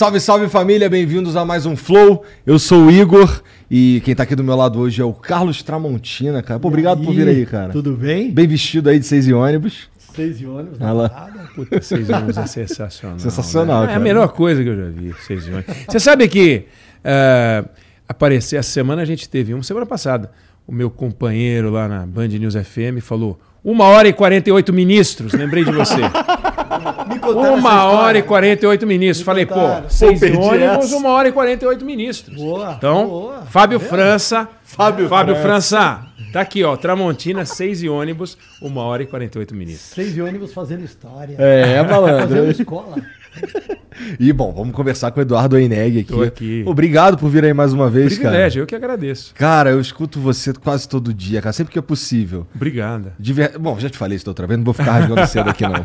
Salve, salve família, bem-vindos a mais um Flow. Eu sou o Igor e quem tá aqui do meu lado hoje é o Carlos Tramontina, cara. Pô, obrigado por vir aí, cara. Tudo bem? Bem vestido aí de seis e ônibus. Seis e ônibus, Ah lá. nada. Puta, seis ônibus é sensacional. Sensacional, né? É cara. a melhor coisa que eu já vi, seis ônibus. Você sabe que eh, aparecer essa semana a gente teve uma semana passada. O meu companheiro lá na Band News FM falou uma hora e 48 ministros. Lembrei de você. Me Uma hora e 48 ministros. Falei, pô, contaram. seis Pô, perdi ônibus, essa. uma hora e 48 ministros. Boa, Então, boa. Fábio vendo? França. Fábio Fábio França. França. Tá aqui, ó. Tramontina, seis e ônibus, uma hora e 48 ministros. Seis e ônibus fazendo história. É, Fazendo malandro. escola. E bom, vamos conversar com o Eduardo Oineg aqui. Tô aqui. Obrigado por vir aí mais uma vez, Privilégio, eu que agradeço. cara. Cara, eu escuto você quase todo dia, cara, sempre que é possível. Obrigada. De ver- Bom, já te falei isso da outra vez, não vou ficar rasgando cedo aqui, não.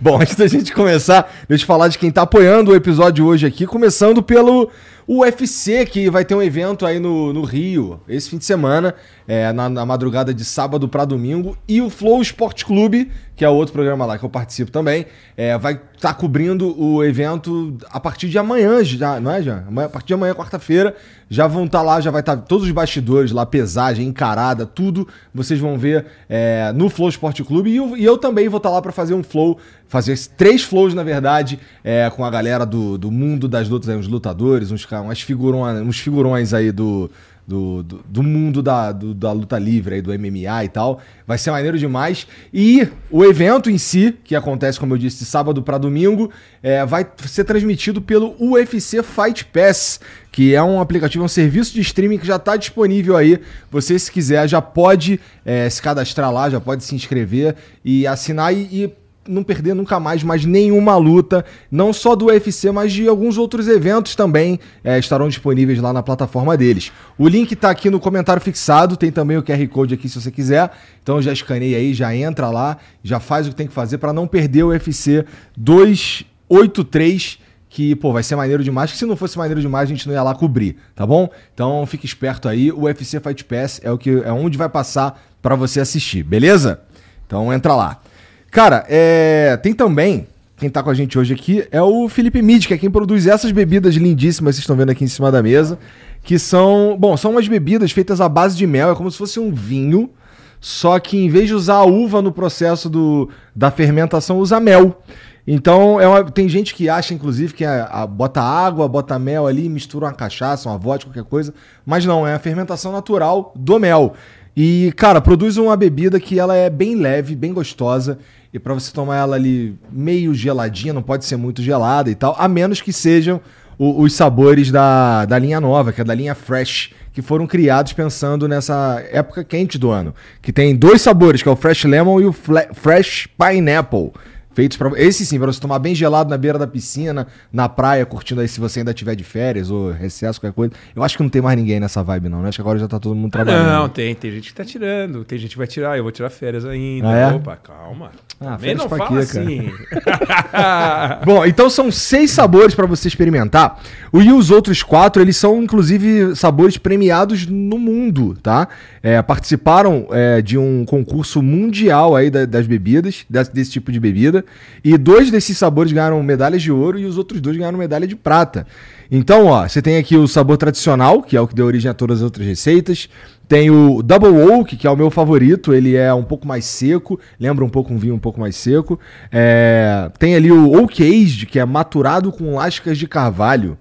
Bom, antes da gente começar, deixa eu falar de quem tá apoiando o episódio hoje aqui, começando pelo UFC, que vai ter um evento aí no, no Rio, esse fim de semana, é, na, na madrugada de sábado para domingo, e o Flow Esporte Clube, que é outro programa lá que eu participo também, é, vai estar cobrindo o evento a partir de amanhã, já, não é? Amanhã- a partir de amanhã, quarta-feira, já vão estar lá, já vai estar todos os bastidores lá, pesagem, encarada, tudo, vocês vão ver é, no Flow Esporte Clube, e eu, e eu também vou estar lá para fazer um flow, fazer três flows, na verdade, é, com a galera do, do mundo das lutas, aí, uns lutadores, uns, ca- umas figurões, uns figurões aí do, do, do, do mundo da, do- da luta livre, aí, do MMA e tal. Vai ser maneiro demais. E o evento em si, que acontece, como eu disse, de sábado para domingo, é, vai ser transmitido pelo UFC Fight Pass, que é um aplicativo, um serviço de streaming que já está disponível aí. Você, se quiser, já pode é, se cadastrar lá, já pode se inscrever e assinar e- e não perder nunca mais mais nenhuma luta, não só do UFC, mas de alguns outros eventos também é, estarão disponíveis lá na plataforma deles. O link tá aqui no comentário fixado, tem também o QR Code aqui se você quiser. Então já escaneia aí, já entra lá, já faz o que tem que fazer para não perder o UFC 283 que, pô, vai ser maneiro demais, que se não fosse maneiro demais, a gente não ia lá cobrir, tá bom? Então fique esperto aí, o UFC Fight Pass é o que é onde vai passar para você assistir, beleza? Então entra lá. Cara, é, tem também, quem tá com a gente hoje aqui é o Felipe Mid, que é quem produz essas bebidas lindíssimas que vocês estão vendo aqui em cima da mesa, que são, bom, são umas bebidas feitas à base de mel, é como se fosse um vinho, só que em vez de usar a uva no processo do, da fermentação, usa mel. Então, é uma- tem gente que acha, inclusive, que é a- bota água, bota mel ali, mistura uma cachaça, uma vodka, qualquer coisa. Mas não, é a fermentação natural do mel. E, cara, produz uma bebida que ela é bem leve, bem gostosa. E pra você tomar ela ali meio geladinha, não pode ser muito gelada e tal, a menos que sejam o- os sabores da, da linha nova, que é da linha Fresh, que foram criados pensando nessa época quente do ano. Que tem dois sabores, que é o Fresh Lemon e o Fle- Fresh Pineapple. Feitos para esse sim, para você tomar bem gelado na beira da piscina, na praia, curtindo aí se você ainda tiver de férias ou recesso, qualquer coisa. Eu acho que não tem mais ninguém nessa vibe, não, né? Acho que agora já tá todo mundo trabalhando. Não, tem, tem gente que tá tirando, tem gente que vai tirar, eu vou tirar férias ainda. Ah, é? Opa, calma. Ah, Também não fala cara? assim. Bom, então são seis sabores para você experimentar. O- E os outros quatro, eles são inclusive sabores premiados no mundo, tá? É, participaram é, de um concurso mundial aí da- das bebidas, desse tipo de bebida. E dois desses sabores ganharam medalhas de ouro e os outros dois ganharam medalha de prata. Então, ó, você tem aqui o sabor tradicional, que é o que deu origem a todas as outras receitas. Tem o Double Oak, que é o meu favorito. Ele é um pouco mais seco, lembra um pouco um vinho um pouco mais seco. É, tem ali o Oak Aged, que é maturado com lascas de carvalho.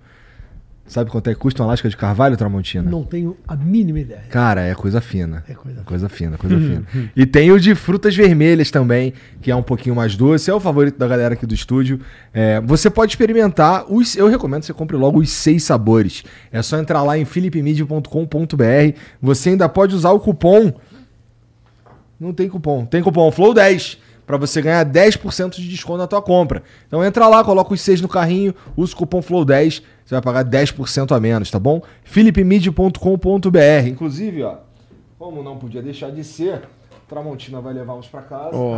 Sabe quanto é que custa uma lasca de carvalho, Tramontina? Não tenho a mínima ideia. Cara, é coisa fina. É coisa Coisa fina, coisa fina. E tem o de frutas vermelhas também, que é um pouquinho mais doce. É o favorito da galera aqui do estúdio. É, você pode experimentar. Os, eu recomendo que você compre logo os seis sabores. É só entrar lá em philipmedia.com.br. Você ainda pode usar o cupom. Não tem cupom. Tem cupom FLOW10 para você ganhar 10% de desconto na tua compra. Então entra lá, coloca os seis no carrinho, usa o cupom FLOW10, você vai pagar 10% a menos, tá bom? philipmedia.com.br. Inclusive, ó, como não podia deixar de ser, Tramontina vai levar uns pra casa. E o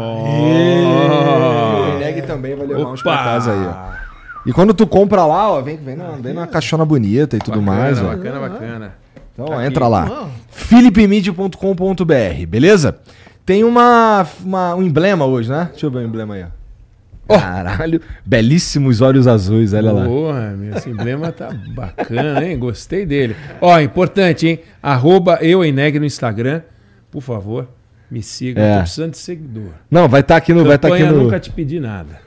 Eneg também vai levar uns pra Opa! casa aí, ó. E quando tu compra lá, ó, vem, vem, numa, vem numa caixona bonita e tudo Bacana, mais, ó. Bacana, bacana. Então Tá entra lá. philipmedia.com.br, beleza? Tem uma, uma- um emblema hoje, né? Deixa eu ver o emblema aí. ó. Caralho, belíssimos olhos azuis, olha lá. Porra, meu, esse emblema tá bacana, hein? Gostei dele. Ó, importante, hein? Arroba eu em Neg no Instagram. Por favor, me siga. É. Tô precisando de seguidor. Não, vai estar aqui no, vai estar aqui Campanha, no, nunca te pedi nada.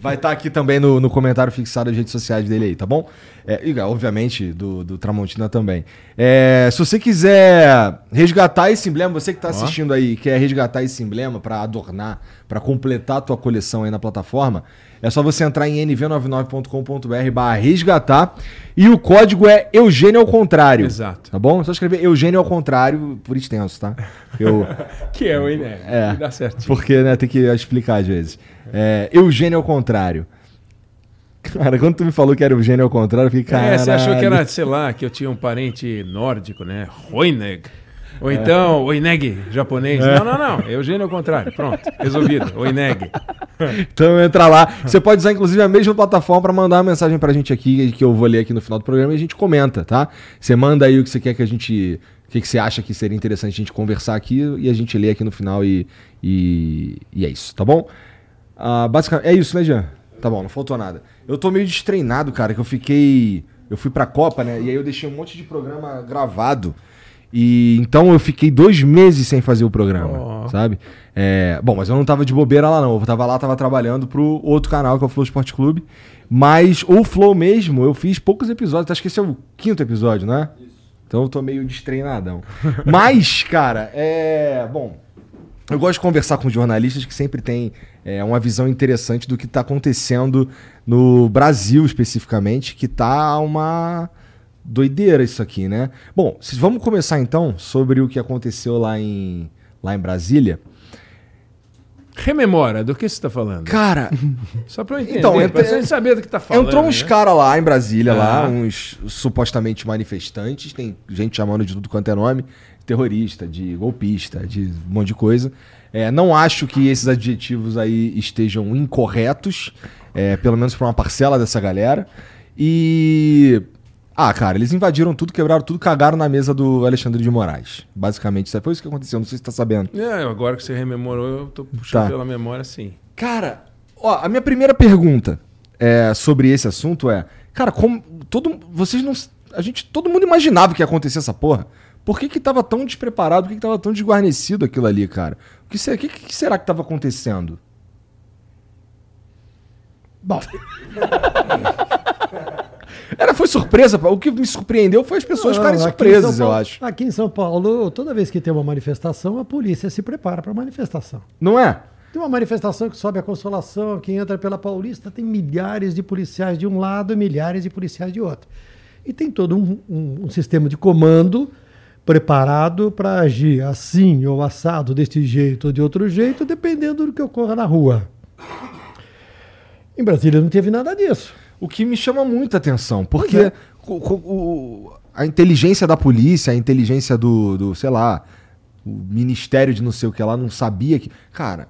vai estar aqui também no, no comentário fixado das redes sociais dele aí, tá bom? É, e, obviamente do, do Tramontina também. É, se você quiser resgatar esse emblema, você que tá assistindo aí, quer resgatar esse emblema pra adornar, pra completar a tua coleção aí na plataforma, é só você entrar em nv99.com.br barra resgatar e o código é Eugênio ao contrário. Exato. Tá bom? É só escrever Eugênio ao contrário por extenso, tá? Eu, Que é o Ineg. É. Dá certinho. porque, né, tem que explicar às vezes. É, Eugênio ao contrário. Cara, quando tu me falou que era Eugênio ao contrário, eu fiquei, cara. É, você achou que era, sei lá, que eu tinha um parente nórdico, né? Roineg. É. Ou então, Oineg, japonês. Não, não, não. Eugênio ao contrário. Pronto. Resolvido. Oineg. Então entra lá. Você pode usar, inclusive, a mesma plataforma para mandar uma mensagem pra gente aqui, que eu vou ler aqui no final do programa e a gente comenta, tá? Você manda aí o que você quer que a gente. O que, que você acha que seria interessante a gente conversar aqui e a gente lê aqui no final e, e, e é isso, tá bom? Ah, basicamente, é isso, né, Jean? Tá bom, não faltou nada. Eu tô meio destreinado, cara, que eu fiquei. Eu fui pra Copa, né? E aí eu deixei um monte de programa gravado. E então eu fiquei dois meses sem fazer o programa, Ó. sabe? É, bom, mas eu não tava de bobeira lá, não. Eu tava lá, tava trabalhando pro outro canal, que é o Flow Esporte Clube. Mas o Flow mesmo, eu fiz poucos episódios. Acho que esse é o quinto episódio, né? Então eu tô meio destreinadão. mas, cara, é. Bom, eu gosto de conversar com jornalistas que sempre têm é, uma visão interessante do que está acontecendo no Brasil especificamente, que tá uma doideira isso aqui, né? Bom, vamos começar então sobre o que aconteceu lá em, lá em Brasília. Rememora, do que você está falando? Cara, Só para eu entender, Então, entra- pra saber do que tá falando. entrou uns né? caras lá em Brasília, lá, Ah. uns supostamente manifestantes, tem gente chamando de tudo quanto é nome, terrorista, de golpista, de um monte de coisa. É, não acho que esses adjetivos aí estejam incorretos, é, pelo menos para uma parcela dessa galera. E. Ah, cara, eles invadiram tudo, quebraram tudo, cagaram na mesa do Alexandre de Moraes. Basicamente, isso foi isso que aconteceu, não sei se você tá sabendo. É, agora que você rememorou, eu tô puxando Tá. pela memória, sim. Cara, ó, a minha primeira pergunta é, sobre esse assunto é, cara, como todo vocês não, a gente, todo mundo imaginava que ia acontecer essa porra. Por que que tava tão despreparado? Por que que tava tão desguarnecido aquilo ali, cara? O que, se- que, que será que tava acontecendo? Bom, Era foi surpresa, o que me surpreendeu foi as pessoas ficarem surpresas, São eu Paulo- acho. Aqui em São Paulo, toda vez que tem uma manifestação, a polícia se prepara para a manifestação. Não é? Tem uma manifestação que sobe a Consolação, que entra pela Paulista, tem milhares de policiais de um lado e milhares de policiais de outro. E tem todo um, um- um sistema de comando preparado para agir assim ou assado, deste jeito ou de outro jeito, dependendo do que ocorra na rua. Em Brasília não teve nada disso. O que me chama muita atenção, porque é. o- o- a inteligência da polícia, a inteligência do, do, sei lá, o ministério de não sei o que lá não sabia que. Cara,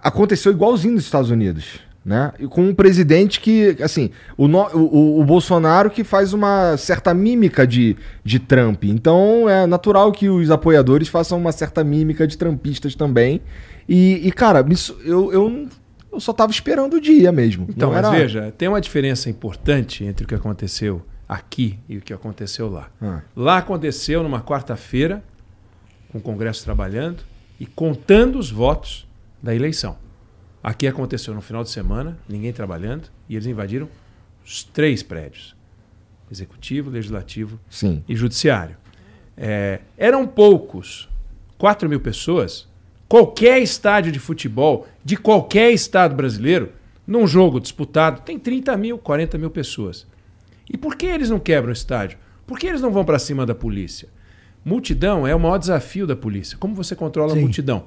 aconteceu igualzinho nos Estados Unidos. Né? E com um presidente que, assim, o, no- o, o- Bolsonaro que faz uma certa mímica de, de Trump. Então é natural que os apoiadores façam uma certa mímica de trumpistas também. E, e, cara, eu, eu, eu só tava esperando o dia mesmo. Então, Não mas era- veja, tem uma diferença importante entre o que aconteceu aqui e o que aconteceu lá. Ah. Lá aconteceu numa quarta-feira, com o Congresso trabalhando e contando os votos da eleição. Aqui aconteceu no final de semana, ninguém trabalhando, e eles invadiram os três prédios: executivo, legislativo Sim. e judiciário. É, eram poucos, 4 mil pessoas. Qualquer estádio de futebol de qualquer estado brasileiro, num jogo disputado, tem 30 mil, 40 mil pessoas. E por que eles não quebram o estádio? Por que eles não vão para cima da polícia? Multidão é o maior desafio da polícia. Como você controla a Sim. multidão?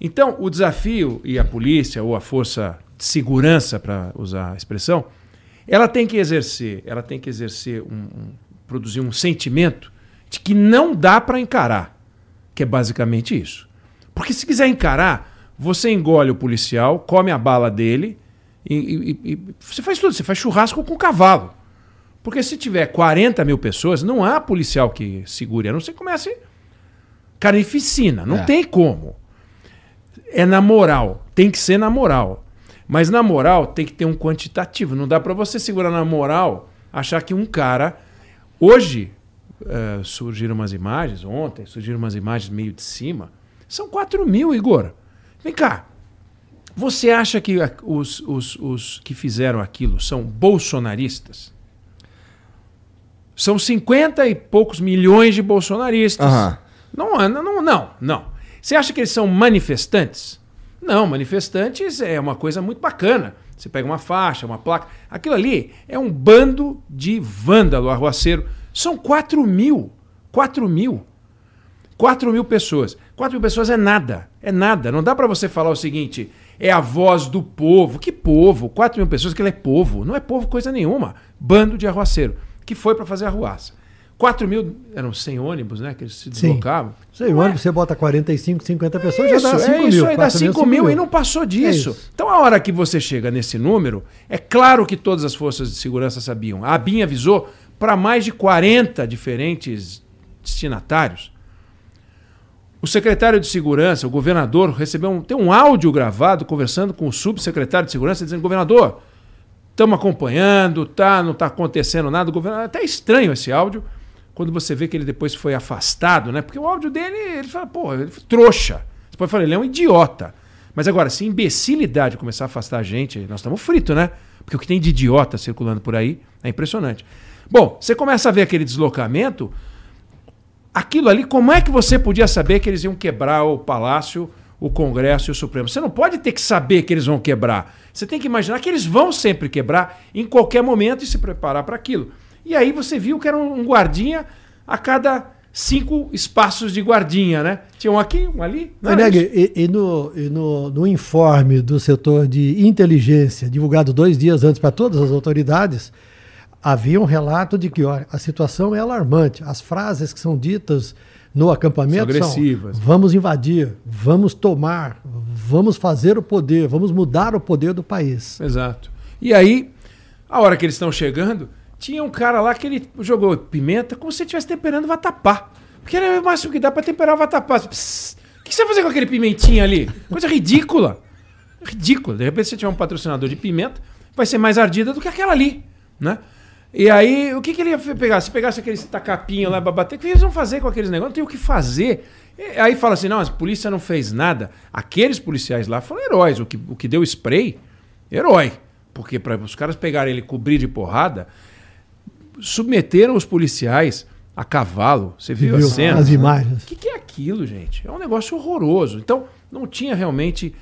Então, o desafio e a polícia ou a força de segurança, para usar a expressão, ela tem que exercer, ela tem que exercer um, um- produzir um sentimento de que não dá para encarar, que é basicamente isso. Porque se quiser encarar, você engole o policial, come a bala dele e, e- e- você faz tudo, você faz churrasco com o cavalo. Porque se tiver 40 mil pessoas, não há policial que segure, a não ser que comece carnificina. Não É. tem como. É na moral. Tem que ser na moral. Mas na moral tem que ter um quantitativo. Não dá para você segurar na moral, achar que um cara. Hoje uh, surgiram umas imagens, ontem surgiram umas imagens meio de cima. São 4 mil, Igor. Vem cá. Você acha que os, os, os que fizeram aquilo são bolsonaristas? São 50 e poucos milhões de bolsonaristas. Aham. Não, não, não, não. Você acha que eles são manifestantes? Não, manifestantes é uma coisa muito bacana. Você pega uma faixa, uma placa. Aquilo ali é um bando de vândalo, arruaceiro. São 4 mil. 4 mil. 4 mil pessoas. 4 mil pessoas é nada. É nada. Não dá para você falar o seguinte: é a voz do povo. Que povo? 4 mil pessoas que é povo. Não é povo coisa nenhuma. Bando de arruaceiro. Que foi para fazer arruaça. 4 mil, eram 100 ônibus, né? Que eles se deslocavam. Sei, o ônibus você bota 45, 50 pessoas, isso, já dá 5 é mil. Isso aí dá 4 5 mil, e não passou disso. isso. então, a hora que você chega nesse número, é claro que todas as forças de segurança sabiam. A ABIN avisou para mais de 40 diferentes destinatários. O secretário de segurança, o governador, recebeu um, tem um áudio gravado conversando com o subsecretário de segurança, dizendo: governador, estamos acompanhando, tá, não está acontecendo nada. O governador, é até estranho esse áudio, quando você vê que ele depois foi afastado, né? Porque o áudio dele, ele fala, pô, ele foi trouxa. Você pode falar, ele é um idiota. Mas agora, se imbecilidade começar a afastar a gente, nós estamos fritos, né? Porque o que tem de idiota circulando por aí é impressionante. Bom, você começa a ver aquele deslocamento, aquilo ali, como é que você podia saber que eles iam quebrar o Palácio, o Congresso e o Supremo? Você não pode ter que saber que eles vão quebrar. Você tem que imaginar que eles vão sempre quebrar em qualquer momento e se preparar para aquilo. E aí você viu que era um guardinha a cada cinco espaços de guardinha, né? Tinha um aqui, um ali. não era Neg, isso? e, e no, e no, no informe do setor de inteligência, divulgado dois dias antes para todas as autoridades, havia um relato de que olha, a situação é alarmante. As frases que são ditas no acampamento São agressivas. vamos invadir, vamos tomar, vamos fazer o poder, vamos mudar o poder do país. Exato. E aí, a hora que eles estão chegando, tinha um cara lá que ele jogou pimenta como se estivesse temperando vatapá. Porque era o máximo que dá para temperar vatapá. Psst, O que você vai fazer com aquele pimentinha ali? Coisa ridícula. Ridícula. De repente, se você tiver um patrocinador de pimenta, vai ser mais ardida do que aquela ali, né? E aí, o que, que ele ia pegar? Se pegasse aqueles tacapinhos lá pra bater, o que eles vão fazer com aqueles negócios? Não tem o que fazer. E aí fala assim, não, a polícia não fez nada. Aqueles policiais lá foram heróis. O que, o que deu spray, herói. Porque para os caras pegarem ele e cobrir de porrada, submeteram os policiais a cavalo. Você viu, Viu a cena? as imagens. O que, que é aquilo, gente? É um negócio horroroso. Então, não tinha realmente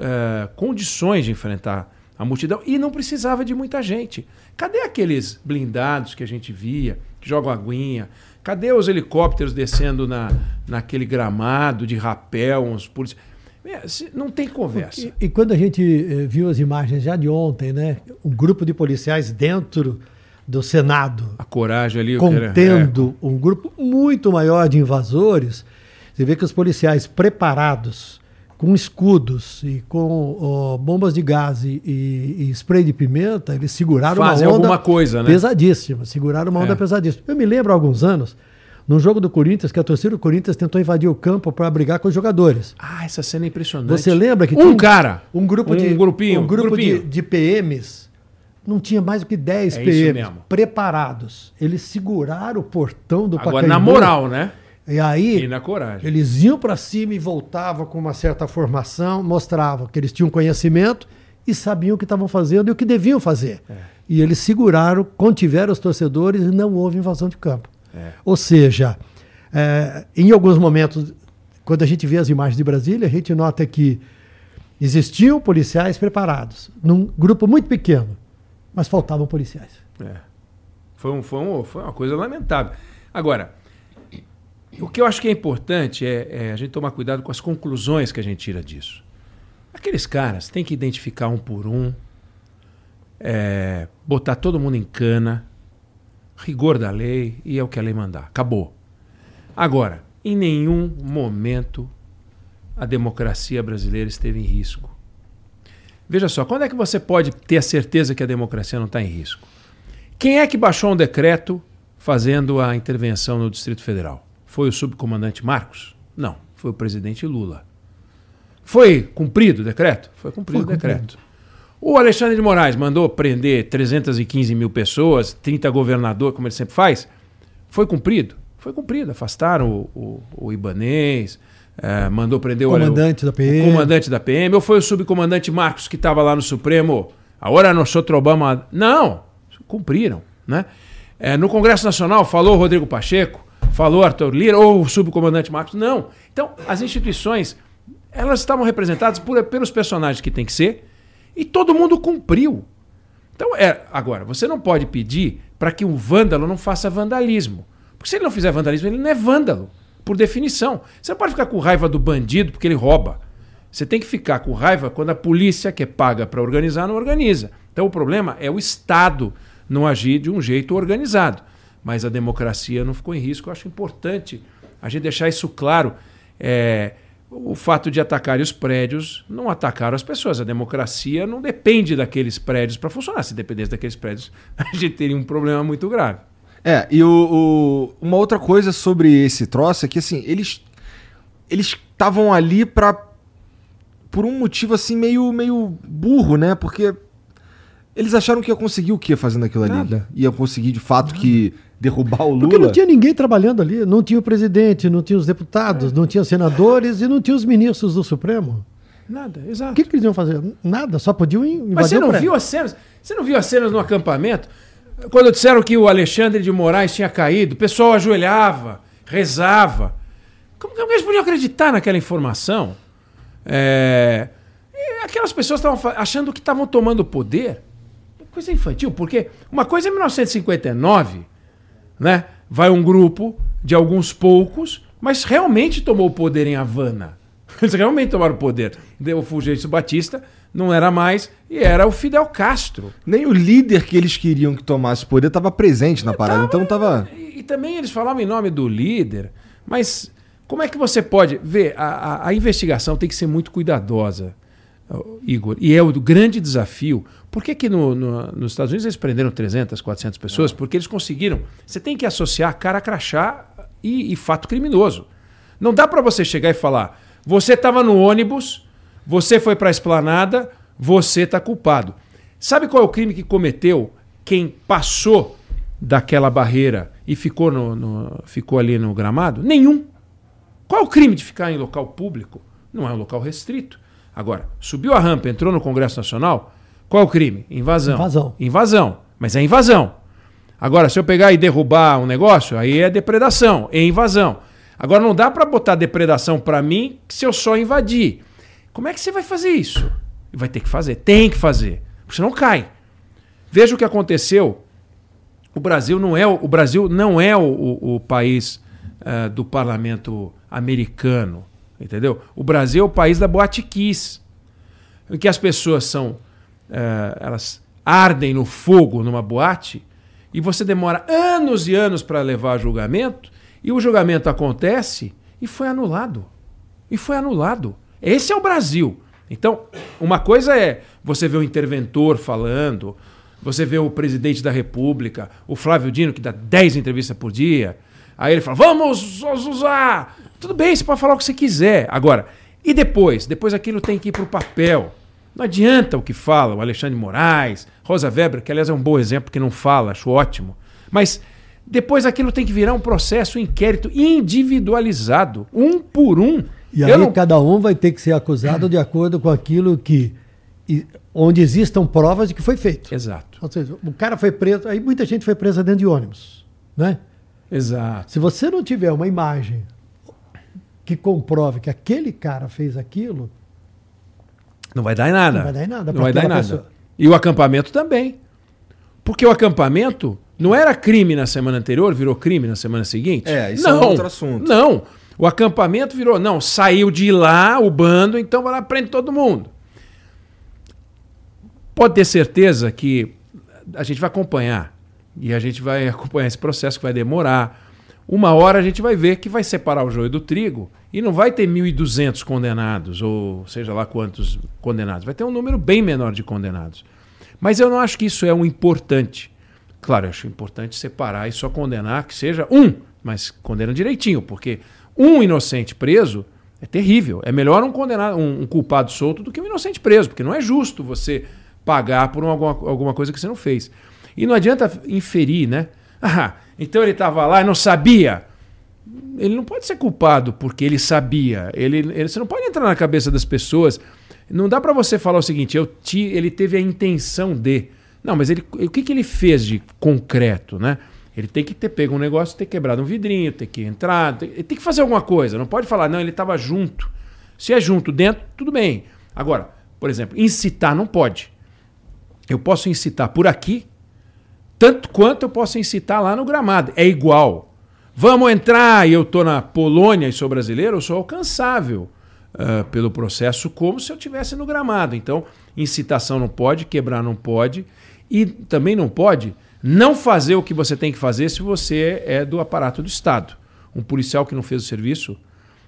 eh, condições de enfrentar a multidão e não precisava de muita gente. Cadê aqueles blindados que a gente via, que jogam aguinha? Cadê os helicópteros descendo na, naquele gramado de rapel, uns policiais? Não tem conversa. E, e quando a gente eh, viu as imagens já de ontem, né? Um grupo de policiais dentro do Senado A coragem ali. o que era- contendo um grupo muito maior de invasores, você vê que os policiais preparados, com escudos e com bombas de gás e, e- spray de pimenta, eles seguraram Fazem uma onda alguma coisa, né? pesadíssima. Seguraram uma onda É. pesadíssima. Eu me lembro há alguns anos, num jogo do Corinthians, que a torcida do Corinthians tentou invadir o campo para brigar com os jogadores. Ah, essa cena é impressionante. Você lembra que um tinha cara, um grupo um de grupinho, um grupo grupinho. De, de PMs não tinha mais do que 10 É PMs preparados. Eles seguraram o portão do Agora, Pacaembu. na moral, né? E aí E na coragem. eles iam para cima e voltavam com uma certa formação, mostravam que eles tinham conhecimento e sabiam o que estavam fazendo e o que deviam fazer. É. E eles seguraram, contiveram os torcedores e não houve invasão de campo. É. Ou seja, é, em alguns momentos, quando a gente vê as imagens de Brasília, a gente nota que existiam policiais preparados, num grupo muito pequeno, mas faltavam policiais. É. Foi, um, foi, um, foi uma coisa lamentável. Agora, o que eu acho que é importante é, é a gente tomar cuidado com as conclusões que a gente tira disso. Aqueles caras têm que identificar um por um, é, botar todo mundo em cana, rigor da lei e é o que a lei mandar. Acabou. Agora, em nenhum momento a democracia brasileira esteve em risco. Veja só, quando é que você pode ter a certeza que a democracia não está em risco? Quem é que baixou um decreto fazendo a intervenção no Distrito Federal? Foi o subcomandante Marcos? Não, foi o presidente Lula. Foi cumprido o decreto? Foi cumprido Foi o decreto. O Alexandre de Moraes mandou prender 315 mil pessoas, 30 governadores, como ele sempre faz. Foi cumprido? Foi cumprido. Afastaram o, o, o Ibanês, é, mandou prender comandante o, da PM. o comandante da PM. Ou foi o subcomandante Marcos que estava lá no Supremo? Agora nós Obama. Não, cumpriram. Né? É, no Congresso Nacional falou Rodrigo Pacheco, falou Arthur Lira, ou o subcomandante Marcos. Não. Então, as instituições, elas estavam representadas por, pelos personagens que tem que ser, e todo mundo cumpriu. Então, é, agora, você não pode pedir para que um vândalo não faça vandalismo. Porque se ele não fizer vandalismo, ele não é vândalo, por definição. Você não pode ficar com raiva do bandido porque ele rouba. Você tem que ficar com raiva quando a polícia, que é paga para organizar, não organiza. Então o problema é o Estado não agir de um jeito organizado. Mas a democracia não ficou em risco. Eu acho importante a gente deixar isso claro. É, o fato de atacar os prédios não atacaram as pessoas. A democracia não depende daqueles prédios para funcionar. Se dependesse daqueles prédios, a gente teria um problema muito grave. É, e o, o uma outra coisa sobre esse troço é que assim, eles eles estavam ali para por um motivo assim meio meio burro, né? Porque eles acharam que ia conseguir o que fazendo aquilo ali? Nada. Ia conseguir de fato Nada. que derrubar o Lula? Porque não tinha ninguém trabalhando ali. Não tinha o presidente, não tinha os deputados, é. não tinha senadores e não tinha os ministros do Supremo. Nada, exato. O que, que eles iam fazer? Nada, só podiam invadir Mas você não viu as cenas? Você não viu as cenas no acampamento? Quando disseram que o Alexandre de Moraes tinha caído, o pessoal ajoelhava, rezava. Como que eles podiam acreditar naquela informação? É... Aquelas pessoas estavam achando que estavam tomando poder. Coisa infantil, porque uma coisa é 1959, né? Vai um grupo de alguns poucos, mas realmente tomou o poder em Havana. Eles realmente tomaram o poder. O Fulgêncio Batista não era mais e era o Fidel Castro. Nem o líder que eles queriam que tomasse o poder estava presente na parada, tava, então estava. E, e, também eles falavam em nome do líder, mas como é que você pode ver? A, a, a investigação tem que ser muito cuidadosa. Igor, e é o grande desafio. Por que, que no, no, nos Estados Unidos eles prenderam 300, 400 pessoas? Não. Porque eles conseguiram. Você tem que associar cara crachá e, e fato criminoso. Não dá para você chegar e falar: você estava no ônibus, você foi para a esplanada, você está culpado. Sabe qual é o crime que cometeu quem passou daquela barreira e ficou, no, no, ficou ali no gramado? Nenhum. Qual é o crime de ficar em local público? Não é um local restrito. Agora, subiu a rampa, entrou no Congresso Nacional, qual é o crime? Invasão. Invasão. Invasão. Mas é invasão. Agora, se eu pegar e derrubar um negócio, aí é depredação, é invasão. Agora, não dá para botar depredação para mim se eu só invadir. Como é que você vai fazer isso? Vai ter que fazer, tem que fazer, porque senão cai. Veja o que aconteceu. O Brasil não é o, Brasil não é o, o, o país uh, do parlamento americano. Entendeu? O Brasil é o país da kiss, em que as pessoas são. É, elas ardem no fogo numa boate e você demora anos e anos para levar julgamento e o julgamento acontece e foi anulado. E foi anulado. Esse é o Brasil. Então, uma coisa é você ver o interventor falando, você vê o presidente da República, o Flávio Dino, que dá 10 entrevistas por dia. Aí ele fala: vamos usar tudo bem, você pode falar o que você quiser. Agora, e depois? Depois aquilo tem que ir para o papel. Não adianta o que fala o Alexandre Moraes, Rosa Weber, que aliás é um bom exemplo que não fala, acho ótimo. Mas depois aquilo tem que virar um processo, um inquérito individualizado, um por um. E aí não... cada um vai ter que ser acusado de acordo com aquilo que. onde existam provas de que foi feito. Exato. Ou seja, o cara foi preso, aí muita gente foi presa dentro de ônibus. Né? Exato. Se você não tiver uma imagem que comprove que aquele cara fez aquilo. Não vai dar em nada. Não vai dar em nada. Não vai dar em nada. Pessoa. E o acampamento também. Porque o acampamento não era crime na semana anterior, virou crime na semana seguinte? É, isso não, é outro assunto. Não. O acampamento virou, não, saiu de lá o bando, então vai lá prende todo mundo. Pode ter certeza que a gente vai acompanhar. E a gente vai acompanhar esse processo que vai demorar. Uma hora a gente vai ver que vai separar o joio do trigo e não vai ter 1.200 condenados, ou seja lá quantos condenados. Vai ter um número bem menor de condenados. Mas eu não acho que isso é um importante. Claro, eu acho importante separar e só condenar que seja um, mas condena direitinho, porque um inocente preso é terrível. É melhor um condenado, um, um culpado solto do que um inocente preso, porque não é justo você pagar por alguma, alguma coisa que você não fez. E não adianta inferir, né? Ah, então ele estava lá e não sabia. Ele não pode ser culpado porque ele sabia. Ele, ele, você não pode entrar na cabeça das pessoas. Não dá para você falar o seguinte: eu te, ele teve a intenção de. Não, mas ele, o que, que ele fez de concreto, né? Ele tem que ter pego um negócio, ter quebrado um vidrinho, ter que entrar, ele tem que fazer alguma coisa. Não pode falar, não, ele estava junto. Se é junto dentro, tudo bem. Agora, por exemplo, incitar não pode. Eu posso incitar por aqui, tanto quanto eu posso incitar lá no gramado. É igual. Vamos entrar e eu estou na Polônia e sou brasileiro, eu sou alcançável uh, pelo processo como se eu tivesse no gramado. Então, incitação não pode, quebrar não pode e também não pode não fazer o que você tem que fazer se você é do aparato do Estado. Um policial que não fez o serviço,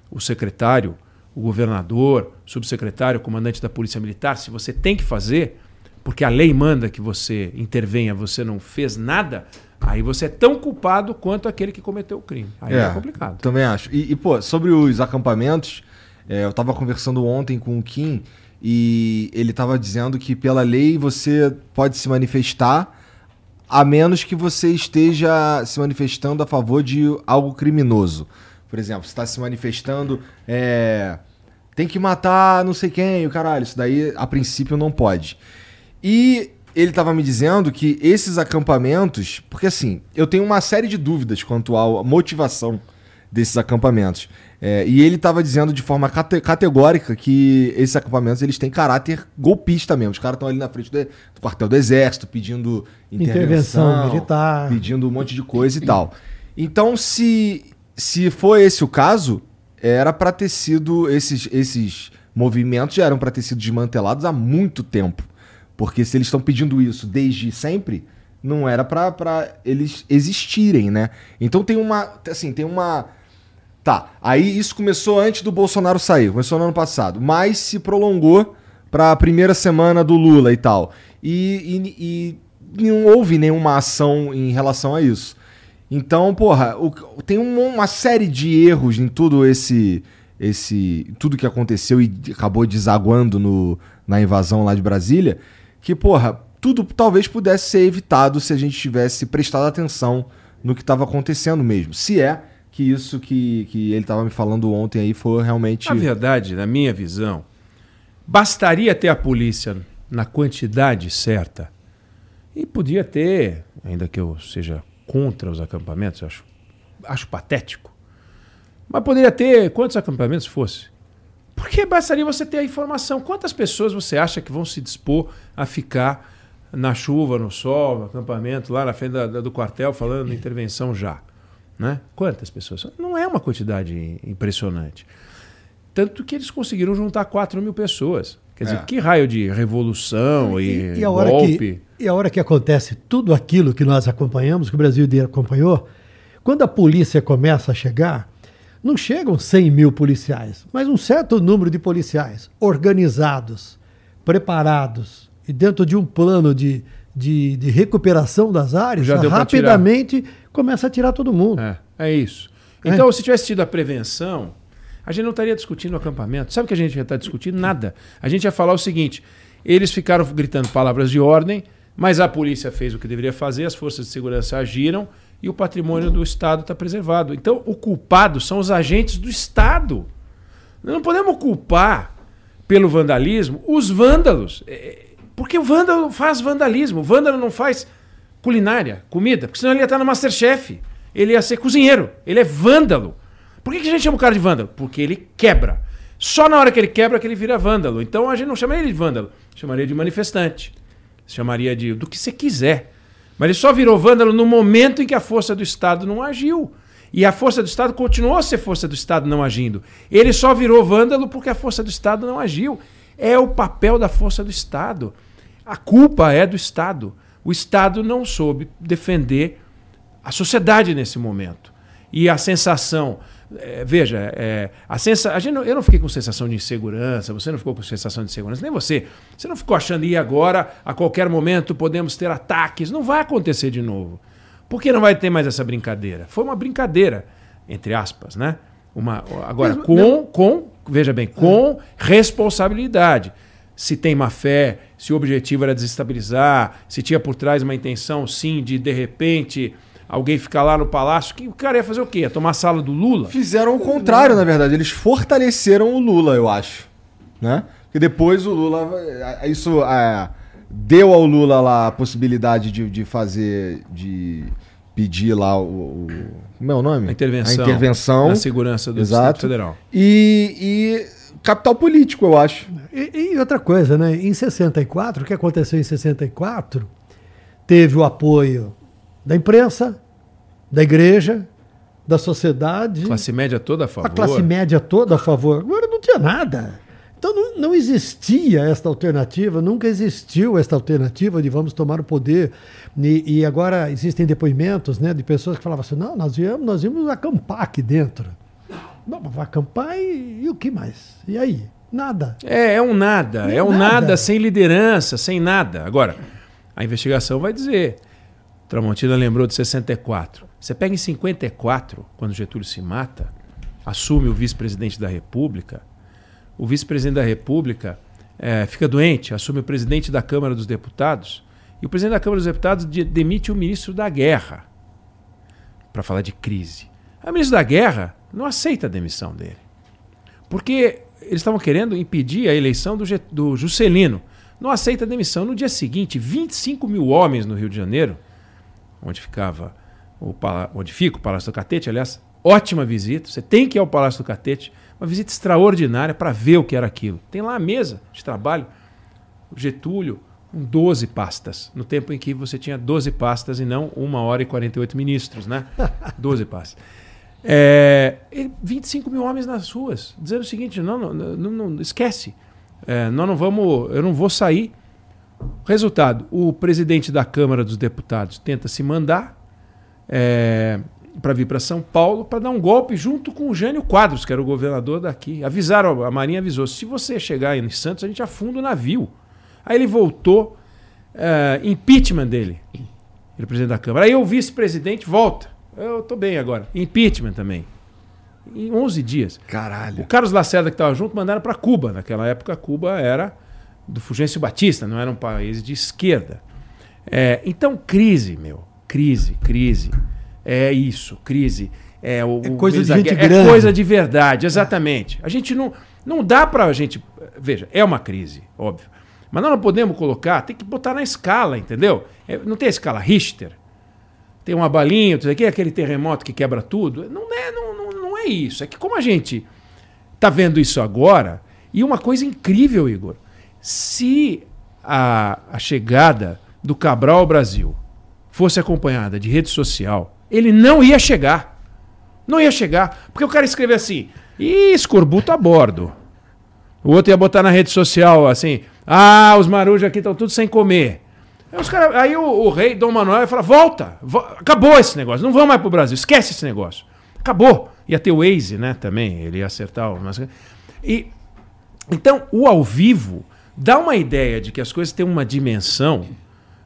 o secretário, o governador, subsecretário, comandante da Polícia Militar, se você tem que fazer, porque a lei manda que você intervenha, você não fez nada, aí você é tão culpado quanto aquele que cometeu o crime. Aí é, é complicado. Também acho. E, e, pô, sobre os acampamentos, é, eu estava conversando ontem com o Kim e ele estava dizendo que pela lei você pode se manifestar a menos que você esteja se manifestando a favor de algo criminoso. Por exemplo, você está se manifestando, é, tem que matar não sei quem, o caralho, isso daí a princípio não pode. E ele estava me dizendo que esses acampamentos, porque assim, eu tenho uma série de dúvidas quanto à motivação desses acampamentos. É, e ele estava dizendo de forma cate categórica que esses acampamentos eles têm caráter golpista mesmo. Os caras estão ali na frente do, do, quartel do exército pedindo intervenção, intervenção militar, pedindo um monte de coisa e tal. Então, se, se for esse o caso, era para ter sido esses, esses movimentos já eram para ter sido desmantelados há muito tempo. Porque se eles estão pedindo isso desde sempre, não era para eles existirem, né? Então tem uma, assim, tem uma Tá, aí isso começou antes do Bolsonaro sair, começou no ano passado, mas se prolongou para a primeira semana do Lula e tal. E, e, e, não houve nenhuma ação em relação a isso. Então, porra, o, tem uma série de erros em tudo esse. esse tudo que aconteceu e acabou desaguando no, na invasão lá de Brasília, que, porra, tudo talvez pudesse ser evitado se a gente tivesse prestado atenção no que estava acontecendo mesmo. Se é que isso que, que ele estava me falando ontem aí foi realmente. Na verdade, na minha visão, bastaria ter a polícia na quantidade certa. E podia ter, ainda que eu seja contra os acampamentos, acho, acho patético. Mas poderia ter quantos acampamentos fosse. Porque bastaria você ter a informação. Quantas pessoas você acha que vão se dispor a ficar na chuva, no sol, no acampamento, lá na frente da, da, do quartel, falando intervenção já? Né? Quantas pessoas? Não é uma quantidade impressionante. Tanto que eles conseguiram juntar 4 mil pessoas. Quer dizer, é. que raio de revolução e, e, e a hora golpe. Que, e a hora que acontece tudo aquilo que nós acompanhamos, que o Brasil inteiro acompanhou, quando a polícia começa a chegar, não chegam 100 mil policiais, mas um certo número de policiais organizados, preparados e dentro de um plano de, de, de recuperação das áreas, rapidamente começa a tirar todo mundo. É, é isso. É. Então, é. se tivesse tido a prevenção, a gente não estaria discutindo o acampamento. Sabe o que a gente já está discutindo? Nada. A gente ia falar o seguinte: eles ficaram gritando palavras de ordem, mas a polícia fez o que deveria fazer, as forças de segurança agiram e o patrimônio do Estado está preservado. Então, o culpado são os agentes do Estado. Não podemos culpar pelo vandalismo os vândalos. É, porque o vândalo faz vandalismo. O vândalo não faz culinária, comida, porque senão ele ia estar no Masterchef. Ele ia ser cozinheiro. Ele é vândalo. Por que, que a gente chama o cara de vândalo? Porque ele quebra. Só na hora que ele quebra que ele vira vândalo. Então a gente não chamaria ele de vândalo, chamaria de manifestante. Chamaria de do que você quiser. Mas ele só virou vândalo no momento em que a força do Estado não agiu. E a força do Estado continuou a ser força do Estado não agindo. Ele só virou vândalo porque a força do Estado não agiu. É o papel da força do Estado. A culpa é do Estado. O Estado não soube defender a sociedade nesse momento. E a sensação. É, veja, é, a sensa, a gente não, eu não fiquei com sensação de insegurança, você não ficou com sensação de segurança, nem você. Você não ficou achando, e agora, a qualquer momento, podemos ter ataques. Não vai acontecer de novo. Por que não vai ter mais essa brincadeira? Foi uma brincadeira, entre aspas, né? Uma, agora, Mas, com, com, veja bem, com responsabilidade. Se tem má fé, se o objetivo era desestabilizar, se tinha por trás uma intenção, sim, de de repente alguém ficar lá no palácio. Que o cara ia fazer o quê? Ia tomar a sala do Lula? Fizeram o contrário, na verdade. Eles fortaleceram o Lula, eu acho. Né? Porque depois o Lula. Isso é, deu ao Lula lá a possibilidade de, de fazer. de pedir lá o, o. Como é o nome? A intervenção. A intervenção. Na segurança do Exato. Distrito Federal. E, e capital político, eu acho. E, e, outra coisa, né? Em 64, o que aconteceu em 64, teve o apoio da imprensa, da igreja, da sociedade. Classe média toda a favor. A classe média toda a favor. Agora não tinha nada. Então não, não, existia esta alternativa, nunca existiu esta alternativa de vamos tomar o poder. E, e, agora existem depoimentos né, de pessoas que falavam assim: não, nós íamos, nós íamos acampar aqui dentro. Não, vai acampar e, e, o que mais? E aí? Nada. É, é um nada. é um nada. nada sem liderança, sem nada. Agora, a investigação vai dizer. Tramontina lembrou de 64. Você pega em 54, quando Getúlio se mata, assume o vice-presidente da República. O vice-presidente da República é, fica doente, assume o presidente da Câmara dos Deputados. E o presidente da Câmara dos Deputados de, demite o ministro da Guerra para falar de crise. O ministro da Guerra não aceita a demissão dele. Porque eles estavam querendo impedir a eleição do, do Juscelino. Não aceita a demissão. No dia seguinte, 25 mil homens no Rio de Janeiro, onde ficava o onde fica o Palácio do Catete, aliás, ótima visita. Você tem que ir ao Palácio do Catete, uma visita extraordinária para ver o que era aquilo. Tem lá a mesa de trabalho, o Getúlio, com 12 pastas, no tempo em que você tinha 12 pastas e não 1 hora e 48 ministros, né? 12 pastas. É, 25 mil homens nas ruas, dizendo o seguinte: não, não, não, não esquece, é, nós não vamos, eu não vou sair. Resultado: o presidente da Câmara dos Deputados tenta se mandar é, para vir para São Paulo para dar um golpe junto com o Jânio Quadros, que era o governador daqui. Avisaram, a Marinha avisou: se você chegar em Santos, a gente afunda o navio. Aí ele voltou, é, impeachment dele, ele presidente da Câmara. Aí o vice-presidente volta. Eu tô bem agora. Impeachment também. Em 11 dias. Caralho. O Carlos Lacerda, que estava junto, mandaram para Cuba. Naquela época, Cuba era do Fulgêncio Batista, não era um país de esquerda. É, então, crise, meu. Crise, crise. É isso, crise. É, o, é coisa de gente é grande. coisa de verdade, exatamente. A gente não, não dá para a gente. Veja, é uma crise, óbvio. Mas nós não podemos colocar, tem que botar na escala, entendeu? É, não tem a escala Richter tem uma balinha, tudo aqui, aquele terremoto que quebra tudo. Não é, não, não, não é isso. É que como a gente está vendo isso agora, e uma coisa incrível, Igor, se a, a chegada do Cabral ao Brasil fosse acompanhada de rede social, ele não ia chegar. Não ia chegar. Porque o cara escreve assim, e escorbuto a bordo. O outro ia botar na rede social assim, ah, os marujos aqui estão tudo sem comer. Aí, os cara, aí o, o, rei Dom Manuel fala: volta, vo acabou esse negócio, não vamos mais pro Brasil, esquece esse negócio. Acabou. Ia ter o Waze, né? Também, ele ia acertar. Umas... E, então, o ao vivo dá uma ideia de que as coisas têm uma dimensão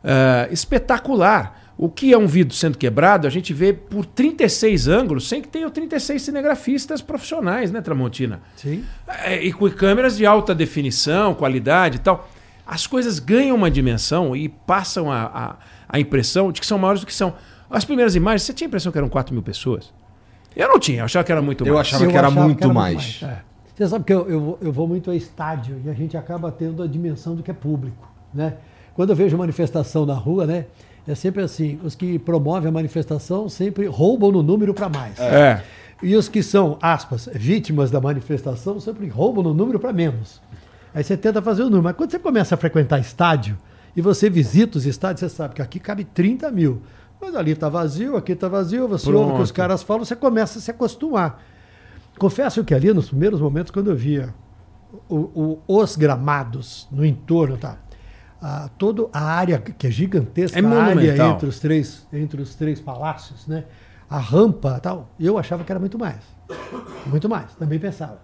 uh, espetacular. O que é um vidro sendo quebrado, a gente vê por 36 ângulos, sem que tenham 36 cinegrafistas profissionais, né, Tramontina? Sim. É, e com câmeras de alta definição, qualidade e tal as coisas ganham uma dimensão e passam a, a, a, impressão de que são maiores do que são. As primeiras imagens, você tinha a impressão que eram 4 mil pessoas? Eu não tinha, eu achava que era muito eu mais. Achava eu que era muito que era mais. muito mais. É. Você sabe que eu, eu, eu, vou muito a estádio e a gente acaba tendo a dimensão do que é público. Né? Quando eu vejo manifestação na rua, né, é sempre assim: os que promovem a manifestação sempre roubam no número para mais. É. E os que são, aspas, vítimas da manifestação sempre roubam no número para menos. Aí você tenta fazer o número. Mas quando você começa a frequentar estádio e você visita os estádios, você sabe que aqui cabe 30 mil. Mas ali está vazio, aqui está vazio, você Pronto. ouve o que os caras falam, você começa a se acostumar. Confesso que ali, nos primeiros momentos, quando eu via o, o, os gramados no entorno, tá? Ah, toda a área que é gigantesca, é a área entre os três, entre os três palácios, né? A rampa, tal. Eu achava que era muito mais, muito mais. Também pensava.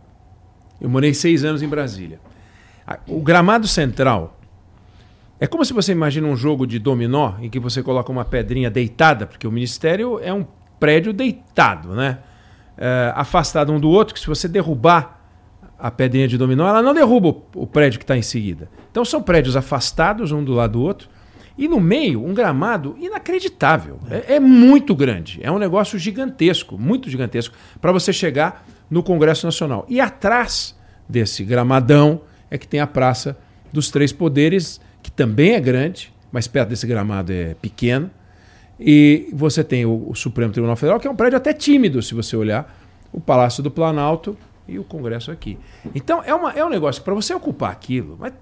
Eu morei seis anos em Brasília. O gramado central é como se você imagina um jogo de dominó em que você coloca uma pedrinha deitada, porque o ministério é um prédio deitado, né? É, afastado um do outro, que se você derrubar a pedrinha de dominó, ela não derruba o, o prédio que está em seguida. Então são prédios afastados um do lado do outro. E no meio, um gramado inacreditável. É, é muito grande. É um negócio gigantesco, muito gigantesco, para você chegar no Congresso Nacional. E atrás desse gramadão é que tem a Praça dos Três Poderes, que também é grande, mas perto desse gramado é pequeno. E você tem o, o Supremo Tribunal Federal, que é um prédio até tímido, se você olhar, o Palácio do Planalto e o Congresso aqui. Então é, uma, é um negócio para você ocupar aquilo, mas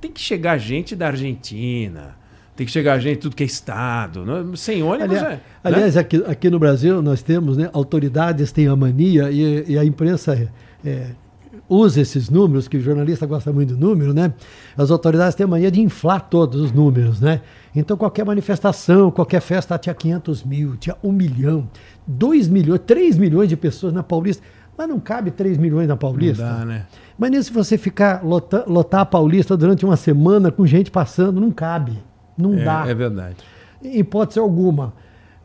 tem que chegar gente da Argentina, tem que chegar gente tudo que é estado, não, sem ônibus. Aliás, é, né? aliás aqui, aqui no Brasil nós temos, né, autoridades têm a mania e, e a imprensa é, é, usa esses números, que o jornalista gosta muito do número, né? As autoridades têm a mania de inflar todos os números, né? Então qualquer manifestação, qualquer festa tinha 500 mil, tinha 1 milhão, 2 milhões, 3 milhões de pessoas na Paulista. Mas não cabe 3 milhões na Paulista. Não dá, né? Mas se você ficar lotar, lotar a Paulista durante uma semana com gente passando, não cabe. Não É, dá. é verdade. Em hipótese alguma.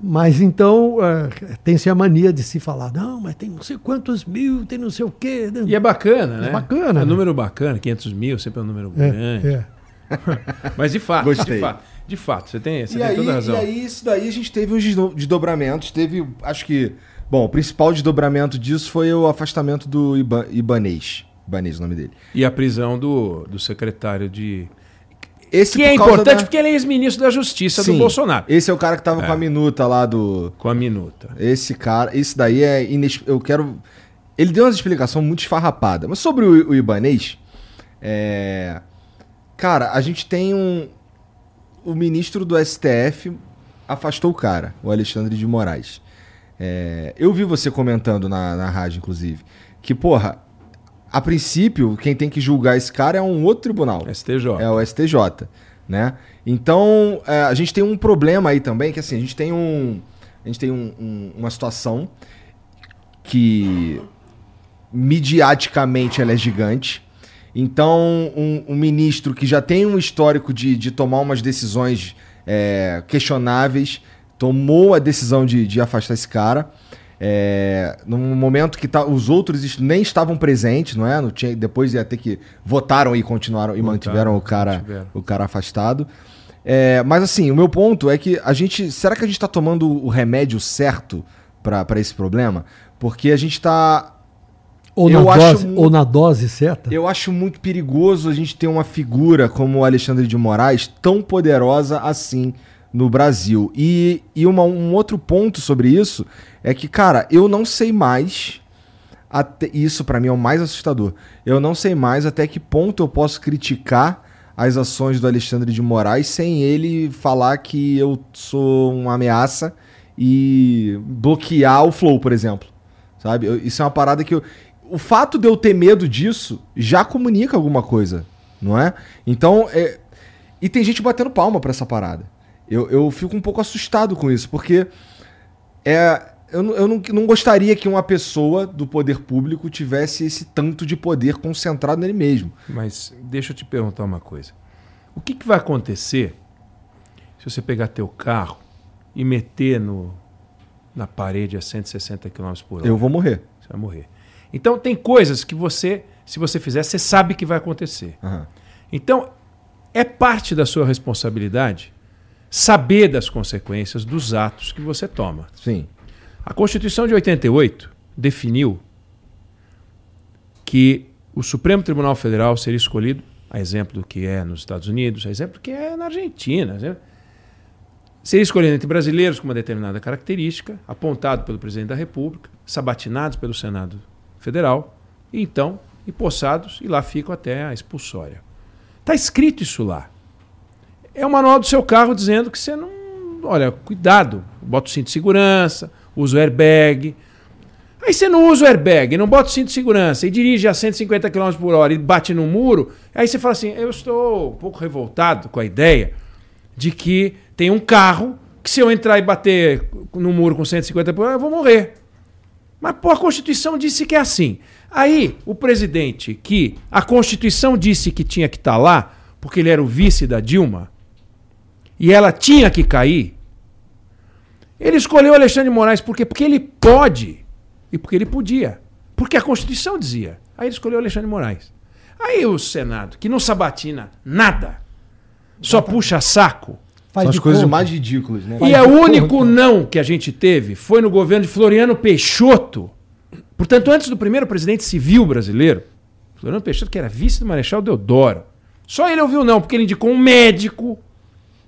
Mas então eh, tem-se a mania de se falar, não, mas tem não sei quantos mil, tem não sei o quê. né? E é bacana, né? bacana, É um né? número bacana, 500 mil, sempre é um número É, grande. é. Mas de fato, Gostei. de fato, de fato, você tem, você E tem aí, toda a razão. e aí, isso daí a gente teve uns desdo- desdobramentos. Teve, acho que. Bom, o principal desdobramento disso foi o afastamento do Iba, Ibanês. Ibanês, o nome dele. E a prisão do, do secretário de. Esse Que é importante da- porque ele é ex-ministro da Justiça Sim, do Bolsonaro. Esse é o cara que tava com a minuta lá do. Com a minuta. Esse cara, esse daí é ines... Eu quero. Ele deu uma explicação muito esfarrapada. Mas sobre o, o Ibanês, é... cara, a gente tem um. O ministro do STF afastou o cara, o Alexandre de Moraes. É, Eu vi você comentando na, na rádio, inclusive, que, porra, a princípio, quem tem que julgar esse cara é um outro tribunal. STJ. É o STJ, né? Então, é, a gente tem um problema aí também, que assim, a gente tem um... A gente tem um- um- uma situação que midiaticamente ela é gigante. Então, um, um ministro que já tem um histórico de, de tomar umas decisões é, questionáveis tomou a decisão de, de afastar esse cara. É, num momento que tá- os outros nem estavam presentes, não é? Não tinha, depois ia ter que votaram e continuaram e Votaram, mantiveram o cara, mantiveram. o cara afastado. É, mas assim, o meu ponto é que a gente. Será que a gente tá tomando o remédio certo pra pra esse problema? Porque a gente tá. Ou, na dose, ou na dose certa. Eu acho muito perigoso a gente ter uma figura como o Alexandre de Moraes tão poderosa assim no Brasil. E, e uma- um outro ponto sobre isso é que, cara, eu não sei mais. Até, isso pra mim é o mais assustador. Eu não sei mais até que ponto eu posso criticar as ações do Alexandre de Moraes sem ele falar que eu sou uma ameaça e bloquear o Flow, por exemplo. Sabe? Eu- isso é uma parada que eu. O fato de eu ter medo disso já comunica alguma coisa, não é? Então, é... e tem gente batendo palma pra essa parada. Eu, eu fico um pouco assustado com isso, porque é, eu, não- eu não, não gostaria que uma pessoa do poder público tivesse esse tanto de poder concentrado nele mesmo. Mas deixa eu te perguntar uma coisa. O que, que vai acontecer se você pegar teu carro e meter no, na parede a 160 km por hora? Eu vou morrer. Você vai morrer. Então tem coisas que você, se você fizer, você sabe que vai acontecer. Aham. Então, é parte da sua responsabilidade saber das consequências dos atos que você toma. Sim. A Constituição de 88 definiu que o Supremo Tribunal Federal seria escolhido, a exemplo do que é nos Estados Unidos, a exemplo do que é na Argentina, seria escolhido entre brasileiros com uma determinada característica, apontado pelo presidente da República, sabatinados pelo Senado Federal, e então empossados e lá ficam até a expulsória. Está escrito isso lá. É o manual do seu carro dizendo que você não. Olha, cuidado, bota o cinto de segurança, usa o airbag. Aí você não usa o airbag, não bota o cinto de segurança e dirige a 150 km por hora e bate no muro. Aí você fala assim: eu estou um pouco revoltado com a ideia de que tem um carro que se eu entrar e bater no muro com 150 por hora, eu vou morrer. Mas pô, a Constituição disse que é assim. Aí o presidente, que a Constituição disse que tinha que estar lá, porque ele era o vice da Dilma, e ela tinha que cair, ele escolheu Alexandre de Moraes por quê? Porque ele pode e porque ele podia. Porque a Constituição dizia. Aí ele escolheu Alexandre de Moraes. Aí o Senado, que não sabatina nada, só puxa saco. Faz São as coisas conta. mais ridículas, né? E é o único conta. não que a gente teve foi no governo de Floriano Peixoto. Portanto, antes do primeiro presidente civil brasileiro, Floriano Peixoto, que era vice do Marechal Deodoro. Só ele ouviu não, porque ele indicou um médico,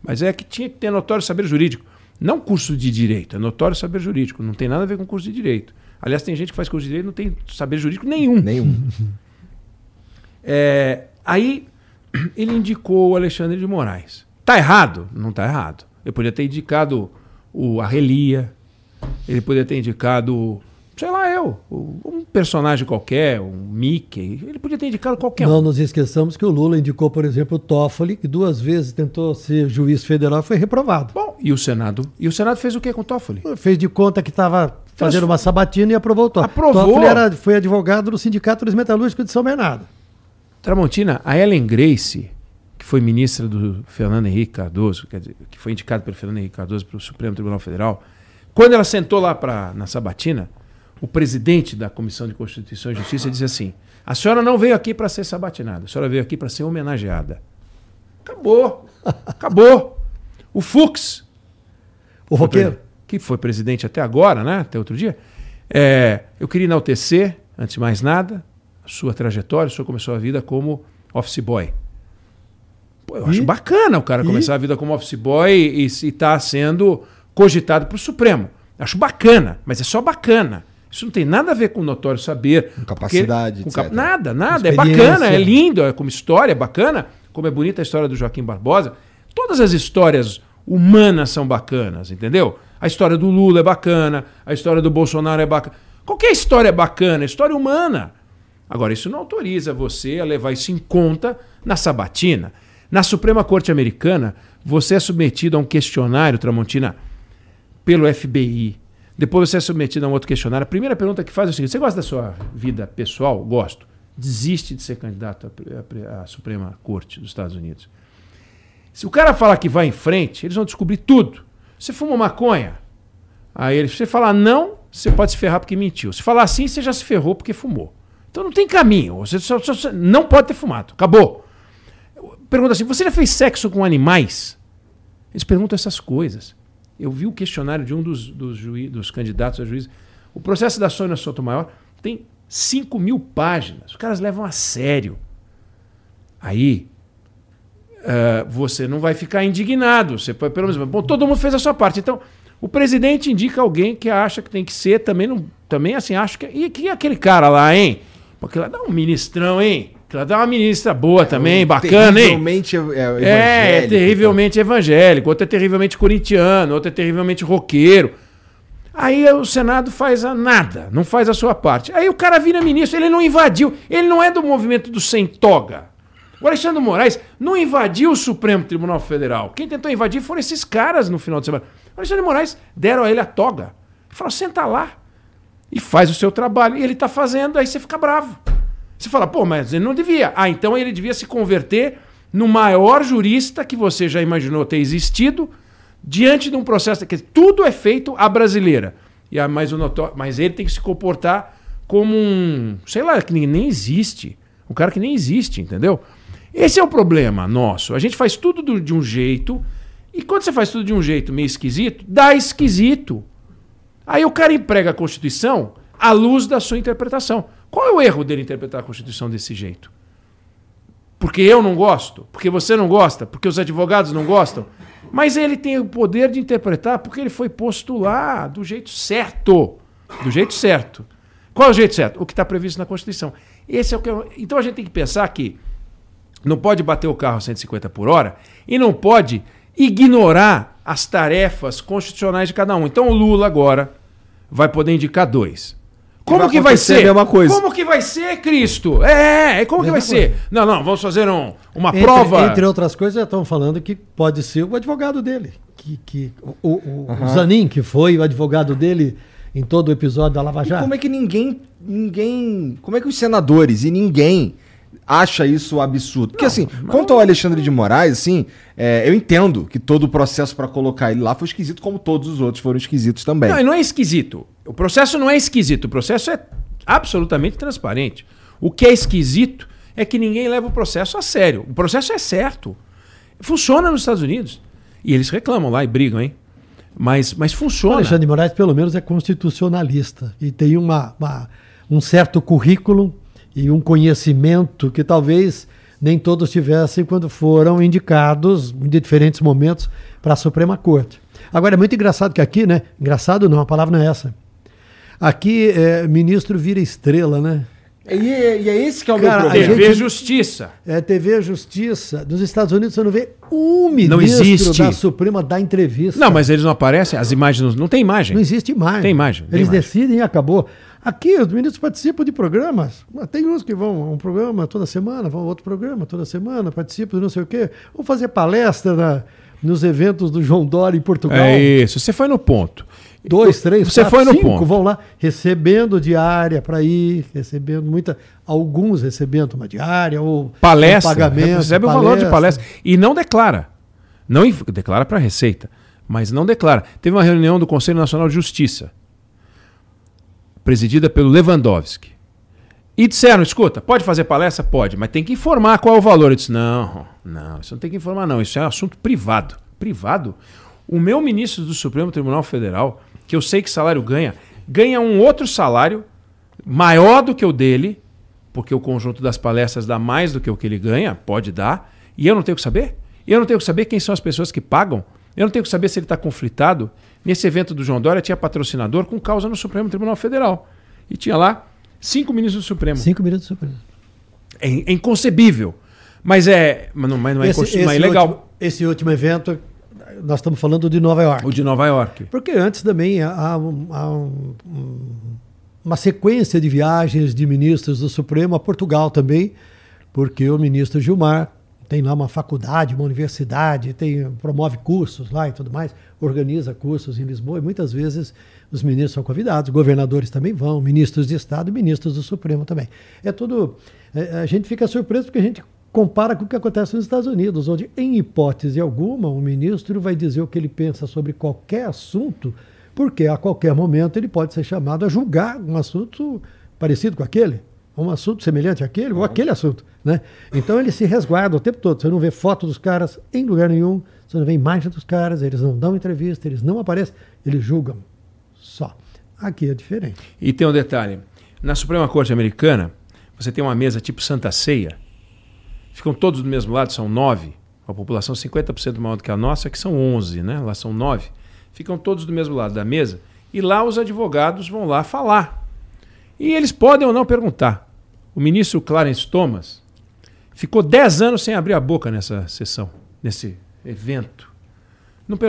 mas é que tinha que ter notório saber jurídico. Não curso de direito, é notório saber jurídico. Não tem nada a ver com curso de direito. Aliás, tem gente que faz curso de direito e não tem saber jurídico nenhum. Nenhum. É, aí ele indicou o Alexandre de Moraes. Tá errado? Não tá errado. Ele podia ter indicado o Arrelia, ele poderia ter indicado sei lá eu, um personagem qualquer, um Mickey, ele podia ter indicado qualquer Não um. nos esqueçamos que o Lula indicou, por exemplo, o Toffoli, que duas vezes tentou ser juiz federal e foi reprovado. Bom, e o Senado? E o Senado fez o que com o Toffoli? Fez de conta que estava fazendo uma sabatina e aprovou o Toffoli. Aprovou. Toffoli era, foi advogado do Sindicato dos Metalúrgicos de São Bernardo. Tramontina, a Ellen Grace, que foi ministra do Fernando Henrique Cardoso, dizer, que foi indicada pelo Fernando Henrique Cardoso para o Supremo Tribunal Federal, quando ela sentou lá pra, na sabatina, o presidente da Comissão de Constituição e Justiça disse assim: a senhora não veio aqui para ser sabatinada, a senhora veio aqui para ser homenageada. Acabou. Acabou. O Fux, o roqueiro, que foi presidente até agora, né? Até outro dia. É, eu queria enaltecer, antes de mais nada, a sua trajetória. O senhor começou a vida como office boy. Pô, eu e? acho bacana o cara e? começar a vida como office boy e estar tá sendo cogitado para o Supremo. Acho bacana, mas é só bacana. Isso não tem nada a ver com notório saber. Com capacidade, porque, com cap... Nada, nada. É bacana, é lindo, é como história, é bacana. Como é bonita a história do Joaquim Barbosa. Todas as histórias humanas são bacanas, entendeu? A história do Lula é bacana, a história do Bolsonaro é bacana. Qualquer história é bacana, é história humana. Agora, isso não autoriza você a levar isso em conta na sabatina. Na Suprema Corte Americana, você é submetido a um questionário, Tramontina, pelo FBI, depois você é submetido a um outro questionário. A primeira pergunta que faz é o seguinte: você gosta da sua vida pessoal? Gosto. Desiste de ser candidato à, Suprema Corte dos Estados Unidos. Se o cara falar que vai em frente, eles vão descobrir tudo. Você fuma maconha? Aí ele, se você falar não, você pode se ferrar porque mentiu. Se falar sim, você já se ferrou porque fumou. Então não tem caminho. Você só, só, não pode ter fumado. Acabou. Pergunta assim: você já fez sexo com animais? Eles perguntam essas coisas. Eu vi o questionário de um dos, dos, juiz, dos candidatos a juiz. O processo da Sônia Sotomayor tem 5 mil páginas. Os caras levam a sério. Aí uh, você não vai ficar indignado. Você pode, pelo menos, bom, todo mundo fez a sua parte. Então, o presidente indica alguém que acha que tem que ser, também não, também assim acho que e que aquele cara lá, hein? Porque lá dá um ministrão, hein? Ela dá uma ministra boa é, também, é, bacana, terrivelmente hein? Terrivelmente é, é, terrivelmente evangélico, outro é terrivelmente corintiano, outro é terrivelmente roqueiro. Aí o Senado faz a nada, não faz a sua parte. Aí o cara vira ministro, ele não invadiu, ele não é do movimento do sem toga. O Alexandre Moraes não invadiu o Supremo Tribunal Federal. Quem tentou invadir foram esses caras no final de semana. O Alexandre Moraes deram a ele a toga. Falou: senta lá e faz o seu trabalho. E ele está fazendo, aí você fica bravo. Você fala, pô, mas ele não devia. Ah, então ele devia se converter no maior jurista que você já imaginou ter existido diante de um processo que tudo é feito à brasileira. E a, mas, o mas ele tem que se comportar como um, sei lá, que nem existe. Um cara que nem existe, entendeu? Esse é o problema nosso. A gente faz tudo do, de um jeito, e quando você faz tudo de um jeito meio esquisito, dá esquisito. Aí o cara emprega a Constituição à luz da sua interpretação. Qual é o erro dele interpretar a Constituição desse jeito? Porque eu não gosto? Porque você não gosta? Porque os advogados não gostam? Mas ele tem o poder de interpretar porque ele foi posto lá do jeito certo. Do jeito certo. Qual é o jeito certo? O que está previsto na Constituição. Esse é o que eu... Então a gente tem que pensar que não pode bater o carro a 150 por hora e não pode ignorar as tarefas constitucionais de cada um. Então o Lula agora vai poder indicar dois. Como vai que vai ser? A mesma coisa. Como que vai ser, Cristo? É, é como que vai coisa. ser? Não, não, vamos fazer um, uma entre, prova. Entre outras coisas, estão falando que pode ser o advogado dele. Que, que, o, o, uhum. o Zanin, que foi o advogado dele em todo o episódio da Lava Jato. E como é que ninguém, ninguém. Como é que os senadores e ninguém acha isso absurdo. Porque, não, assim, não... quanto ao Alexandre de Moraes, assim, é, eu entendo que todo o processo para colocar ele lá foi esquisito, como todos os outros foram esquisitos também. Não, não é esquisito. O processo não é esquisito. O processo é Absolutamente transparente. O que é esquisito é que ninguém leva o processo a sério. O processo é certo. Funciona nos Estados Unidos. E eles reclamam lá e brigam, hein? Mas, mas funciona. O Alexandre de Moraes, pelo menos, é constitucionalista e tem uma, uma, um certo currículo e um conhecimento que talvez nem todos tivessem quando foram indicados em diferentes momentos para a Suprema Corte. Agora, é muito engraçado que aqui, né? Engraçado não, a palavra não é essa. Aqui, é, ministro vira estrela, né? E, e é esse que é o Cara, meu problema. TV gente- Justiça. É TV Justiça. Nos Estados Unidos você não vê um ministro Não existe. da Suprema dar entrevista. Não, mas eles não aparecem, as imagens não, não tem imagem. Não existe imagem. Tem imagem, tem Eles imagem. decidem e acabou. Aqui, os ministros participam de programas. Tem uns que vão a um programa toda semana, vão a outro programa toda semana, participam de não sei o quê. Vão fazer palestra na- nos eventos do João Dória em Portugal. É isso, você foi no ponto. Dois, três, Você quatro, foi no cinco ponto. vão lá recebendo diária para ir, recebendo muita, alguns recebendo uma diária ou Palestra, um pagamento, recebe o valor de palestra e não declara. Não declara para a Receita, mas não declara. Teve uma reunião do Conselho Nacional de Justiça, presidida pelo Lewandowski. E disseram, escuta, pode fazer palestra? Pode, mas tem que informar qual é o valor. Eu disse, não, não, isso não tem que informar não, isso é um assunto privado. Privado? O meu ministro do Supremo Tribunal Federal, que eu sei que salário ganha, ganha um outro salário maior do que o dele, porque o conjunto das palestras dá mais do que o que ele ganha, pode dar, e eu não tenho que saber? E eu não tenho que saber quem são as pessoas que pagam? Eu não tenho que saber se ele está conflitado? Nesse evento do João Dória tinha patrocinador com causa no Supremo Tribunal Federal. E tinha lá cinco ministros do Supremo. Cinco minutos do Supremo. É, é inconcebível. Mas é, mas não, mas não é, Esse, é esse legal. último, esse último evento, nós estamos falando de Nova York. O de Nova York. Porque antes também há, um- há um- um- uma sequência de viagens de ministros do Supremo a Portugal também, porque o ministro Gilmar tem lá uma faculdade, uma universidade, tem, promove cursos lá e tudo mais, organiza cursos em Lisboa e muitas vezes os ministros são convidados, governadores também vão, ministros de Estado e ministros do Supremo também. É tudo. é, a gente fica surpreso porque a gente compara com o que acontece nos Estados Unidos, onde, em hipótese alguma, o ministro vai dizer o que ele pensa sobre qualquer assunto, porque a qualquer momento ele pode ser chamado a julgar um assunto parecido com aquele, um assunto semelhante àquele, ou aquele assunto. Né? Então ele se resguarda o tempo todo. Você não vê foto dos caras em lugar nenhum, você não vê imagem dos caras, eles não dão entrevista, eles não aparecem, eles julgam. Só. Aqui é diferente. E tem um detalhe: na Suprema Corte Americana, você tem uma mesa tipo Santa Ceia, ficam todos do mesmo lado, são nove, a população 50% maior do que a nossa, que são 11, né? lá são nove. Ficam todos do mesmo lado da mesa e lá os advogados vão lá falar. E eles podem ou não perguntar. O ministro Clarence Thomas ficou 10 anos sem abrir a boca nessa sessão, nesse evento.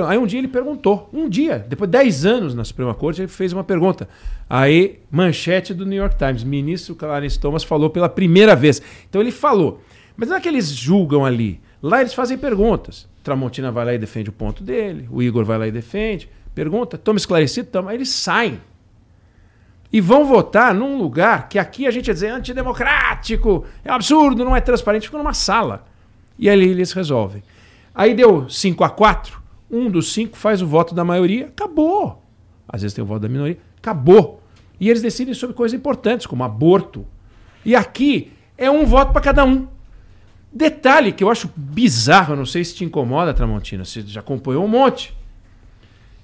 Aí um dia ele perguntou, um dia, depois de 10 anos na Suprema Corte, ele fez uma pergunta. Aí, manchete do New York Times, ministro Clarence Thomas falou pela primeira vez. Então ele falou. Mas não é que eles julgam ali. Lá eles fazem perguntas. Tramontina vai lá e defende o ponto dele, o Igor vai lá e defende, pergunta, toma esclarecido, toma. Aí eles saem. E vão votar num lugar que aqui a gente ia dizer antidemocrático, é um absurdo, não é transparente, ficam numa sala. E ali eles resolvem. Aí deu 5 a 4 um dos cinco faz o voto da maioria, acabou. Às vezes tem o voto da minoria, acabou. E eles decidem sobre coisas importantes, como aborto. E aqui é um voto para cada um. Detalhe que eu acho bizarro, não sei se te incomoda, Tramontina, você já acompanhou um monte.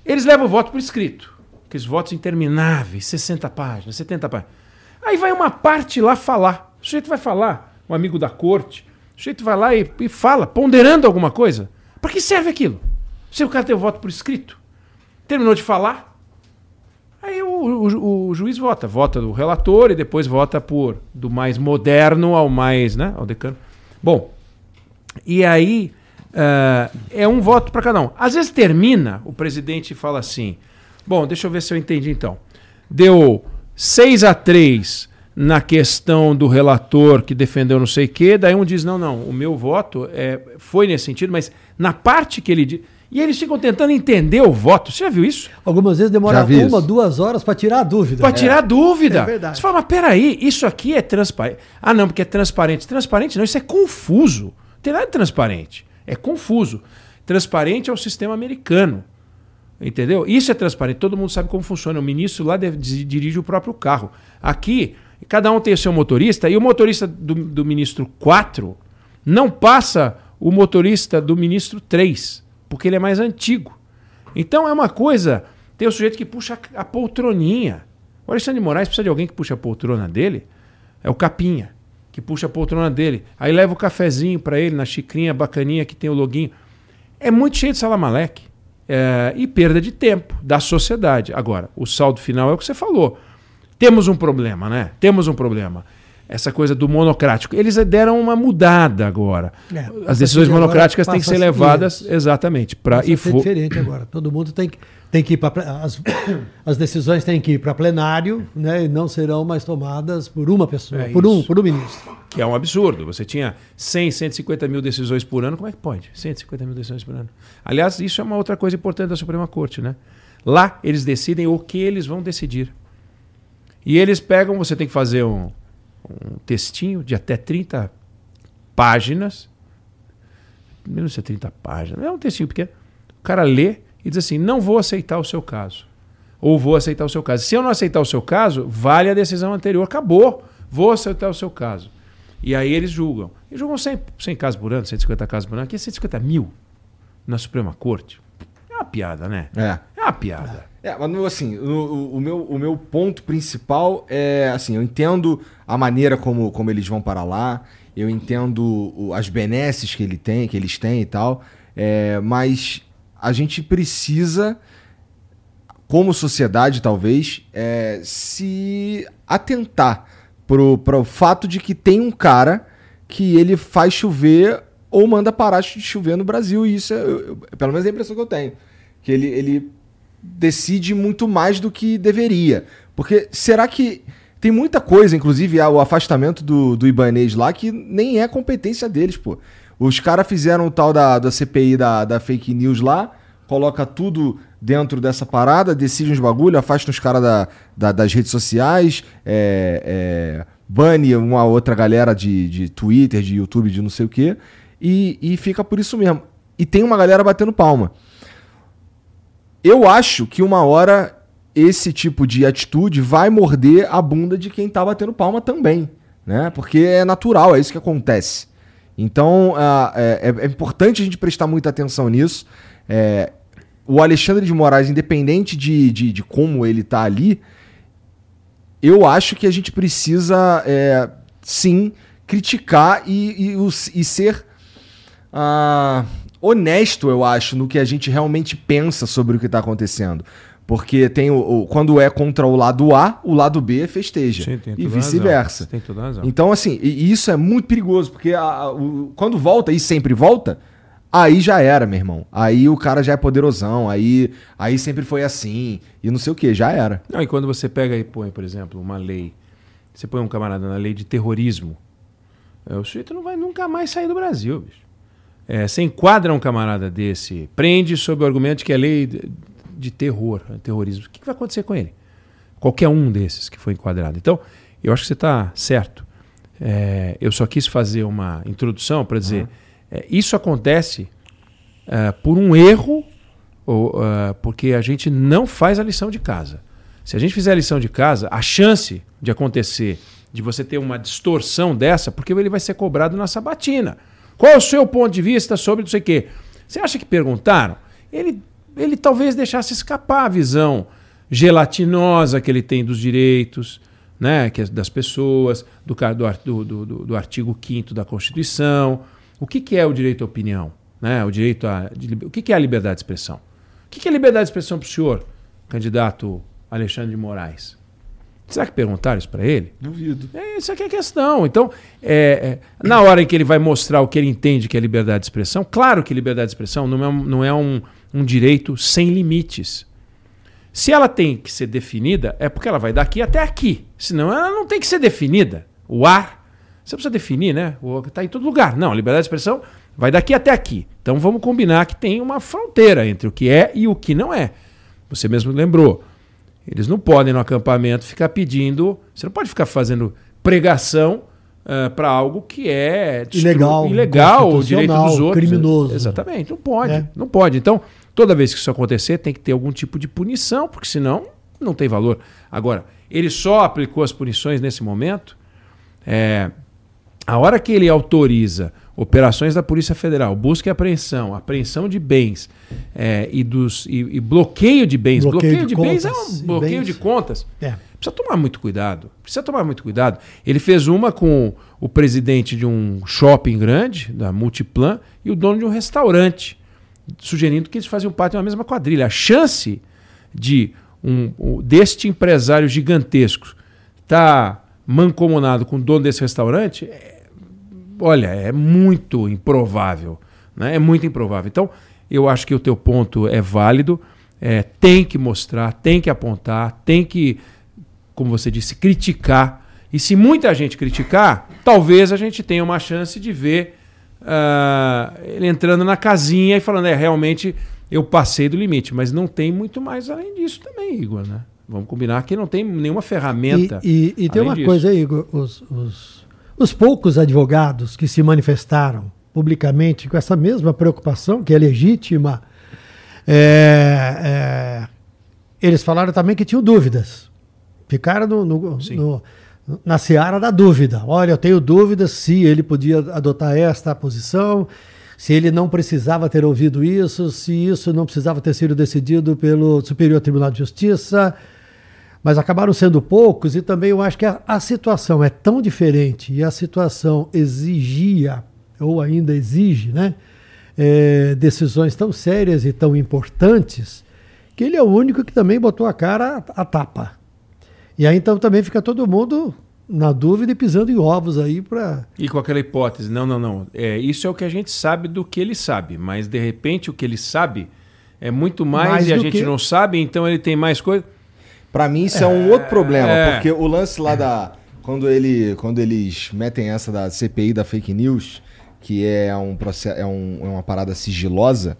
Eles levam o voto por escrito. Aqueles votos intermináveis, 60 páginas, 70 páginas. Aí vai uma parte lá falar. O sujeito vai falar, um amigo da corte. O sujeito vai lá e, e fala, ponderando alguma coisa. Para que serve aquilo? Se o cara tem o voto por escrito, terminou de falar, aí o, o- o juiz vota. Vota do relator e depois vota por do mais moderno ao mais, né, ao decano. Bom, e aí ah, é um voto para cada um. Às vezes termina, o presidente fala assim: Bom, deixa eu ver se eu entendi então. Deu 6 a 3 na questão do relator que defendeu não sei o quê, daí um diz: não, não, o meu voto é, foi nesse sentido, mas na parte que ele diz. E eles ficam tentando entender o voto. Você já viu isso? Algumas vezes demora uma, isso. duas horas para tirar a dúvida. Para tirar dúvida. É verdade. Você fala, mas peraí, isso aqui é transparente. Ah, não, porque é transparente. Transparente não, isso é confuso. Não tem nada de transparente. É confuso. Transparente é o sistema americano. Entendeu? Isso é transparente, todo mundo sabe como funciona. O ministro lá deve- dirige o próprio carro. Aqui, cada um tem o seu motorista, e o motorista do, do ministro 4 não passa o motorista do ministro 3, porque ele é mais antigo. Então é uma coisa. Tem o sujeito que puxa a poltroninha. O Alexandre de Moraes precisa de alguém que puxa a poltrona dele. É o Capinha, que puxa a poltrona dele. Aí leva o cafezinho para ele na xicrinha bacaninha que tem o loguinho. É muito cheio de salamaleque. É, e perda de tempo da sociedade. Agora, o saldo final é o que você falou. Temos um problema, né? Temos um problema. Essa coisa do monocrático. Eles deram uma mudada agora. É, As decisões ser monocráticas têm que ser levadas exatamente para e for, diferente agora. Todo mundo tem que, tem que ir para as, as decisões têm que ir para plenário, né? E não serão mais tomadas por uma pessoa, É por um, isso. por um ministro. que é um absurdo. Você tinha 100, 150 mil decisões por ano. Como é que pode? 150 mil decisões por ano. Aliás, isso é uma outra coisa importante da Suprema Corte, né? Lá eles decidem o que eles vão decidir. E eles pegam, você tem que fazer um, um textinho de até 30 páginas. Menos de 30 páginas. É um textinho pequeno. O cara lê e diz assim: não vou aceitar o seu caso. Ou vou aceitar o seu caso. Se eu não aceitar o seu caso, vale a decisão anterior. Acabou. Vou aceitar o seu caso. E aí eles julgam. E julgam 100, 100 casos por ano, 150 casos por ano. Aqui é 150 mil na Suprema Corte. É uma piada, né? É. É uma piada. É, mas assim, o, o- o meu, o meu ponto principal é assim, eu entendo a maneira como, como eles vão para lá, eu entendo o- as benesses que ele tem, que eles têm e tal, é, mas a gente precisa, como sociedade talvez, é, se atentar pro, pro fato de que tem um cara que ele faz chover ou manda parar de chover no Brasil, e isso é, eu- pelo menos é a impressão que eu tenho. Que ele, ele decide muito mais do que deveria. Porque será que tem muita coisa, inclusive ah, o afastamento do, do Ibanês lá, que nem é competência deles, pô. Os caras fizeram o tal da, da CPI da, da fake news lá, coloca tudo dentro dessa parada, decide uns bagulho, afasta os caras da, da- das redes sociais, é, é, bane uma outra galera de, de Twitter, de YouTube, de não sei o quê, e, e fica por isso mesmo. E tem uma galera batendo palma. Eu acho que uma hora esse tipo de atitude vai morder a bunda de quem tá batendo palma também, né? Porque é natural, é isso que acontece. Então ah, é, é- é importante a gente prestar muita atenção nisso. É, o Alexandre de Moraes, independente de, de, de como ele tá ali, eu acho que a gente precisa é, sim criticar e, e, e ser ah, honesto, eu acho, no que a gente realmente pensa sobre o que está acontecendo. Porque tem o, o- quando é contra o lado A, o lado B festeja. Sim, tem e vice-versa. Então, assim, isso é muito perigoso, porque a- a- o- quando volta, e sempre volta, aí já era, meu irmão. Aí o cara já é poderosão, aí, aí sempre foi assim, e não sei o que, já era. Não, e quando você pega e põe, por exemplo, uma lei, você põe um camarada na lei de terrorismo, é, o sujeito não vai nunca mais sair do Brasil, bicho. É, você enquadra um camarada desse, prende sob o argumento de que é lei de, de terror, terrorismo. O que que vai acontecer com ele? Qualquer um desses que foi enquadrado. Então, eu acho que você está certo. É, eu só quis fazer uma introdução para dizer: é, isso acontece é, por um erro, ou, é, porque a gente não faz a lição de casa. Se a gente fizer a lição de casa, a chance de acontecer, de você ter uma distorção dessa, porque ele vai ser cobrado na sabatina. Qual é o seu ponto de vista sobre não sei o quê? Você acha que perguntaram? Ele, ele talvez deixasse escapar a visão gelatinosa que ele tem dos direitos, né, que é das pessoas, do, do, do, do, artigo 5 da Constituição. O que, que é o direito à opinião? Né? O, direito a, de o que, que é a liberdade de expressão? O que, que é liberdade de expressão para o senhor, candidato Alexandre de Moraes? Será que perguntaram isso para ele? Duvido. É, isso aqui é a questão. Então, é, é, na hora em que ele vai mostrar o que ele entende que é liberdade de expressão, claro que liberdade de expressão não é, um- não é um, um direito sem limites. Se ela tem que ser definida, é porque ela vai daqui até aqui. Senão ela não tem que ser definida. O ar, você precisa definir, né? Está em todo lugar. Não, a liberdade de expressão vai daqui até aqui. Então vamos combinar que tem uma fronteira entre o que é e o que não é. Você mesmo lembrou. Eles não podem no acampamento ficar pedindo. Você não pode ficar fazendo pregação para algo que é Ilegal, ilegal, o direito dos outros. criminoso. Exatamente, não pode, É. não pode. Então Toda vez que isso acontecer, tem que ter algum tipo de punição, porque senão não tem valor. Agora, ele só aplicou as punições nesse momento. É, a hora que ele autoriza operações da Polícia Federal, busca e apreensão, apreensão de bens é, e, dos, e, e, bloqueio de bens. Bloqueio, bloqueio de, de bens é um bloqueio bens. de contas. É. Precisa tomar muito cuidado. Precisa tomar muito cuidado. Ele fez uma com o presidente de um shopping grande, da Multiplan, e o dono de um restaurante, sugerindo que eles faziam parte de uma mesma quadrilha. A chance de um, um deste empresário gigantesco estar tá mancomunado com o dono desse restaurante é olha, é muito improvável. Né? É muito improvável. Então, eu acho que o teu ponto é válido. É, tem que mostrar, tem que apontar, tem que, como você disse, criticar. E se muita gente criticar, talvez a gente tenha uma chance de ver uh, ele entrando na casinha e falando, é, realmente eu passei do limite. Mas não tem muito mais além disso também, Igor, né? Vamos combinar que não tem nenhuma ferramenta. E, e, e tem uma disso. coisa aí, Igor, os, os os poucos advogados que se manifestaram publicamente com essa mesma preocupação, que é legítima, é, é, eles falaram também que tinham dúvidas. Ficaram no, no, no, na seara da dúvida. Olha, eu tenho dúvidas se ele podia adotar esta posição, se ele não precisava ter ouvido isso, se isso não precisava ter sido decidido pelo Superior Tribunal de Justiça mas acabaram sendo poucos e também eu acho que a, a, situação é tão diferente e a situação exigia, ou ainda exige, né, é, decisões tão sérias e tão importantes, que ele é o único que também botou a cara a, a tapa. E aí então também fica todo mundo na dúvida e pisando em ovos aí para. E com aquela hipótese, não, não, não. É, isso é o que a gente sabe do que ele sabe, mas de repente o que ele sabe é muito mais, mais e a gente que... não sabe, então ele tem mais coisa. Para mim isso é, é, um outro problema, é. porque o lance lá da quando ele quando eles metem essa da CPI da fake news, que é um processo é, um, é uma parada sigilosa,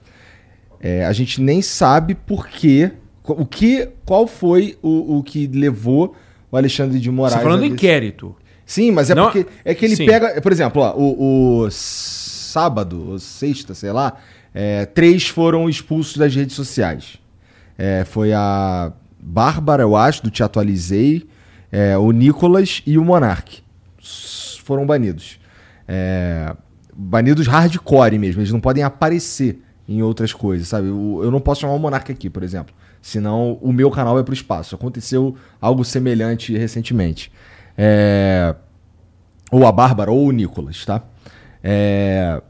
é, a gente nem sabe por quê, o que qual foi o, o que levou o Alexandre de Moraes. Você tá falando do inquérito. Sim, mas é Não, porque é que ele sim. pega, por exemplo, ó, o, o sábado, ou sexta, sei lá, é, três foram expulsos das redes sociais. É, foi a Bárbara, eu acho, do Te Atualizei, é, o Nicolas e o Monark. Foram banidos. É, banidos hardcore mesmo, eles não podem aparecer em outras coisas, sabe? Eu, eu não posso chamar o Monark aqui, por exemplo. Senão o meu canal é pro espaço. Aconteceu algo semelhante recentemente. É, ou a Bárbara ou o Nicolas, tá? É,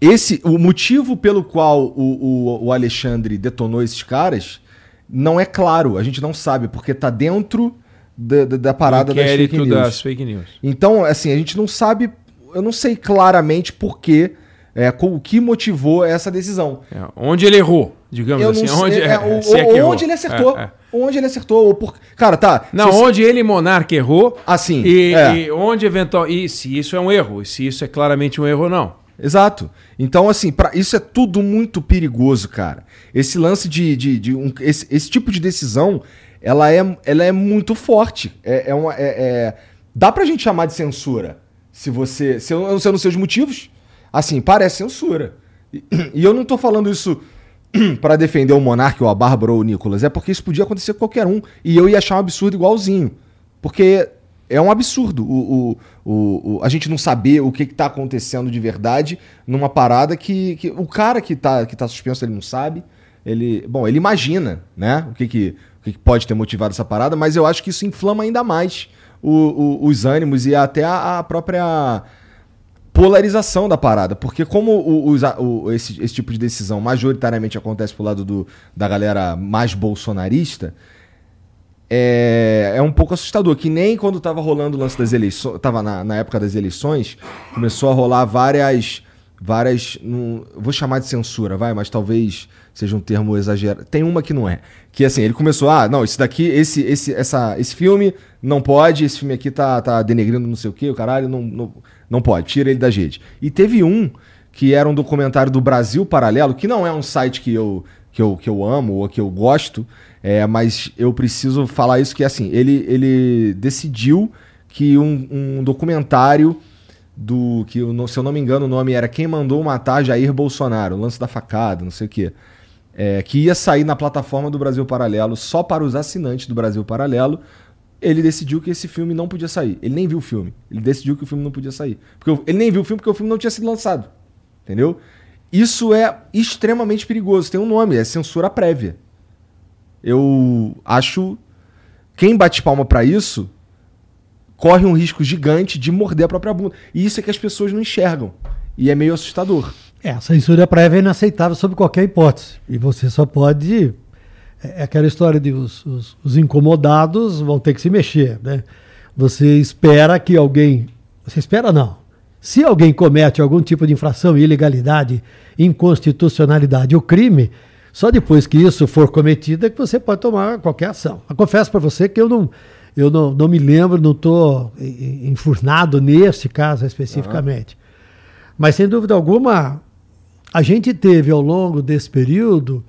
esse, o motivo pelo qual o, o, o Alexandre detonou esses caras não é claro, a gente não sabe, porque tá dentro da, da, da parada das fake, news. das fake news. Então, assim, a gente não sabe, eu não sei claramente por quê, é, o que motivou essa decisão. É, onde ele errou, digamos eu assim. onde, é, o, é onde ele acertou. É, é. Onde ele acertou. Ou por... Cara, tá. Não, onde ele, Monarca, errou. Assim. E, e onde eventual. E se isso é um erro, e se isso é claramente um erro ou não. Exato. Então, assim, pra, isso é tudo muito perigoso, cara. Esse lance de. de, de um, esse, esse, tipo de decisão, ela é, ela é muito forte. É, é uma, é, é, dá pra gente chamar de censura. Se você. Se eu, eu não sei os seus motivos, assim, parece censura. E, e eu não tô falando isso para defender o Monarque ou a Bárbara ou o Nicolas. É porque isso podia acontecer com qualquer um. E eu ia achar um absurdo igualzinho. Porque é um absurdo o, o, o, a gente não saber o que está acontecendo de verdade numa parada que, que o cara que está que tá suspenso ele não sabe. Ele, bom, ele imagina, né? O que, que, o que, que pode ter motivado essa parada, mas eu acho que isso inflama ainda mais o, os ânimos e até a, a, própria polarização da parada. Porque como o, esse, esse tipo de decisão majoritariamente acontece pro lado do, da galera mais bolsonarista, é, é um pouco assustador. Que nem quando estava rolando o lance das eleições, estava na, na época das eleições, começou a rolar várias. Várias. Não, vou chamar de censura, vai, mas talvez seja um termo exagerado. Tem uma que não é. Que assim, ele começou, ah, não, esse daqui, esse, esse, essa, esse filme não pode, esse filme aqui tá, tá denegrindo não sei o que, o caralho, não, não, não pode, tira ele da rede. E teve um que era um documentário do Brasil Paralelo, que não é um site que eu, que eu, que eu amo ou que eu gosto, é, mas eu preciso falar isso que assim, ele, ele decidiu que um, um documentário do que se eu não me engano o nome era Quem mandou matar Jair Bolsonaro, o lance da facada, não sei o quê. é, que ia sair na plataforma do Brasil Paralelo só para os assinantes do Brasil Paralelo, ele decidiu que esse filme não podia sair. Ele nem viu o filme. Ele decidiu que o filme não podia sair. Porque ele nem viu o filme porque o filme não tinha sido lançado. Entendeu? Isso é extremamente perigoso. Tem um nome, é censura prévia. Eu acho. Quem bate palma para isso corre um risco gigante de morder a própria bunda. E isso é que as pessoas não enxergam. E é meio assustador. É, a censura prévia é inaceitável sob qualquer hipótese. E você só pode. É, é aquela história de os, os, os incomodados vão ter que se mexer. Né? Você espera que alguém. Você espera não. Se alguém comete algum tipo de infração, ilegalidade, inconstitucionalidade ou crime, só depois que isso for cometido é que você pode tomar qualquer ação. Eu confesso para você que eu não, eu não, não me lembro, não estou enfurnado nesse caso especificamente. Mas, sem dúvida alguma, a gente teve ao longo desse período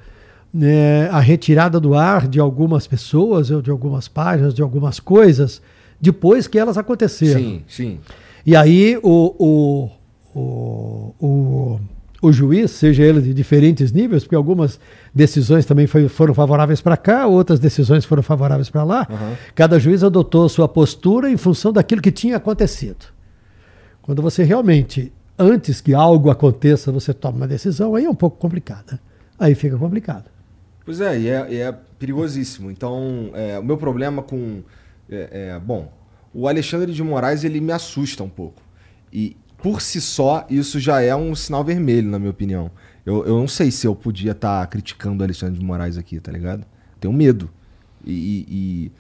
né, a retirada do ar de algumas pessoas, de algumas páginas, de algumas coisas, depois que elas aconteceram. Sim, sim. E aí o, o, o, o, o juiz, seja ele de diferentes níveis, porque algumas decisões também foi, foram favoráveis para cá, outras decisões foram favoráveis para lá, uhum. cada juiz adotou sua postura em função daquilo que tinha acontecido. Quando você realmente antes que algo aconteça, você toma uma decisão, aí é um pouco complicada. Aí fica complicado. Pois é, e é, é perigosíssimo. Então, é, o meu problema com. É, é, bom, o Alexandre de Moraes ele me assusta um pouco. E por si só, isso já é um sinal vermelho, na minha opinião. Eu, eu não sei se eu podia estar tá criticando o Alexandre de Moraes aqui, tá ligado? Tenho medo. E, e,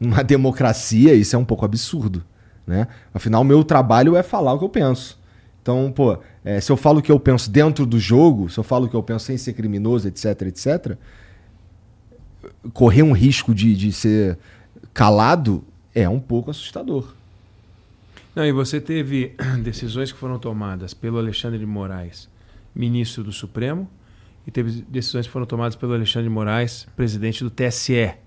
numa democracia, isso é um pouco absurdo. Né? Afinal, meu trabalho é falar o que eu penso. Então, pô, é, se eu falo o que eu penso dentro do jogo, se eu falo o que eu penso sem ser criminoso, etc, etc, correr um risco de, de ser calado é um pouco assustador. Não, e você teve decisões que foram tomadas pelo Alexandre de Moraes, ministro do Supremo, e teve decisões que foram tomadas pelo Alexandre de Moraes, presidente do TSE. É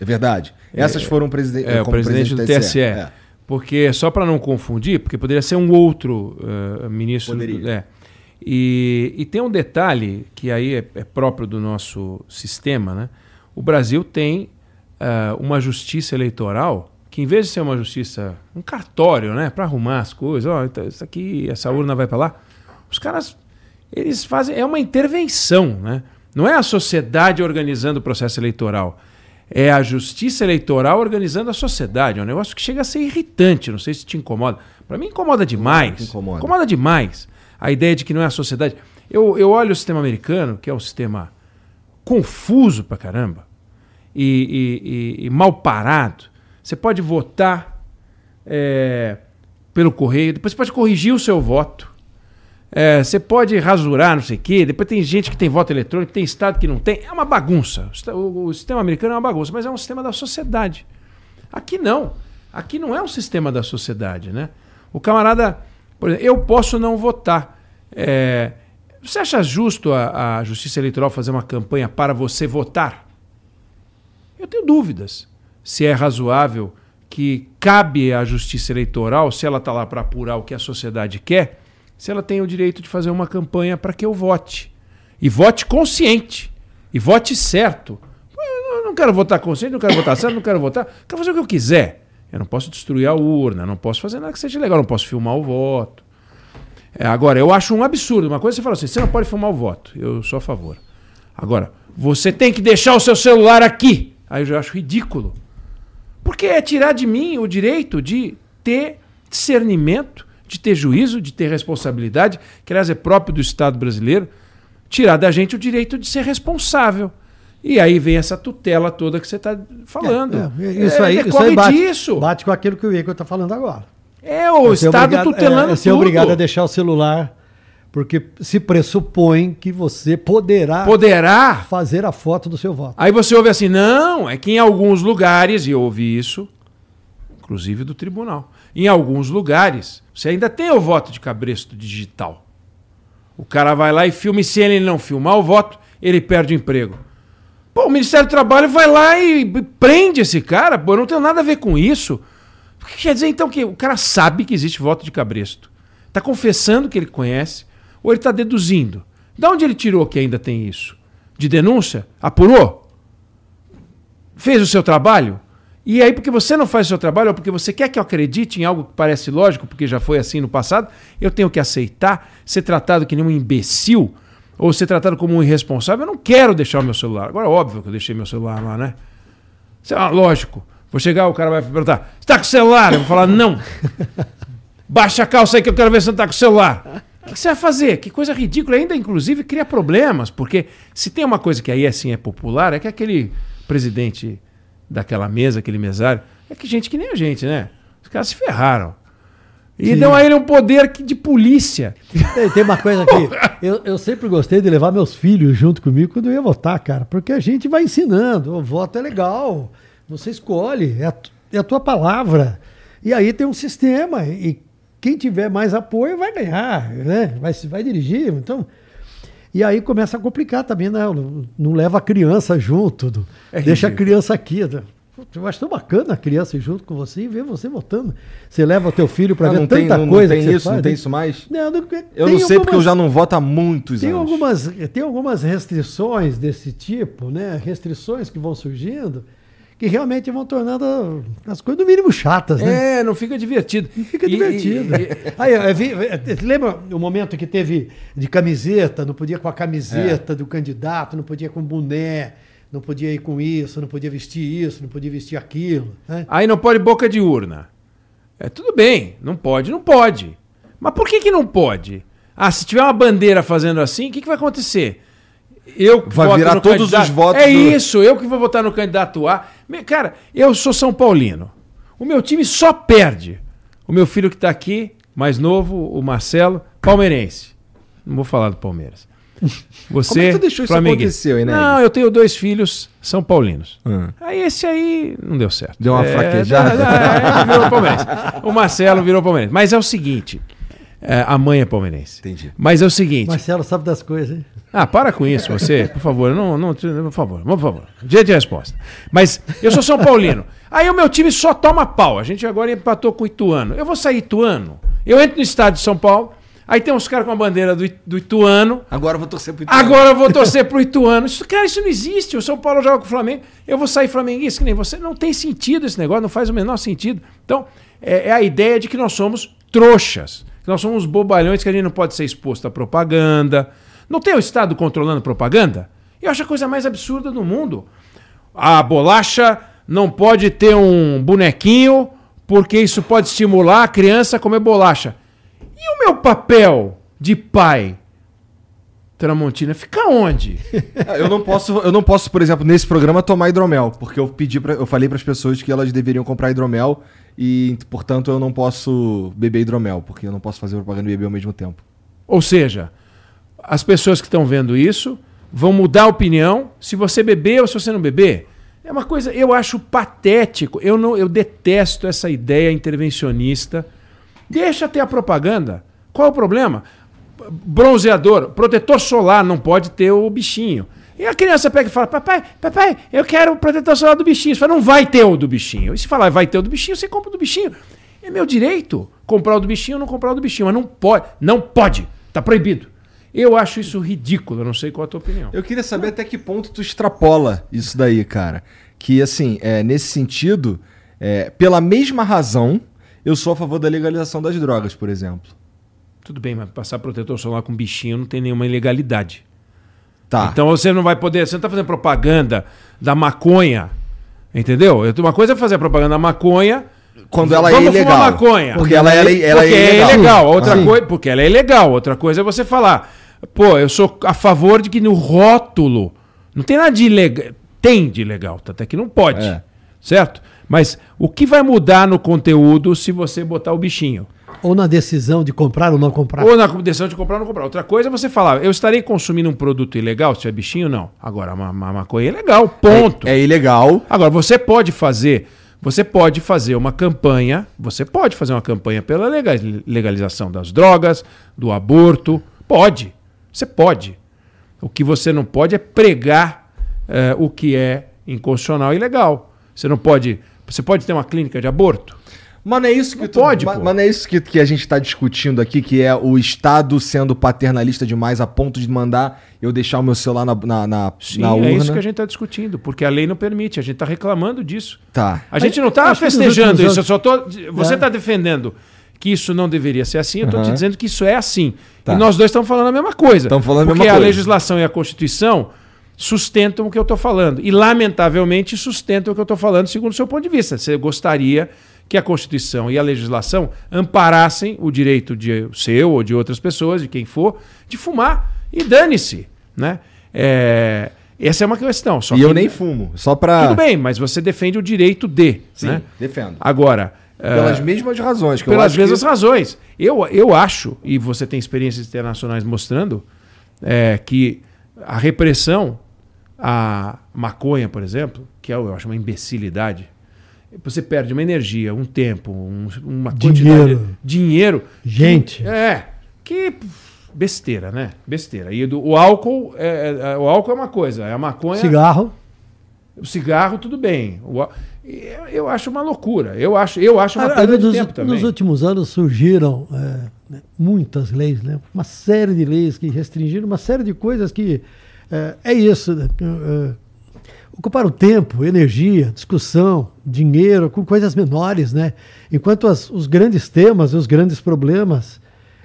verdade. Essas é, foram presidente, é, o presidente, presidente do TSE. TSE. É. Porque, só para não confundir, porque poderia ser um outro uh, ministro. Poderia. É. E, e, tem um detalhe que aí é, é, próprio do nosso sistema, né? O Brasil tem uh, uma justiça eleitoral que, em vez de ser uma justiça, um cartório, né? Para arrumar as coisas, ó, oh, isso aqui, essa urna vai para lá. Os caras, eles fazem, é uma intervenção, né? Não é a sociedade organizando o processo eleitoral é a justiça eleitoral organizando a sociedade. É um negócio que chega a ser irritante. Não sei se te incomoda. Para mim incomoda demais. Incomoda. incomoda demais. A ideia de que não é a sociedade. Eu, eu olho o sistema americano, que é um sistema confuso pra caramba e, e, e, e mal parado. Você pode votar é, pelo correio, depois você pode corrigir o seu voto. É, você pode rasurar, não sei o quê. Depois tem gente que tem voto eletrônico, tem estado que não tem. É uma bagunça. O, o, sistema americano é uma bagunça, mas é um sistema da sociedade. Aqui não. Aqui não é um sistema da sociedade, né? O camarada, por exemplo, eu posso não votar. É, você acha justo a, a Justiça Eleitoral fazer uma campanha para você votar? Eu tenho dúvidas se é razoável que cabe à Justiça Eleitoral, se ela está lá para apurar o que a sociedade quer, se ela tem o direito de fazer uma campanha para que eu vote. E vote consciente. E vote certo. Eu não quero votar consciente, não quero votar certo, não quero votar. Quero fazer o que eu quiser. Eu não posso destruir a urna, não posso fazer nada que seja legal, não posso filmar o voto. É, agora, eu acho um absurdo. Uma coisa é você fala assim: você não pode filmar o voto. Eu sou a favor. Agora, você tem que deixar o seu celular aqui. Aí eu já acho ridículo. Porque é tirar de mim o direito de ter discernimento de ter juízo, de ter responsabilidade, que aliás é próprio do Estado brasileiro, tirar da gente o direito de ser responsável. E aí vem essa tutela toda que você está falando. É, é, isso aí, é, isso aí bate, disso. bate com aquilo que o Igor está falando agora. É o é Estado obrigado, tutelando é, ser tudo. obrigado a deixar o celular, porque se pressupõe que você poderá, poderá fazer a foto do seu voto. Aí você ouve assim, não, é que em alguns lugares, e eu ouvi isso, inclusive do tribunal, em alguns lugares, você ainda tem o voto de cabresto digital. O cara vai lá e filma, e se ele não filmar o voto, ele perde o emprego. Pô, o Ministério do Trabalho vai lá e prende esse cara, pô, eu não tenho nada a ver com isso. Quer dizer, então, que o cara sabe que existe voto de cabresto. Está confessando que ele conhece, ou ele está deduzindo. De onde ele tirou que ainda tem isso? de denúncia? Apurou? Fez o seu trabalho? E aí, porque você não faz o seu trabalho, ou porque você quer que eu acredite em algo que parece lógico, porque já foi assim no passado, eu tenho que aceitar ser tratado que nem um imbecil, ou ser tratado como um irresponsável. Eu não quero deixar o meu celular. Agora, óbvio que eu deixei meu celular lá, né? Ah, lógico. Vou chegar, o cara vai perguntar: Você tá com o celular? Eu vou falar: Não. Baixa a calça aí que eu quero ver se você tá com o celular. O que você vai fazer? Que coisa ridícula. Ainda, inclusive, cria problemas, porque se tem uma coisa que aí assim é popular, é que aquele presidente daquela mesa, aquele mesário, é que gente que nem a gente, né? Os caras se ferraram. E Sim. deu a ele um poder de polícia. Tem, tem uma coisa aqui. Eu, eu, sempre gostei de levar meus filhos junto comigo quando eu ia votar, cara. Porque a gente vai ensinando. O voto é legal. Você escolhe. É a, é a tua palavra. E aí tem um sistema. E quem tiver mais apoio vai ganhar, né? Vai, vai dirigir. Então. E aí começa a complicar também, né? Não, não leva a criança junto, é deixa a criança aqui. Eu acho tão bacana a criança ir junto com você e ver você votando. Você leva o teu filho para ah, ver tanta tem, não, coisa. Não tem isso, faz, não tem isso mais? Não, não, eu não sei algumas, porque eu já não voto há muitos tem anos. Algumas, tem algumas restrições desse tipo, né? Restrições que vão surgindo que realmente vão tornando as coisas no mínimo chatas, né? É, não fica divertido. Não fica e, divertido. E, Aí, eu vi, lembra o momento que teve de camiseta, não podia com a camiseta é. do candidato, não podia com boné, não podia ir com isso, não podia vestir isso, não podia vestir aquilo. Né? Aí não pode boca de urna. É tudo bem, não pode, não pode. Mas por que, que não pode? Ah, se tiver uma bandeira fazendo assim, o que, que vai acontecer? Eu vai virar todos candidato. os votos. É do... isso, eu que vou votar no candidato A. Cara, eu sou São Paulino. O meu time só perde. O meu filho que está aqui, mais novo, o Marcelo, palmeirense. Não vou falar do Palmeiras. Você, Como é que tu deixou isso acontecer, hein, né? Não, eu tenho dois filhos são paulinos. Hum. Aí esse aí não deu certo. Deu uma é, fraquejada? É, virou palmeirense. O Marcelo virou palmeirense. Mas é o seguinte, é, a mãe é palmeirense. Entendi. Mas é o seguinte... Marcelo sabe das coisas, hein? Ah, para com isso, você, por favor, não, não, por favor, por favor. Jeito de resposta. Mas eu sou São Paulino. Aí o meu time só toma pau. A gente agora empatou com o Ituano. Eu vou sair Ituano. Eu entro no estádio de São Paulo. Aí tem uns caras com a bandeira do, do Ituano. Agora eu vou torcer pro Ituano. Agora eu vou torcer pro Ituano. Isso, cara, isso não existe. O São Paulo joga com o Flamengo. Eu vou sair flamenguista que nem você. Não tem sentido esse negócio, não faz o menor sentido. Então, é, é a ideia de que nós somos trouxas. Nós somos bobalhões que a gente não pode ser exposto à propaganda não tem o Estado controlando propaganda? Eu acho a coisa mais absurda do mundo. A bolacha não pode ter um bonequinho porque isso pode estimular a criança a comer bolacha. E o meu papel de pai? Tramontina, fica onde? eu não posso, eu não posso, por exemplo, nesse programa tomar hidromel, porque eu pedi para eu falei para as pessoas que elas deveriam comprar hidromel e, portanto, eu não posso beber hidromel, porque eu não posso fazer propaganda e beber ao mesmo tempo. Ou seja, as pessoas que estão vendo isso vão mudar a opinião se você beber ou se você não beber. É uma coisa, eu acho patético. Eu não, eu detesto essa ideia intervencionista. Deixa ter a propaganda. Qual é o problema? Bronzeador, protetor solar não pode ter o bichinho. E a criança pega e fala: Papai, papai, eu quero o protetor solar do bichinho. Você fala: Não vai ter o do bichinho. E se falar, vai ter o do bichinho, você compra o do bichinho. É meu direito comprar o do bichinho ou não comprar o do bichinho. Mas não pode. Não pode. Está proibido. Eu acho isso ridículo, eu não sei qual a tua opinião. Eu queria saber até que ponto tu extrapola isso daí, cara. Que, assim, é, nesse sentido, é, pela mesma razão, eu sou a favor da legalização das drogas, por exemplo. Tudo bem, mas passar protetor solar com bichinho não tem nenhuma ilegalidade. Tá. Então você não vai poder, você não está fazendo propaganda da maconha, entendeu? Uma coisa é fazer propaganda da maconha quando ela é ilegal. maconha. Porque ela, é, ela porque é ilegal. É ilegal. Outra coisa, porque ela é ilegal. Outra coisa é você falar, Pô, eu sou a favor de que no rótulo não tem nada de ilegal. Tem de ilegal, até que não pode. É. Certo? Mas o que vai mudar no conteúdo se você botar o bichinho? Ou na decisão de comprar ou não comprar. Ou na decisão de comprar ou não comprar. Outra coisa é você falar, eu estarei consumindo um produto ilegal se tiver bichinho? Não. Agora, a maconha é legal, ponto. É, é ilegal. Agora, você pode fazer você pode fazer uma campanha, você pode fazer uma campanha pela legalização das drogas, do aborto, pode. Você pode. O que você não pode é pregar é, o que é inconstitucional e ilegal. Você não pode. Você pode ter uma clínica de aborto? Mas não é isso que Não tu- pode, mas, pô. mas não é isso que, que a gente está discutindo aqui, que é o Estado sendo paternalista demais a ponto de mandar eu deixar o meu celular na, na, na, Sim, na é urna. isso que a gente está discutindo, porque a lei não permite, a gente está reclamando disso. Tá. A gente não está acho que nos festejando isso, eu só tô. Você É. está defendendo que isso não deveria ser assim, eu estou te Aham. dizendo que isso é assim. Tá. E nós dois estamos falando a mesma coisa. Estamos falando a porque mesma a coisa. legislação e a Constituição sustentam o que eu estou falando. E, lamentavelmente, sustentam o que eu estou falando segundo o seu ponto de vista. Você gostaria que a Constituição e a legislação amparassem o direito de seu ou de outras pessoas, de quem for, de fumar. E dane-se. Né? É, essa é uma questão. E que- eu nem fumo, só pra... Tudo bem, mas você defende o direito de. Sim, né? defendo. Agora, Pelas mesmas razões. Que eu pelas acho mesmas que... razões. Eu, eu acho, e você tem experiências internacionais mostrando, é, que a repressão à maconha, por exemplo, que é, eu acho uma imbecilidade, você perde uma energia, um tempo, um- uma quantidade Dinheiro. dinheiro. Gente. É, que besteira, né? Besteira. E do- o álcool, é, é- o álcool é uma coisa, é a maconha. Cigarro. O cigarro, tudo bem. O eu, acho uma loucura. Eu acho, eu acho uma perda de nos, tempo também. nos últimos anos surgiram é, né, muitas leis, né? uma série de leis que restringiram uma série de coisas que é, é isso. né? É, ocupar o tempo, energia, discussão, dinheiro com coisas menores, né? Enquanto as- os grandes temas, os grandes problemas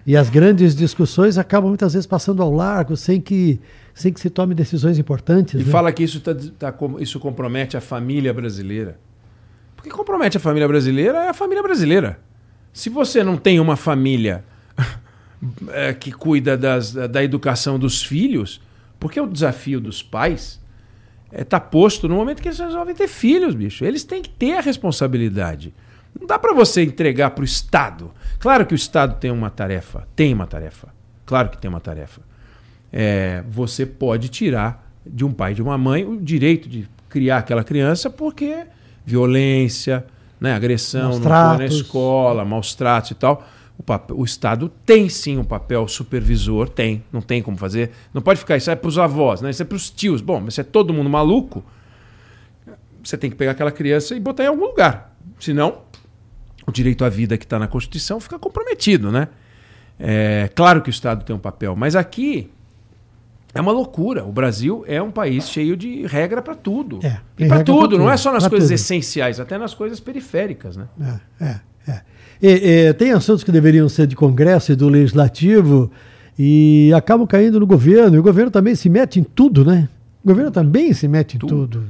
e as grandes discussões acabam muitas vezes passando ao largo sem que, sem que se tome decisões importantes. E né? fala que isso, tá, tá isso compromete a família brasileira. Porque compromete a família brasileira é a família brasileira. Se você não tem uma família é, que cuida das- da educação dos filhos, porque o desafio dos pais é tá posto no momento que eles resolvem ter filhos, bicho. Eles têm que ter a responsabilidade. Não dá para você entregar para o Estado. Claro que o Estado tem uma tarefa, tem uma tarefa. Claro que tem uma tarefa. É, você pode tirar de um pai e de uma mãe o direito de criar aquela criança porque violência, né, agressão, Maus não na escola, maus tratos e tal. O, papel- o Estado tem sim um papel supervisor, tem, não tem como fazer. Não pode ficar, isso é para os avós, né? isso é para os tios. Bom, mas se é todo mundo maluco, você tem que pegar aquela criança e botar em algum lugar. Senão, o direito à vida que está na Constituição fica comprometido, né? É, claro que o Estado tem um papel, mas aqui é uma loucura. O Brasil é um país cheio de regra para tudo. É, e para pra tudo, não tudo, é só nas coisas tudo. essenciais, até nas coisas periféricas, né? É, é, é. E, e, tem assuntos que deveriam ser de Congresso e do Legislativo e acabam caindo no governo. E o governo também se mete em tudo, né? O governo também se mete em Tudo. tudo.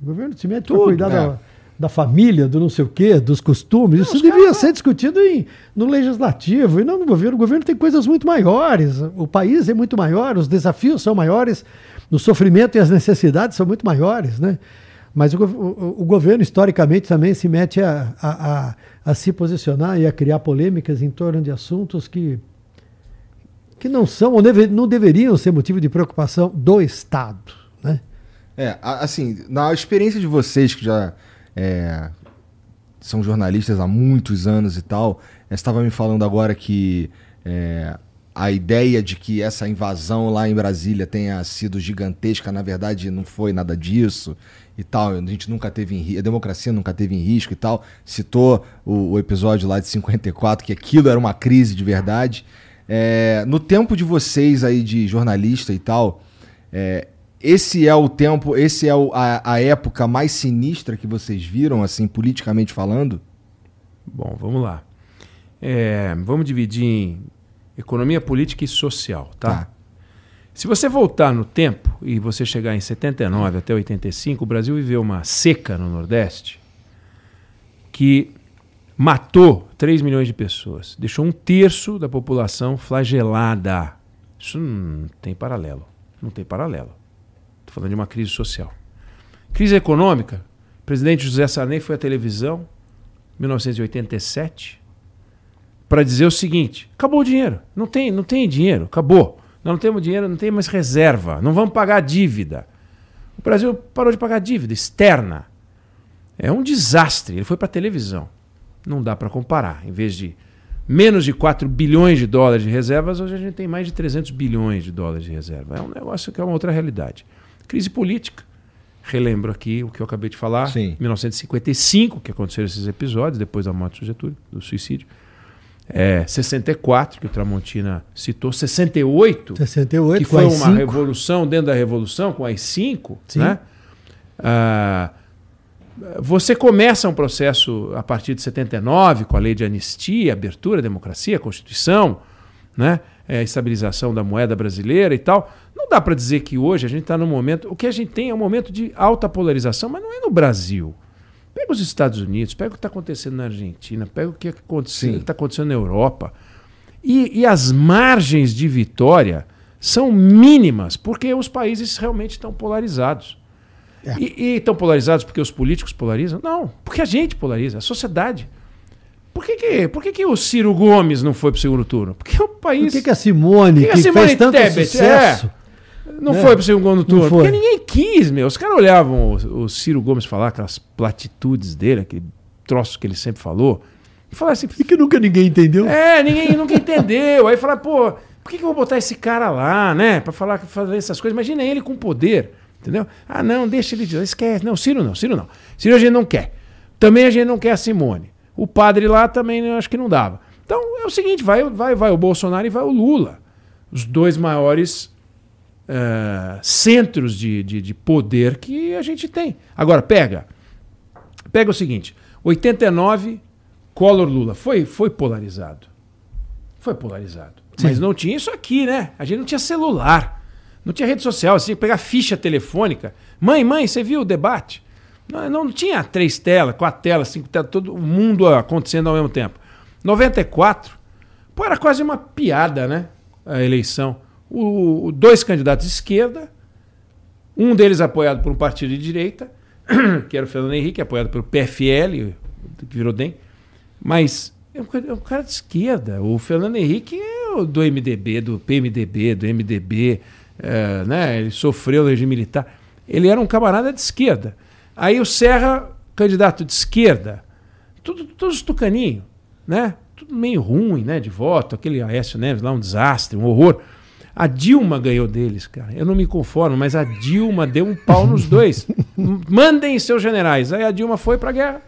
O governo se mete para cuidar é. da, da família, do não sei o quê, dos costumes. Isso os devia caras- ser discutido em, no Legislativo e não no governo. O governo tem coisas muito maiores. O país é muito maior, os desafios são maiores, o sofrimento e as necessidades são muito maiores, né? Mas o, o- o governo, historicamente, também se mete a, a, a- a se posicionar e a criar polêmicas em torno de assuntos que, que não são ou deve- não deveriam ser motivo de preocupação do Estado. Né? É, assim, na experiência de vocês que já é, são jornalistas há muitos anos e tal, estava me falando agora que é, a ideia de que essa invasão lá em Brasília tenha sido gigantesca, na verdade não foi nada disso e tal. A gente nunca teve em, a democracia nunca teve em risco e tal. Citou o, o episódio lá de 54 que aquilo era uma crise de verdade. É, no tempo de vocês aí de jornalista e tal, é, esse é o tempo, esse é o- a, a época mais sinistra que vocês viram, assim, politicamente falando? Bom, vamos lá. É, vamos dividir em economia política e social, tá? Tá. Se você voltar no tempo e você chegar em 79 até 85, o Brasil viveu uma seca no Nordeste que matou 3 milhões de pessoas, deixou um terço da população flagelada. Isso não tem paralelo. Não tem paralelo. Estou falando de uma crise social. Crise econômica. O presidente José Sarney foi à televisão, 1987, para dizer o seguinte: acabou o dinheiro. Não tem, não tem dinheiro, acabou. Nós não temos dinheiro, não tem mais reserva. Não vamos pagar a dívida. O Brasil parou de pagar dívida externa. É um desastre. Ele foi para a televisão. Não dá para comparar. Em vez de menos de 4 bilhões de dólares de reservas, hoje a gente tem mais de 300 bilhões de dólares de reserva. É um negócio que é uma outra realidade. Crise política. relembro aqui o que eu acabei de falar. Sim. 1955, que aconteceram esses episódios, depois da morte do Getúlio, do suicídio. É, 64, que o Tramontina citou. 68, 68, que foi uma cinco. revolução dentro da revolução, com as cinco. Sim. Né? Ah, você começa um processo a partir de 79, com a lei de anistia, abertura, democracia, Constituição, né? É, estabilização da moeda brasileira e tal. Não dá para dizer que hoje a gente está num momento. O que a gente tem é um momento de alta polarização, mas não é no Brasil. Pega os Estados Unidos, pega o que está acontecendo na Argentina, pega o que Sim. está acontecendo na Europa. E, e as margens de vitória são mínimas, porque os países realmente estão polarizados. É. E, estão polarizados porque os políticos polarizam? Não, porque a gente polariza, a sociedade. Por que, que, por que, que o Ciro Gomes não foi para o segundo turno? Porque o Por país que, que a Simone, Por que a que Simone fez tanto Tebet, sucesso, não né? foi para o segundo turno? Porque ninguém quis, meu. Os caras olhavam o, o Ciro Gomes falar aquelas platitudes dele, aquele troço que ele sempre falou, e falavam assim, e que nunca ninguém entendeu? é, ninguém nunca entendeu. Aí fala, pô, por que, que eu vou botar esse cara lá, né? Pra falar, fazer essas coisas. Imagina ele com poder, entendeu? Ah, não, deixa ele esquece. Não, Ciro não, Ciro não. Ciro a gente não quer. Também a gente não quer a Simone. O padre lá também eu acho que não dava. Então é o seguinte, vai, vai, vai o Bolsonaro e vai o Lula. Os dois maiores eh, centros de, de, de poder que a gente tem. Agora, pega. Pega o seguinte: 89, Collor Lula. Foi, foi polarizado. Foi polarizado. Mas não tinha isso aqui, né? A gente não tinha celular. Não tinha rede social. Você tinha que pegar ficha telefônica. Mãe, mãe, você viu o debate? Não, não tinha três telas, quatro telas, cinco telas, todo o mundo acontecendo ao mesmo tempo. 94, pô, era quase uma piada, né? A eleição. O, dois candidatos de esquerda, um deles apoiado por um partido de direita, que era o Fernando Henrique, apoiado pelo PFL, que virou DEM, mas é um, é um cara de esquerda. O Fernando Henrique é do MDB, do PMDB, do MDB, eh, né? ele sofreu no regime militar. Ele era um camarada de esquerda. Aí o Serra, candidato de esquerda, tudo, todos tucaninho, né? Tudo meio ruim, né? De voto, aquele Aécio Neves lá, um desastre, um horror. A Dilma ganhou deles, cara. Eu não me conformo, mas a Dilma deu um pau nos dois. Mandem seus generais. Aí a Dilma foi pra guerra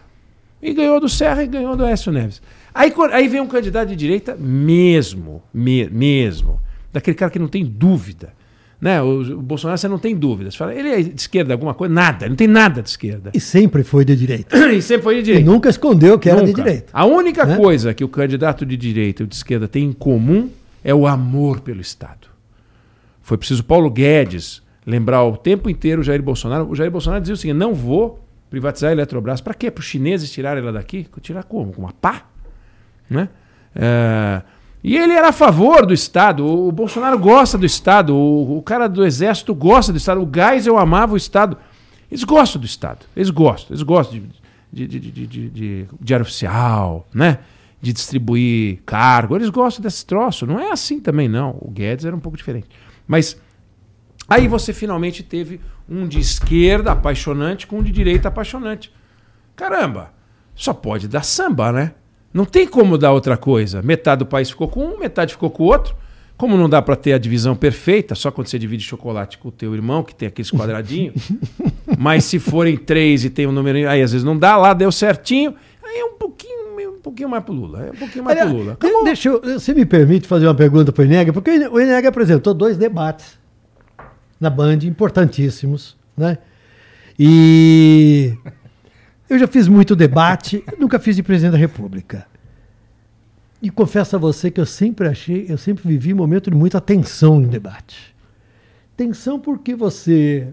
e ganhou do Serra e ganhou do Aécio Neves. Aí, aí vem um candidato de direita mesmo, me- mesmo, daquele cara que não tem dúvida. Né? O, o Bolsonaro você não tem dúvida. Você fala, ele é de esquerda, alguma coisa? Nada, não tem nada de esquerda. E sempre foi de direita. E sempre foi de E direita. nunca escondeu que era de Nunca. direita. A única Né? coisa que o candidato de direita e o de esquerda tem em comum é o amor pelo Estado. Foi preciso Paulo Guedes lembrar o tempo inteiro o Jair Bolsonaro. O Jair Bolsonaro dizia o seguinte: não vou privatizar a Eletrobras. Para quê? Para os chineses tirarem ela daqui? Tirar como? Com uma pá? Né? É, E ele era a favor do Estado. O Bolsonaro gosta do Estado. O, cara do Exército gosta do Estado. O Geisel amava o Estado. Eles gostam do Estado. Eles gostam. Eles gostam de, de, de, de, de- oficial, né? De distribuir cargo. Eles gostam desse troço. Não é assim também, não. O Guedes era um pouco diferente. Mas aí você finalmente teve um de esquerda apaixonante com um de direita apaixonante. Caramba, só pode dar samba, né? Não tem como dar outra coisa. Metade do país ficou com um, metade ficou com o outro. Como não dá para ter a divisão perfeita, só quando você divide chocolate com o teu irmão, que tem aqueles quadradinhos. Mas se forem três e tem um número, aí às vezes não dá, lá deu certinho. Aí é um pouquinho, um pouquinho mais pro Lula. É um pouquinho mais Aliás, pro Lula. Acabou. deixa eu, você me permite fazer uma pergunta para o Enega? Porque o Enega apresentou dois debates na Band, importantíssimos, né? E eu já fiz muito debate, nunca fiz de presidente da República. E confesso a você que eu sempre achei, eu sempre vivi um momento de muita tensão no debate. Tensão porque você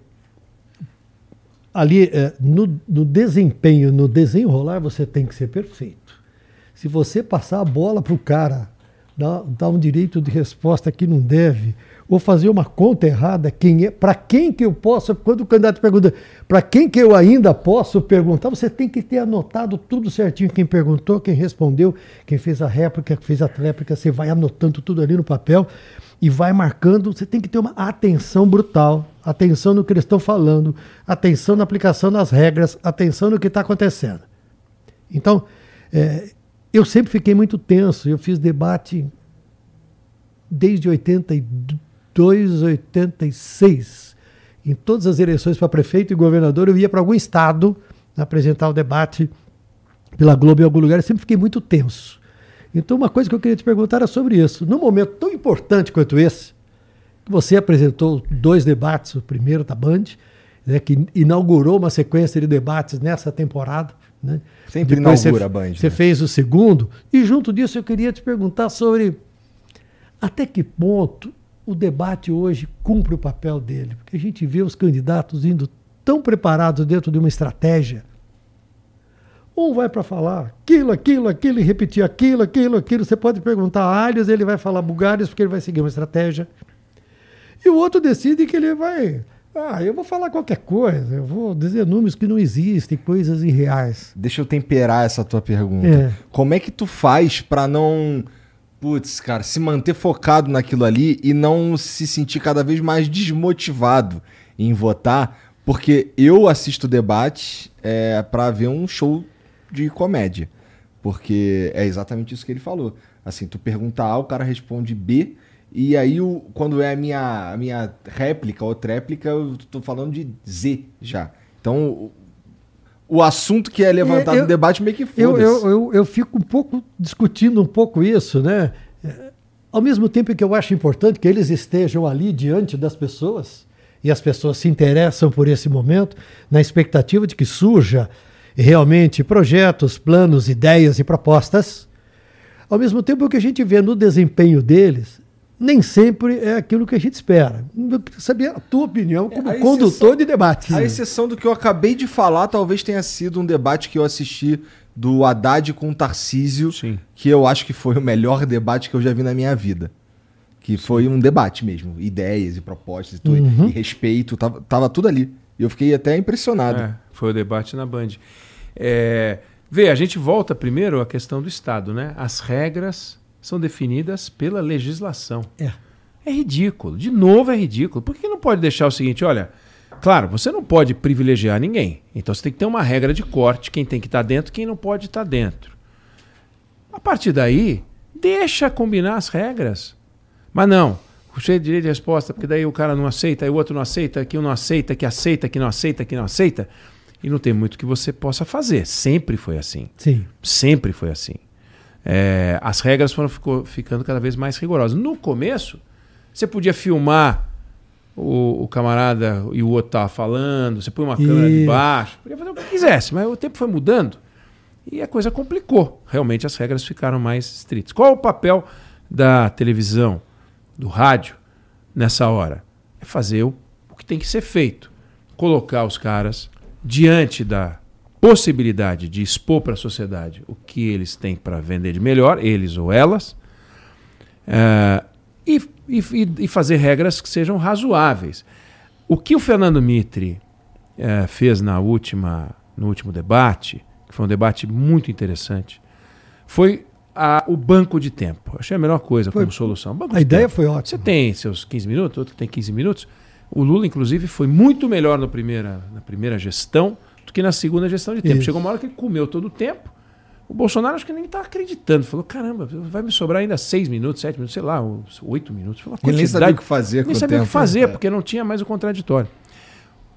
ali eh, no, no desempenho, no desenrolar, você tem que ser perfeito. Se você passar a bola para o cara, dar, um direito de resposta que não deve, ou fazer uma conta errada, quem é, para quem que eu posso, quando o candidato pergunta, para quem que eu ainda posso perguntar, você tem que ter anotado tudo certinho, quem perguntou, quem respondeu, quem fez a réplica, quem fez a tréplica, você vai anotando tudo ali no papel e vai marcando, você tem que ter uma atenção brutal, atenção no que eles estão falando, atenção na aplicação das regras, atenção no que está acontecendo. Então, é, eu sempre fiquei muito tenso. Eu fiz debate desde 82, 86. em todas as eleições para prefeito e governador, eu ia para algum estado apresentar o debate pela Globo em algum lugar, eu sempre fiquei muito tenso. Então, uma coisa que eu queria te perguntar era sobre isso. Num momento tão importante quanto esse, você apresentou dois debates, o primeiro da Band, né, que inaugurou uma sequência de debates nessa temporada. Né? Sempre Depois inaugura você, a Band. Você né? fez o segundo, e junto disso eu queria te perguntar sobre até que ponto o debate hoje cumpre o papel dele. Porque a gente vê os candidatos indo tão preparados dentro de uma estratégia. Um vai para falar aquilo, aquilo, aquilo, e repetir aquilo, aquilo, aquilo. Você pode perguntar a Alhos, ele vai falar Bugalhos, porque ele vai seguir uma estratégia. E o outro decide que ele vai. Ah, eu vou falar qualquer coisa, eu vou dizer números que não existem, coisas irreais. Deixa eu temperar essa tua pergunta. É. Como é que tu faz pra não, putz, cara, se manter focado naquilo ali e não se sentir cada vez mais desmotivado em votar? Porque eu assisto debate é, para ver um show de comédia. Porque é exatamente isso que ele falou. Assim, tu pergunta A, o cara responde B, e aí o, quando é a minha, a minha réplica ou tréplica, eu tô falando de Z já. Então, o, o assunto que é levantado eu- no debate meio que Eu, foda-se. eu, eu, eu fico um pouco discutindo um pouco isso, né? É, Ao mesmo tempo que eu acho importante que eles estejam ali diante das pessoas e as pessoas se interessam por esse momento, na expectativa de que surja realmente projetos, planos, ideias e propostas. Ao mesmo tempo que a gente vê no desempenho deles, nem sempre é aquilo que a gente espera. Eu queria saber a tua opinião como a condutor exceção- de debate. A exceção do que eu acabei de falar, talvez tenha sido um debate que eu assisti do Haddad com o Tarcísio, Sim. que eu acho que foi o melhor debate que eu já vi na minha vida. Que foi um debate mesmo, ideias e propostas e, tudo, Uhum. e respeito, tava, tava tudo ali. E eu fiquei até impressionado. É, foi o debate na Band. É, vê, a gente volta primeiro à questão do Estado, né? As regras são definidas pela legislação. É. É ridículo. De novo é ridículo. Por que não pode deixar o seguinte, olha, claro, você não pode privilegiar ninguém. Então você tem que ter uma regra de corte, quem tem que estar dentro, quem não pode estar dentro. A partir daí, deixa combinar as regras. Mas não, cheio de direito de resposta, porque daí o cara não aceita, aí o outro não aceita, que um não aceita, que aceita, que não aceita, que não aceita. E não tem muito que você possa fazer. Sempre foi assim. Sim. Sempre foi assim. É, as regras foram ficou- ficando cada vez mais rigorosas. No começo, você podia filmar o, o camarada e o outro estava falando, você põe uma câmera de Isso. baixo, podia fazer o que quisesse, mas o tempo foi mudando e a coisa complicou. Realmente as regras ficaram mais estritas. Qual é o papel da televisão, do rádio, nessa hora? É fazer o, o que tem que ser feito. Colocar os caras diante da possibilidade de expor para a sociedade o que eles têm para vender de melhor, eles ou elas, eh, e, e- e- fazer regras que sejam razoáveis. O que o Fernando Mitre eh, fez na última, no último debate, que foi um debate muito interessante, foi a- o banco de tempo. Achei a melhor coisa Foi- como solução. Banco A de ideia tempo. foi Você ótima. tem seus 15 minutos, outro tem 15 minutos. O Lula, inclusive, foi muito melhor primeira, na primeira gestão do que na segunda gestão de tempo. Isso. Chegou uma hora que ele comeu todo o tempo. O Bolsonaro acho que nem está acreditando. Falou: caramba, vai me sobrar ainda 6 minutos, 7 minutos, sei lá, 8 minutos. Falou, Ele nem sabia o que fazer com nem sabia o que tempo. fazer, É. porque não tinha mais o contraditório.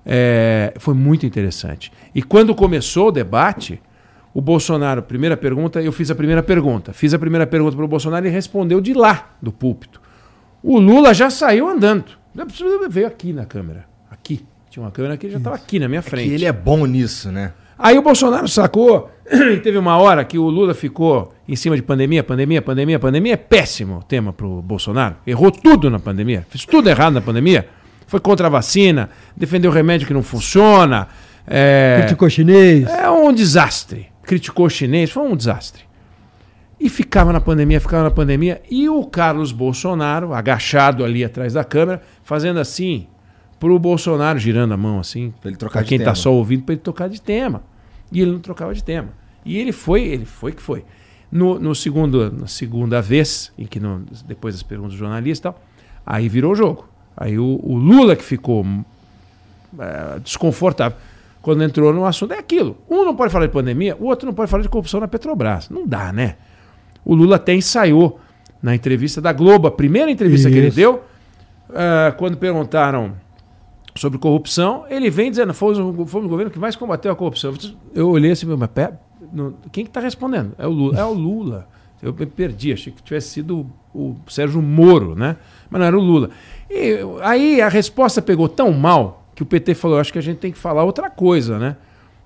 É, foi muito interessante. E quando começou o debate, o Bolsonaro, primeira pergunta, eu fiz a primeira pergunta. Fiz a primeira pergunta para o Bolsonaro e ele respondeu de lá, do púlpito. O Lula já saiu andando. Veio aqui na câmera. Tinha uma câmera que ele já estava aqui na minha É que frente. ele é bom nisso, né? Aí o Bolsonaro sacou, e teve uma hora que o Lula ficou em cima de pandemia, pandemia, pandemia, pandemia. É péssimo o tema pro Bolsonaro. Errou tudo na pandemia, fez tudo errado na pandemia. Foi contra a vacina, defendeu remédio que não funciona. É, Criticou chinês. é um desastre. Criticou o chinês, foi um desastre. E ficava na pandemia, ficava na pandemia. E o Carlos Bolsonaro, agachado ali atrás da câmera, fazendo assim pro Bolsonaro, girando a mão assim. Pra ele trocar pra quem tá tema. só ouvindo, para ele tocar de tema. E ele não trocava de tema. E ele foi, ele foi que foi. No, no segundo, na segunda vez, em que no- depois das perguntas do jornalista e tal, aí virou o jogo. Aí o, o Lula que ficou é, desconfortável quando entrou no assunto. É aquilo. Um não pode falar de pandemia, o outro não pode falar de corrupção na Petrobras. Não dá, né? O Lula até ensaiou na entrevista da Globo, a primeira entrevista que ele Isso. deu, ah, quando perguntaram sobre corrupção, ele vem dizendo, fomos, fomos o governo que mais combateu a corrupção. Eu olhei assim, mas pé, quem que está respondendo? É o Lula. É o Lula. Eu me perdi, achei que tivesse sido o Sérgio Moro, né? Mas não era o Lula. E aí a resposta pegou tão mal que o PT falou: acho que a gente tem que falar outra coisa, né?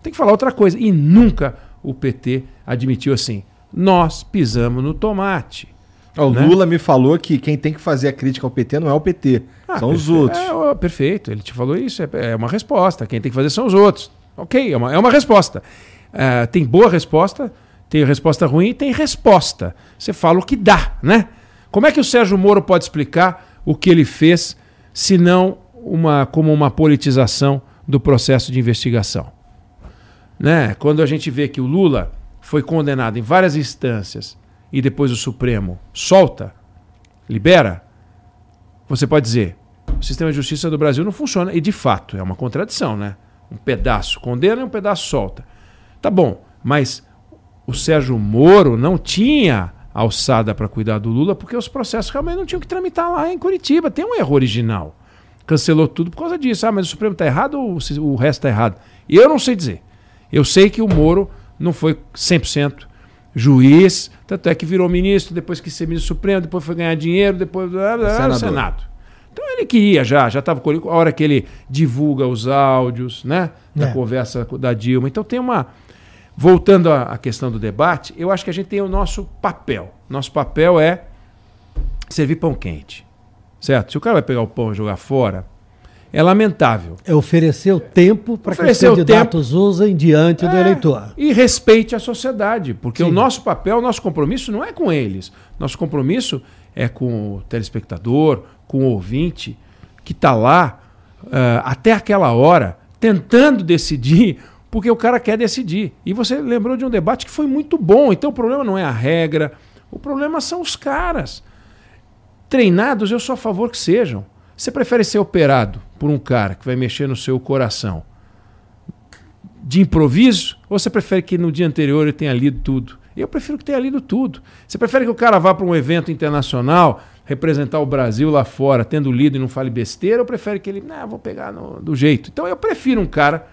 Tem que falar outra coisa. E nunca o PT admitiu assim: nós pisamos no tomate. O né? Lula me falou que quem tem que fazer a crítica ao PT não é o PT, ah, são os outros. É, perfeito, ele te falou isso, é, é, uma resposta. Quem tem que fazer são os outros. Ok, é uma, é uma resposta. Uh, tem boa resposta, tem resposta ruim e tem resposta. Você fala o que dá, né? Como é que o Sérgio Moro pode explicar o que ele fez, se não uma, como uma politização do processo de investigação? Né? Quando a gente vê que o Lula foi condenado em várias instâncias e depois o Supremo solta, libera, você pode dizer, o sistema de justiça do Brasil não funciona. E de fato, é uma contradição, né? Um pedaço condena e um pedaço solta. Tá bom, mas o Sérgio Moro não tinha alçada para cuidar do Lula porque os processos realmente não tinham que tramitar lá em Curitiba. Tem um erro original. Cancelou tudo por causa disso. Ah, mas o Supremo está errado ou o resto está errado? Eu não sei dizer. Eu sei que o Moro não foi 100% juiz, tanto é que virou ministro, depois quis ser ministro supremo, depois foi ganhar dinheiro, depois era no Senado. Então ele queria já, já estava com a hora que ele divulga os áudios, né, da é. conversa da Dilma. Então tem uma voltando à questão do debate, eu acho que a gente tem o nosso papel. Nosso papel é servir pão quente. Certo? Se o cara vai pegar o pão e jogar fora, é lamentável. É oferecer o tempo para que os candidatos tempo, usem diante é, do eleitor. E respeite a sociedade, porque Sim. o nosso papel, o nosso compromisso não é com eles. Nosso compromisso é com o telespectador, com o ouvinte, que está lá uh, até aquela hora, tentando decidir, porque o cara quer decidir. E você lembrou de um debate que foi muito bom. Então o problema não é a regra, o problema são os caras. Treinados, eu sou a favor que sejam. Você prefere ser operado por um cara que vai mexer no seu coração de improviso? Ou você prefere que no dia anterior ele tenha lido tudo? Eu prefiro que tenha lido tudo. Você prefere que o cara vá para um evento internacional representar o Brasil lá fora, tendo lido e não fale besteira, ou prefere que ele, não, vou pegar no, do jeito. Então eu prefiro um cara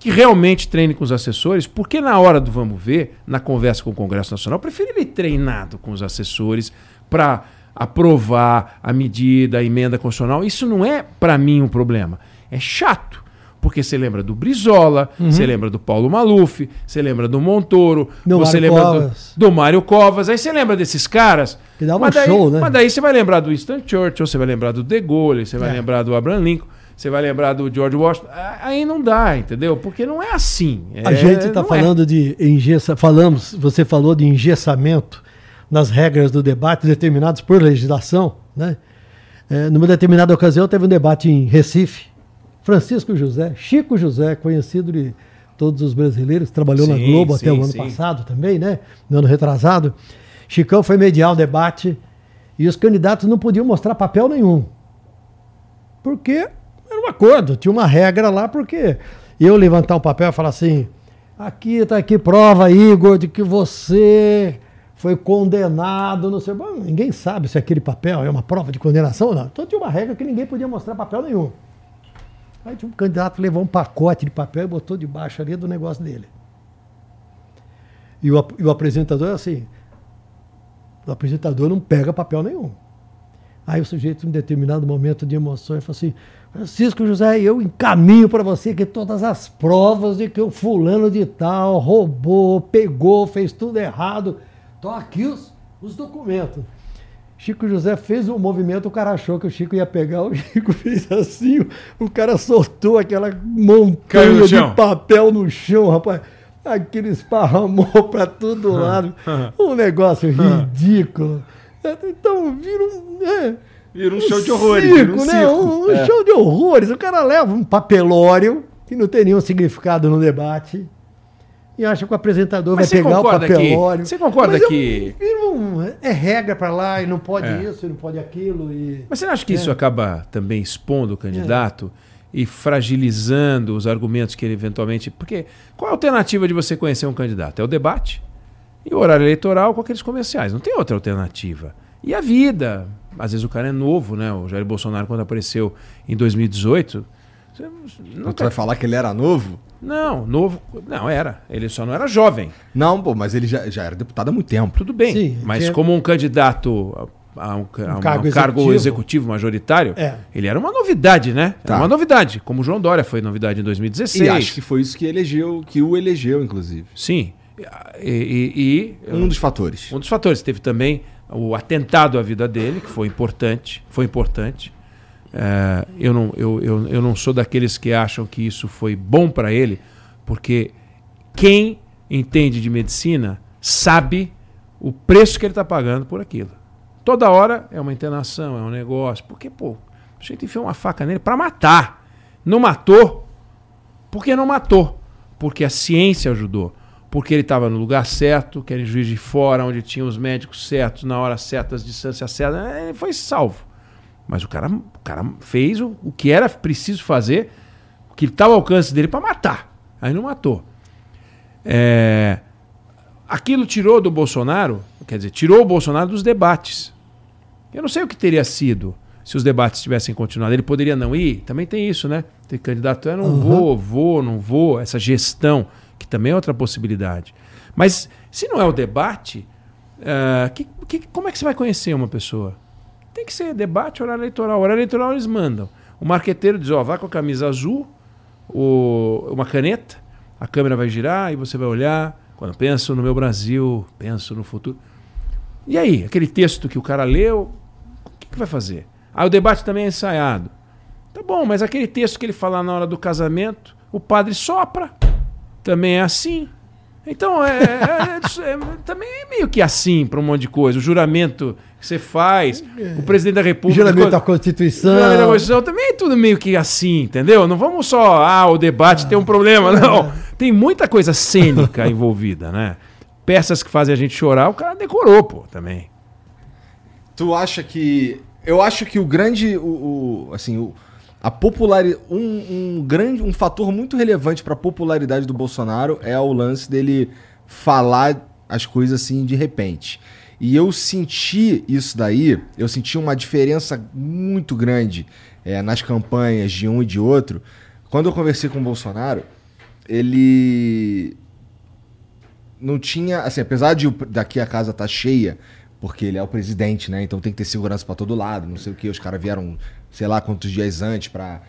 que realmente treine com os assessores, porque na hora do vamos ver, na conversa com o Congresso Nacional, eu prefiro ele treinado com os assessores para aprovar a medida, a emenda constitucional. Isso não é, para mim, um problema. É chato. Porque você lembra do Brizola, uhum. você lembra do Paulo Maluf, você lembra do Montoro, do você Mário lembra Covas. do, do Mário Covas, aí você lembra desses caras. Que dá um mas daí, show, né? Mas daí você vai lembrar do Winston Churchill, você vai lembrar do De Gaulle, você vai é. lembrar do Abraham Lincoln, você vai lembrar do George Washington. Aí não dá, entendeu? Porque não é assim. É, a gente está é. falando é. de engessa, falamos, você falou de engessamento nas regras do debate determinadas por legislação. Né? É, numa determinada ocasião, teve um debate em Recife. Francisco José, Chico José, conhecido de todos os brasileiros, trabalhou sim, na Globo sim, até o ano sim. passado também, né? No ano retrasado. Chicão foi mediar o debate e os candidatos não podiam mostrar papel nenhum. Porque era um acordo, tinha uma regra lá, porque eu levantar o papel e falar assim: aqui está aqui prova, Igor, de que você foi condenado, não sei. Bom, ninguém sabe se aquele papel é uma prova de condenação ou não. Então tinha uma regra que ninguém podia mostrar papel nenhum. Aí um candidato levou um pacote de papel e botou debaixo ali do negócio dele. E o, e o apresentador é assim: o apresentador não pega papel nenhum. Aí o sujeito, em determinado momento de emoção, falou assim: Francisco José, eu encaminho para você que todas as provas de que o fulano de tal roubou, pegou, fez tudo errado Estão aqui os, os documentos. Chico José fez um movimento, o cara achou que o Chico ia pegar, o Chico fez assim, o cara soltou aquela montanha de papel no chão, rapaz. Aquilo esparramou para todo lado. um negócio ridículo. Então, vira um. É, vira um, um show de horrores. Circo, um né? Um, é. show de horrores. O cara leva um papelório que não tem nenhum significado no debate e acha que o apresentador Mas vai pegar o papelório. Que, você concorda Mas que. é regra para lá e não pode é. isso, e não pode aquilo. E, Mas você não acha que é. isso acaba também expondo o candidato é. e fragilizando os argumentos que ele eventualmente. Porque qual é a alternativa de você conhecer um candidato? É o debate e o horário eleitoral com aqueles comerciais. Não tem outra alternativa. E a vida. Às vezes o cara é novo, né? O Jair Bolsonaro, quando apareceu em 2018 Você Tu nunca- vai falar que ele era novo? Não, novo. Não, era. Ele só não era jovem. Não, pô, mas ele já, já era deputado há muito tempo. Tudo bem. Sim, mas tinha- como um candidato a, a um, a um cargo cargo, executivo. executivo majoritário, É. ele era uma novidade, né? Tá. Era uma novidade. Como o João Dória foi novidade em 2016. E acho que foi isso que elegeu, que o elegeu, inclusive. Sim. E, e- e- Um dos fatores. um dos fatores. Teve também o atentado à vida dele, que foi importante. Foi importante. É, eu, não, eu, eu, eu não sou daqueles que acham que isso foi bom para ele, porque quem entende de medicina sabe o preço que ele está pagando por aquilo. Toda hora é uma internação, é um negócio. Porque, pô, o jeito enfiou uma faca nele para matar. Não matou. Por que não matou? Porque a ciência ajudou. Porque ele estava no lugar certo, que era em Juiz de Fora, onde tinha os médicos certos, na hora certa, as distâncias certas. Ele foi salvo. Mas o cara, o cara fez o, o que era preciso fazer, o que estava ao alcance dele para matar. Aí não matou. É, aquilo tirou do Bolsonaro, quer dizer, tirou o Bolsonaro dos debates. Eu não sei o que teria sido se os debates tivessem continuado. Ele poderia não ir? Também tem isso, né? Tem candidato, eu não vou, vou, não vou, essa gestão, que também é outra possibilidade. Mas se não é o debate, ah, que- que- como é que você vai conhecer uma pessoa? Tem que ser debate, horário eleitoral. Horário eleitoral eles mandam. O marqueteiro diz, ó, vai com a camisa azul, o- uma caneta, a câmera vai girar e você vai olhar. Quando penso no meu Brasil, penso no futuro. E aí, aquele texto que o cara leu, o que, que vai fazer? Ah, o debate também é ensaiado. Tá bom, mas aquele texto que ele fala na hora do casamento, o padre sopra. Também é assim. Então, é, é- é- também é meio que assim para um monte de coisa. O juramento que você faz, o presidente da República. Juramento da O Constituição. juramento da Constituição também é tudo meio que assim, entendeu? Não vamos só, ah, o debate tem um problema. Não. Tem muita coisa cênica envolvida, né? Peças que fazem a gente chorar, o cara decorou, pô, também. Tu acha que. Eu acho que o grande. O, o- assim, o, a popularidade. Um, um grande. Um fator muito relevante para a popularidade do Bolsonaro é o lance dele falar as coisas assim de repente. E eu senti isso daí, eu senti uma diferença muito grande eh, nas campanhas de um e de outro. Quando eu conversei com o Bolsonaro, ele não tinha, assim, apesar de daqui a casa tá cheia, porque ele é o presidente, né? Então tem que ter segurança pra todo lado, não sei o que. Os caras vieram, sei lá quantos dias antes pra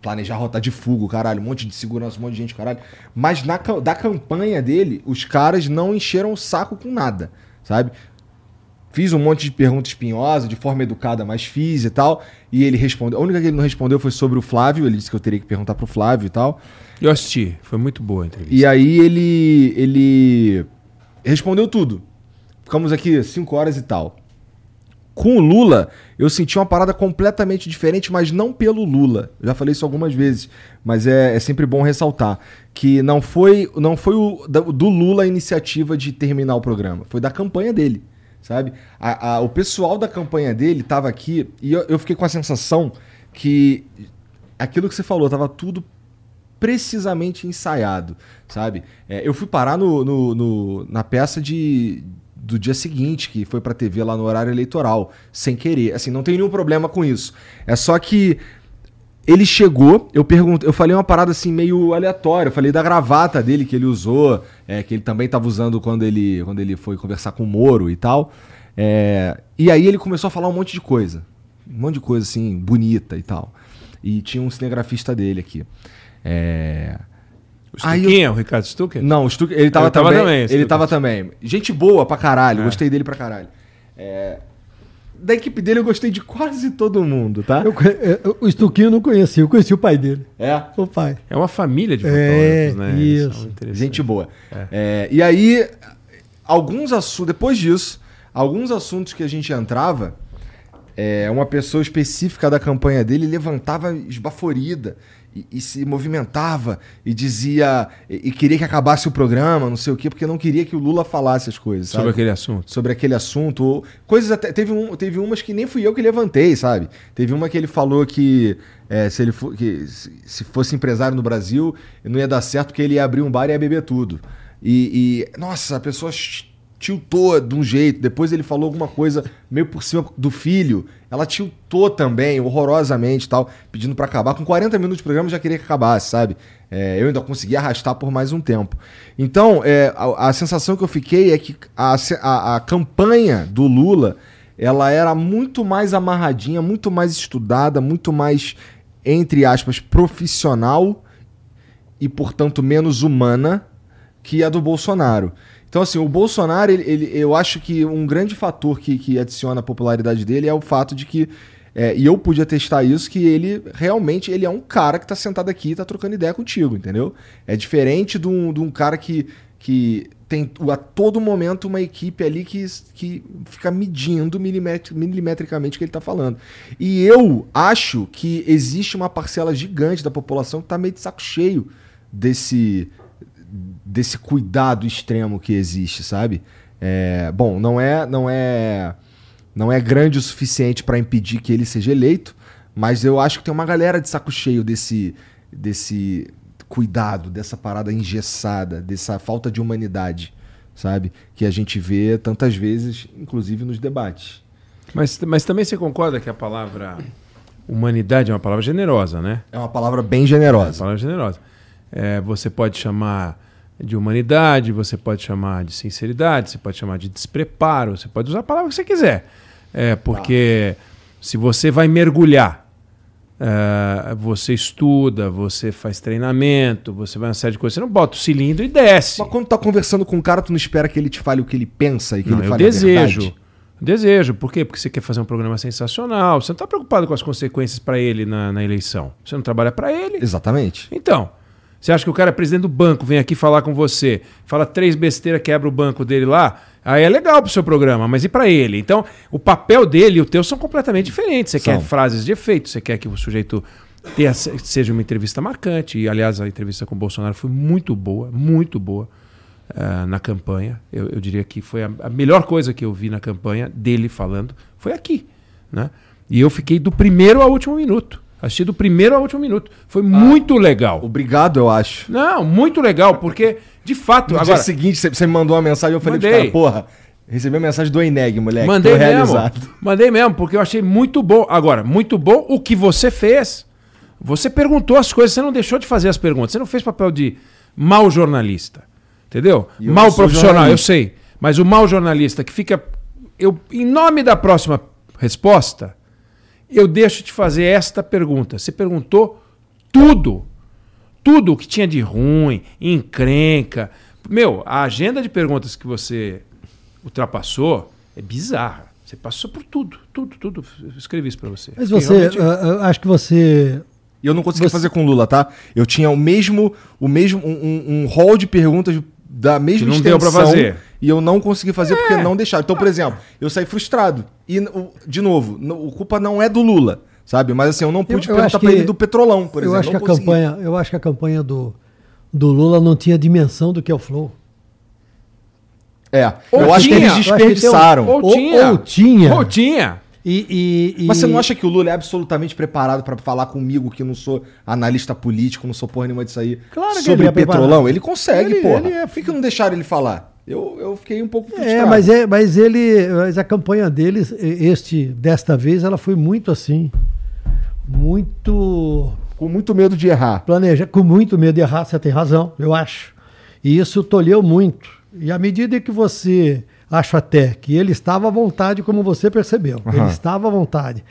planejar rota de fuga, caralho, um monte de segurança, um monte de gente, caralho. Mas na, da campanha dele, os caras não encheram o saco com nada, sabe? Fiz um monte de pergunta espinhosa, de forma educada, mas fiz e tal. E ele respondeu. A única que ele não respondeu foi sobre o Flávio. Ele disse que eu teria que perguntar pro Flávio e tal. Eu assisti, foi muito boa a entrevista. E aí ele ele respondeu tudo. Ficamos aqui cinco horas e tal. Com o Lula, eu senti uma parada completamente diferente, mas não pelo Lula. Já falei isso algumas vezes, mas é, é sempre bom ressaltar que não foi não foi o, do Lula a iniciativa de terminar o programa, foi da campanha dele, sabe? A- a- o pessoal da campanha dele tava aqui e eu, eu fiquei com a sensação que aquilo que você falou tava tudo precisamente ensaiado, sabe? É, eu fui parar no, no- no- na peça de, do dia seguinte, que foi pra TV lá no horário eleitoral, sem querer. Assim, não tem nenhum problema com isso. É só que ele chegou, eu perguntei, eu falei uma parada assim meio aleatória, eu falei da gravata dele que ele usou, é, que ele também estava usando quando ele, quando ele foi conversar com o Moro e tal. É, e aí ele começou a falar um monte de coisa, um monte de coisa assim bonita e tal. E tinha um cinegrafista dele aqui. É, O Aí Stuquinha, o Ricardo Stucker? não, o Stuck, ele tava tava também. também, ele tava também. Gente boa pra caralho, É. gostei dele pra caralho. É, Da equipe dele eu gostei de quase todo mundo, tá? Eu conhe- eu- o Estuquinho eu não conheci, eu conheci o pai dele. É. O pai. É uma família de É, fotógrafos, né? Eles isso. são interessantes. Gente boa. É, e aí, alguns assuntos. Depois disso, alguns assuntos que a gente entrava, é, uma pessoa específica da campanha dele levantava esbaforida e, e se movimentava e dizia. E, e queria que acabasse o programa, não sei o quê, porque não queria que o Lula falasse as coisas. Sobre sabe? aquele assunto. sobre aquele assunto. ou Coisas até. Teve, um, teve umas que nem fui eu que levantei, sabe? Teve uma que ele falou que, é, se, ele fo- que se- se fosse empresário no Brasil, não ia dar certo porque ele ia abrir um bar e ia beber tudo. E, e, nossa, a pessoa tiltou de um jeito, depois ele falou alguma coisa meio por cima do filho, ela tiltou também, horrorosamente tal, pedindo para acabar. Com 40 minutos de programa já queria que acabasse, sabe? É, eu ainda consegui arrastar por mais um tempo. Então, é, a, a, sensação que eu fiquei é que a, a, a campanha do Lula ela era muito mais amarradinha, muito mais estudada, muito mais, entre aspas, profissional e, portanto, menos humana que a do Bolsonaro. Então, assim, o Bolsonaro, ele, ele eu acho que um grande fator que, que adiciona a popularidade dele é o fato de que é, e eu pude atestar isso, que ele realmente ele é um cara que está sentado aqui e tá trocando ideia contigo, entendeu? É diferente de um, de um cara que, que tem a todo momento uma equipe ali que, que fica medindo milimetri, milimetricamente o que ele está falando. E eu acho que existe uma parcela gigante da população que está meio de saco cheio desse, desse cuidado extremo que existe, sabe? É, bom, não é, não é não é grande o suficiente para impedir que ele seja eleito, mas eu acho que tem uma galera de saco cheio desse, desse cuidado, dessa parada engessada, dessa falta de humanidade, sabe? Que a gente vê tantas vezes, inclusive nos debates. Mas, mas também você concorda que a palavra humanidade é uma palavra generosa, né? É uma palavra bem generosa. É uma palavra generosa. É, você pode chamar de humanidade, você pode chamar de sinceridade, você pode chamar de despreparo, você pode usar a palavra que você quiser. É, porque ah. se você vai mergulhar, é, você estuda, você faz treinamento, você vai uma série de coisas, você não bota o cilindro e desce. Mas quando tá conversando com um cara, tu não espera que ele te fale o que ele pensa e que não, ele eu fale desejo. a verdade? Desejo. Por quê? Porque você quer fazer um programa sensacional. Você não está preocupado com as consequências para ele na, na eleição. Você não trabalha para ele. Exatamente. Então, você acha que o cara é presidente do banco, vem aqui falar com você, fala três besteiras, quebra o banco dele lá, aí é legal pro seu programa, mas e para ele? Então, o papel dele e o teu são completamente diferentes. Você são. quer frases de efeito, você quer que o sujeito tenha, seja uma entrevista marcante. E, aliás, a entrevista com o Bolsonaro foi muito boa, muito boa uh, na campanha. Eu, eu, diria que foi a, a melhor coisa que eu vi na campanha dele falando, foi aqui. Né? E eu fiquei do primeiro ao último minuto. Assisti do primeiro ao último minuto. Foi ah, muito legal. Obrigado, eu acho. Não, muito legal, porque, de fato. No agora, dia seguinte, você me mandou uma mensagem, eu falei mandei. cara, porra, recebi a mensagem do Eneg, moleque. Mandei mesmo. Realizado. Mandei mesmo, porque eu achei muito bom. Agora, muito bom o que você fez. Você perguntou as coisas, você não deixou de fazer as perguntas. Você não fez papel de mau jornalista. Entendeu? Mal profissional, eu sei. Mas o mau jornalista que fica. Eu, em nome da próxima resposta, eu deixo te fazer esta pergunta. Você perguntou tudo. Tudo o que tinha de ruim, encrenca. Meu, a agenda de perguntas que você ultrapassou é bizarra. Você passou por tudo, tudo, tudo. Eu escrevi isso para você. Mas você, realmente... uh, acho que você e eu não consegui você... fazer com o Lula, tá? Eu tinha o mesmo, o mesmo um, um hall de perguntas da mesma que não extensão. Deu pra fazer. E eu não consegui fazer é. porque não deixaram. Então, por exemplo, eu saí frustrado. E, de novo, a culpa não é do Lula, sabe? Mas assim, eu não pude eu, eu perguntar pra ele do Petrolão, por eu exemplo. Acho que a campanha, eu acho que a campanha do, do Lula não tinha dimensão do que é o Flow. É, ou eu tinha, acho que eles desperdiçaram. Ou, ou, tinha. Ou, tinha. Ou tinha. E, e, e... Mas você não acha que o Lula é absolutamente preparado para falar comigo, que não sou analista político, não sou porra nenhuma disso aí, claro sobre ele é petrolão? Preparado. Ele consegue, ele, porra. Ele é... Por que, que não deixaram ele falar? Eu, eu fiquei um pouco é, frustrado. É, mas, é, mas ele. Mas a campanha deles, este, desta vez, ela foi muito assim. Muito. Com muito medo de errar. Planeja, com muito medo de errar, você tem razão, eu acho. E isso tolheu muito. E à medida que você acho até que ele estava à vontade, como você percebeu. Uhum. Ele estava à vontade.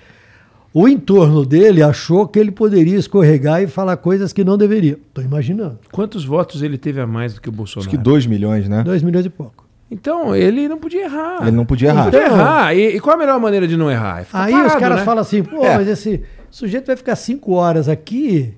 O entorno dele achou que ele poderia escorregar e falar coisas que não deveria. Estou imaginando. Quantos votos ele teve a mais do que o Bolsonaro? Acho que 2 milhões, né? 2 milhões e pouco. Então, ele não podia errar. Ele não podia errar. Não podia errar. E, e, qual a melhor maneira de não errar? É Aí parado, os caras né? falam assim, pô, é. mas esse sujeito vai ficar cinco horas aqui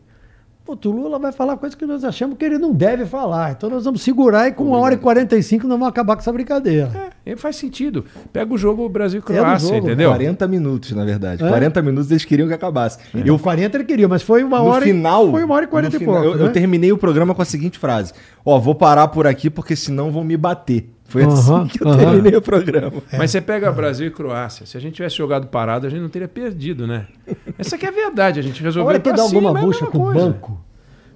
Pô, o Lula vai falar coisas que nós achamos que ele não deve falar. Então nós vamos segurar e com uma hora e 45 nós vamos acabar com essa brincadeira. É, faz sentido. Pega o jogo Brasil e Croácia, entendeu? 40 minutos, na verdade. É? 40 minutos eles queriam que acabasse. É. Eu 40 ele queria, mas foi uma no hora final, e, foi uma hora e 40 e pouco. Eu, né? eu terminei o programa com a seguinte frase: Ó, vou parar por aqui porque senão vão me bater. Foi assim que eu terminei o programa. É. Mas você pega Brasil e Croácia. Se a gente tivesse jogado parado, a gente não teria perdido, né? Essa que é a verdade. A gente resolveu. Olha que dá alguma bucha com o banco.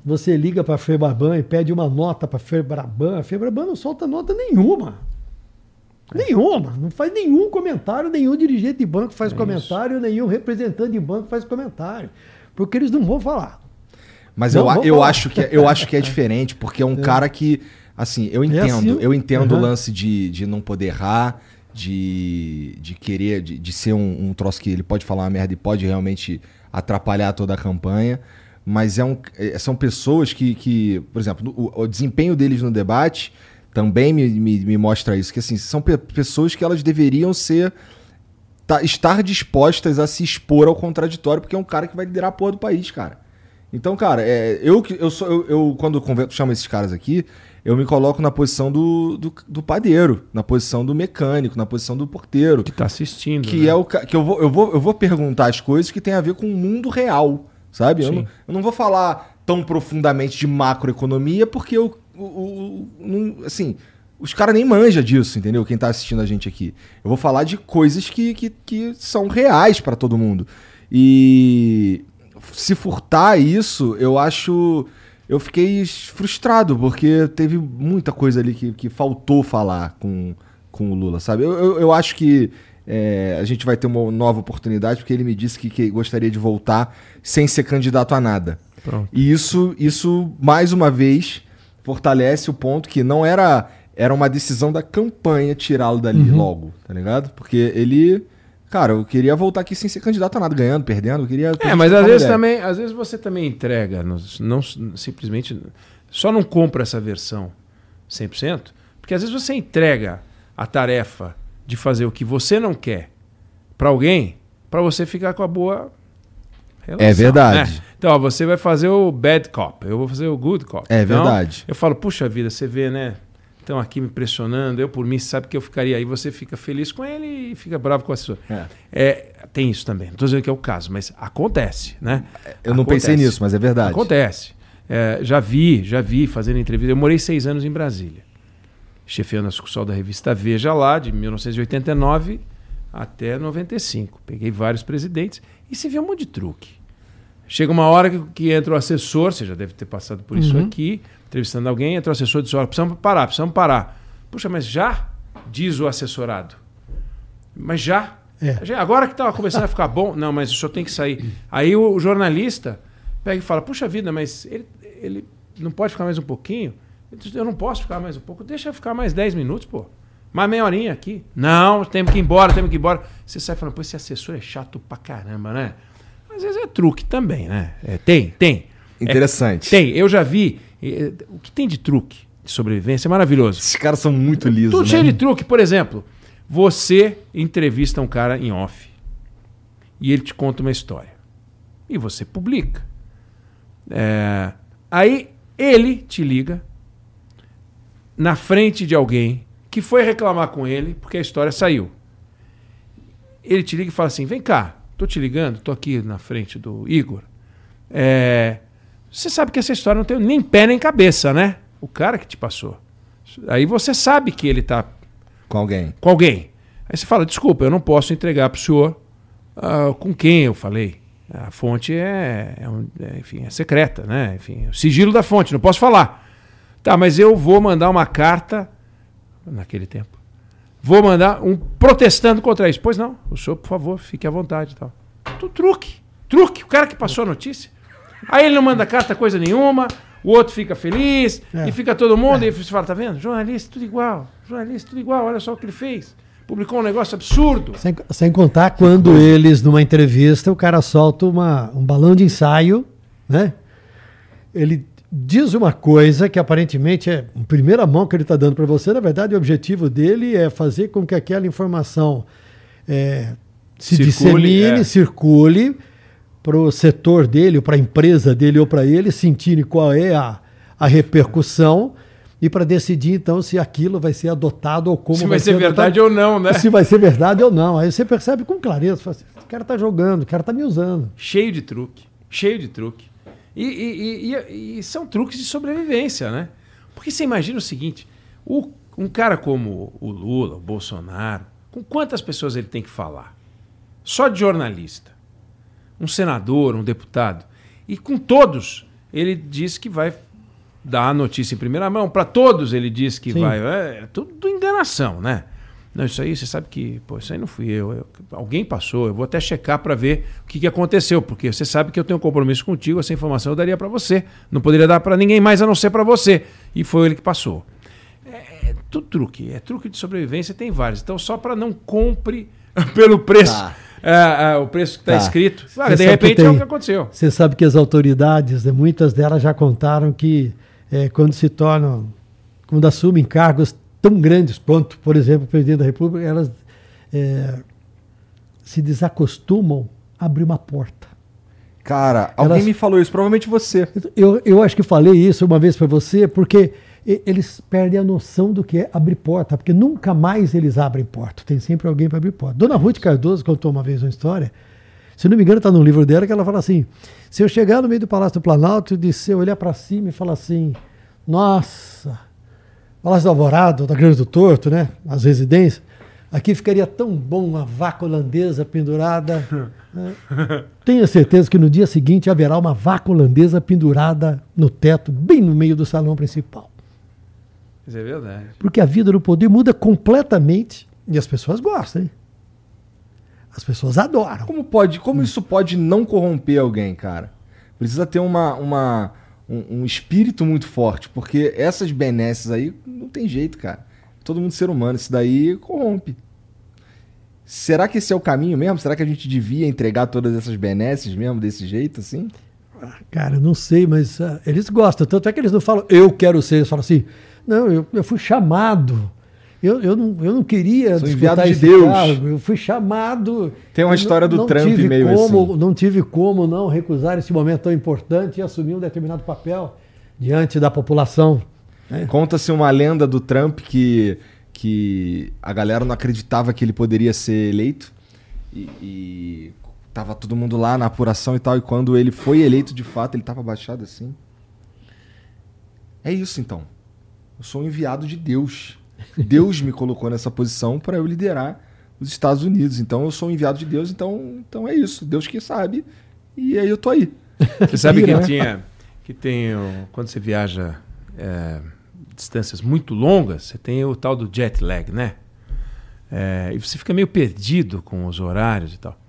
Você liga para a Febraban e pede uma nota para a Febraban. A Febraban não solta nota nenhuma. Nenhuma. Não faz nenhum comentário, nenhum dirigente de banco faz É comentário, nenhum representante de banco faz comentário. Porque eles não vão falar. Mas Não, eu, eu, falar. acho que, é- eu acho que é diferente, porque é um cara que, assim, eu entendo, assim. eu entendo o Uhum. lance de, de não poder errar, de, de querer, de, de ser um, um troço que ele pode falar uma merda e pode realmente atrapalhar toda a campanha. Mas é um, é- são pessoas que, que por exemplo, o, o desempenho deles no debate também me, me, me mostra isso, que assim, são pe- pessoas que elas deveriam ser tá- estar dispostas a se expor ao contraditório, porque é um cara que vai liderar a porra do país, cara. Então, cara, é, eu, que- eu, sou, eu, eu quando chamo esses caras aqui, eu me coloco na posição do, do, do padeiro, na posição do mecânico, na posição do porteiro. Que tá assistindo. Que né? é o que eu vou, eu, vou, eu vou perguntar as coisas que tem a ver com o mundo real, sabe? Eu não, eu não vou falar tão profundamente de macroeconomia, porque eu, o- não- assim, os caras nem manjam disso, entendeu? Quem tá assistindo a gente aqui. Eu vou falar de coisas que, que, que são reais para todo mundo. E se furtar isso, eu acho. Eu fiquei frustrado, porque teve muita coisa ali que, que faltou falar com, com o Lula, sabe? Eu, eu, eu acho que é, a gente vai ter uma nova oportunidade, porque ele me disse que, que gostaria de voltar sem ser candidato a nada. Pronto. E isso, isso, mais uma vez, fortalece o ponto que não era, era uma decisão da campanha tirá-lo dali logo, tá ligado? Porque ele. Cara, eu queria voltar aqui sem ser candidato a nada, ganhando, perdendo. Eu queria. É, mas às vezes também, às vezes você também entrega, não, não simplesmente só não compra essa versão 100%, porque às vezes você entrega a tarefa de fazer o que você não quer para alguém, para você ficar com a boa relação, É verdade. né? Então, ó, você vai fazer o bad cop, eu vou fazer o good cop. É Então, verdade. Eu falo, puxa vida, você vê, né? Estão aqui me pressionando, eu por mim sabe que eu ficaria aí, você fica feliz com ele e fica bravo com a assessor. É. É, tem isso também. Não estou dizendo que é o caso, mas acontece, né? Eu não Acontece. pensei nisso, mas é verdade. Acontece. É, já vi, já vi fazendo entrevista. Eu morei seis anos em Brasília, chefiando a sucursal da revista Veja lá, de 1989 até 95. Peguei vários presidentes e se vê um monte de truque. Chega uma hora que, que entra o assessor, você já deve ter passado por isso Uhum. aqui, entrevistando alguém, entra o assessor e diz: olha, precisamos parar, precisamos parar. Puxa, mas já? Diz o assessorado. Mas já? É. Agora que estava começando a ficar bom, não, mas o senhor tem que sair. Aí o, o jornalista pega e fala: Puxa vida, mas ele, ele não pode ficar mais um pouquinho? Ele diz, Eu não posso ficar mais um pouco. Deixa eu ficar mais 10 minutos, pô. Mais meia horinha aqui. Não, temos que ir embora, temos que ir embora. Você sai falando, pô, esse assessor é chato pra caramba, né? Às vezes é truque também, né? É, tem, tem. Interessante. Tem, eu já vi. O que tem de truque de sobrevivência é maravilhoso. Esses caras são muito lisos. Tudo né? cheio de truque. Por exemplo, você entrevista um cara em off e ele te conta uma história. E você publica. É, aí ele te liga na frente de alguém que foi reclamar com ele porque a história saiu. Ele te liga e fala assim: vem cá, tô te ligando, tô aqui na frente do Igor. É, você sabe que essa história não tem nem pé nem cabeça, né? O cara que te passou. Aí você sabe que ele está Com alguém. com alguém. Aí você fala, desculpa, eu não posso entregar para o senhor ah, com quem eu falei. A fonte é, é um- é, enfim, é secreta, né? Enfim, o sigilo da fonte, não posso falar. Tá, mas eu vou mandar uma carta naquele tempo. Vou mandar um protestando contra isso. Pois não, o senhor, por favor, fique à vontade e tal. Tu truque, truque, o cara que passou a notícia. Aí ele não manda carta coisa nenhuma, o outro fica feliz, É. e fica todo mundo, e você fala, tá vendo? Jornalista, tudo igual, jornalista, tudo igual, olha só o que ele fez. Publicou um negócio absurdo. Sem, sem contar quando eles, numa entrevista, o cara solta uma, um balão de ensaio, né? Ele diz uma coisa que aparentemente é em primeira mão que ele está dando para você. Na verdade, o objetivo dele é fazer com que aquela informação é, se Circule, dissemine, é. circule para o setor dele, para a empresa dele ou para ele sentirem qual é a, a repercussão e para decidir então se aquilo vai ser adotado ou como Se vai ser verdade ou não, né? se vai ser verdade ou não. Aí você percebe com clareza. assim, Esse cara tá jogando, o cara tá me usando. Cheio de truque, cheio de truque. E, e- e- e- e são truques de sobrevivência, né? Porque você imagina o seguinte: o- um cara como o Lula, o Bolsonaro, com quantas pessoas ele tem que falar? Só de jornalista. Um senador, um deputado. E com todos, ele diz que vai dar a notícia em primeira mão. Para todos, ele diz que Sim. vai. É, é tudo enganação, né? Não, isso aí, você sabe que, pô, isso aí não fui eu. eu alguém passou, eu vou até checar para ver o que, que aconteceu, porque você sabe que eu tenho um compromisso contigo, essa informação eu daria para você. Não poderia dar para ninguém mais a não ser para você. E foi ele que passou. É, é tudo truque, é truque de sobrevivência, tem vários. Então, só para não compre pelo preço. Tá. É, é, o preço que está tá. escrito. Ah, de repente tem, é o que aconteceu. Você sabe que as autoridades, né, muitas delas já contaram que é, quando se tornam, quando assumem cargos tão grandes quanto, por exemplo, o presidente da República, elas é, se desacostumam a abrir uma porta. Cara, alguém elas, me falou isso, provavelmente você. Eu, eu acho que falei isso uma vez para você, porque eles perdem a noção do que é abrir porta, porque nunca mais eles abrem porta. Tem sempre alguém para abrir porta. Dona Ruth Cardoso contou uma vez uma história, se não me engano está no livro dela, que ela fala assim, se eu chegar no meio do Palácio do Planalto e se eu olhar para cima e falar assim, nossa, Palácio do Alvorado, da Grande do Torto, né, as residências, aqui ficaria tão bom uma vaca holandesa pendurada. Né? Tenho certeza que no dia seguinte haverá uma vaca holandesa pendurada no teto, bem no meio do salão principal. Isso é verdade. Porque a vida no poder muda completamente e as pessoas gostam, hein? As pessoas adoram. Como pode, como isso pode não corromper alguém, cara? Precisa ter uma, uma um, um, espírito muito forte, porque essas benesses aí não tem jeito, cara. Todo mundo ser humano, isso daí corrompe. Será que esse é o caminho mesmo? Será que a gente devia entregar todas essas benesses mesmo desse jeito, assim? Ah, cara, não sei, mas uh, eles gostam. Tanto é que eles não falam, eu quero ser. Eles falam assim, não, eu, eu fui chamado. Eu, eu, não, eu não queria Sou enviado de Deus. Cargo. Eu fui chamado. Tem uma história do não Trump meio como, assim. Não tive como não recusar esse momento tão importante e assumir um determinado papel diante da população. Né? Conta-se uma lenda do Trump que, que a galera não acreditava que ele poderia ser eleito. E, e tava todo mundo lá na apuração e tal. E quando ele foi eleito de fato, ele tava baixado assim. É isso então. Eu sou um enviado de Deus. Deus me colocou nessa posição para eu liderar os Estados Unidos. Então eu sou um enviado de Deus, então, então é isso. Deus que sabe. E aí eu tô aí. Você sabe que tinha que tem quando você viaja é, distâncias muito longas, você tem o tal do jet lag, né? É, e você fica meio perdido com os horários e tal.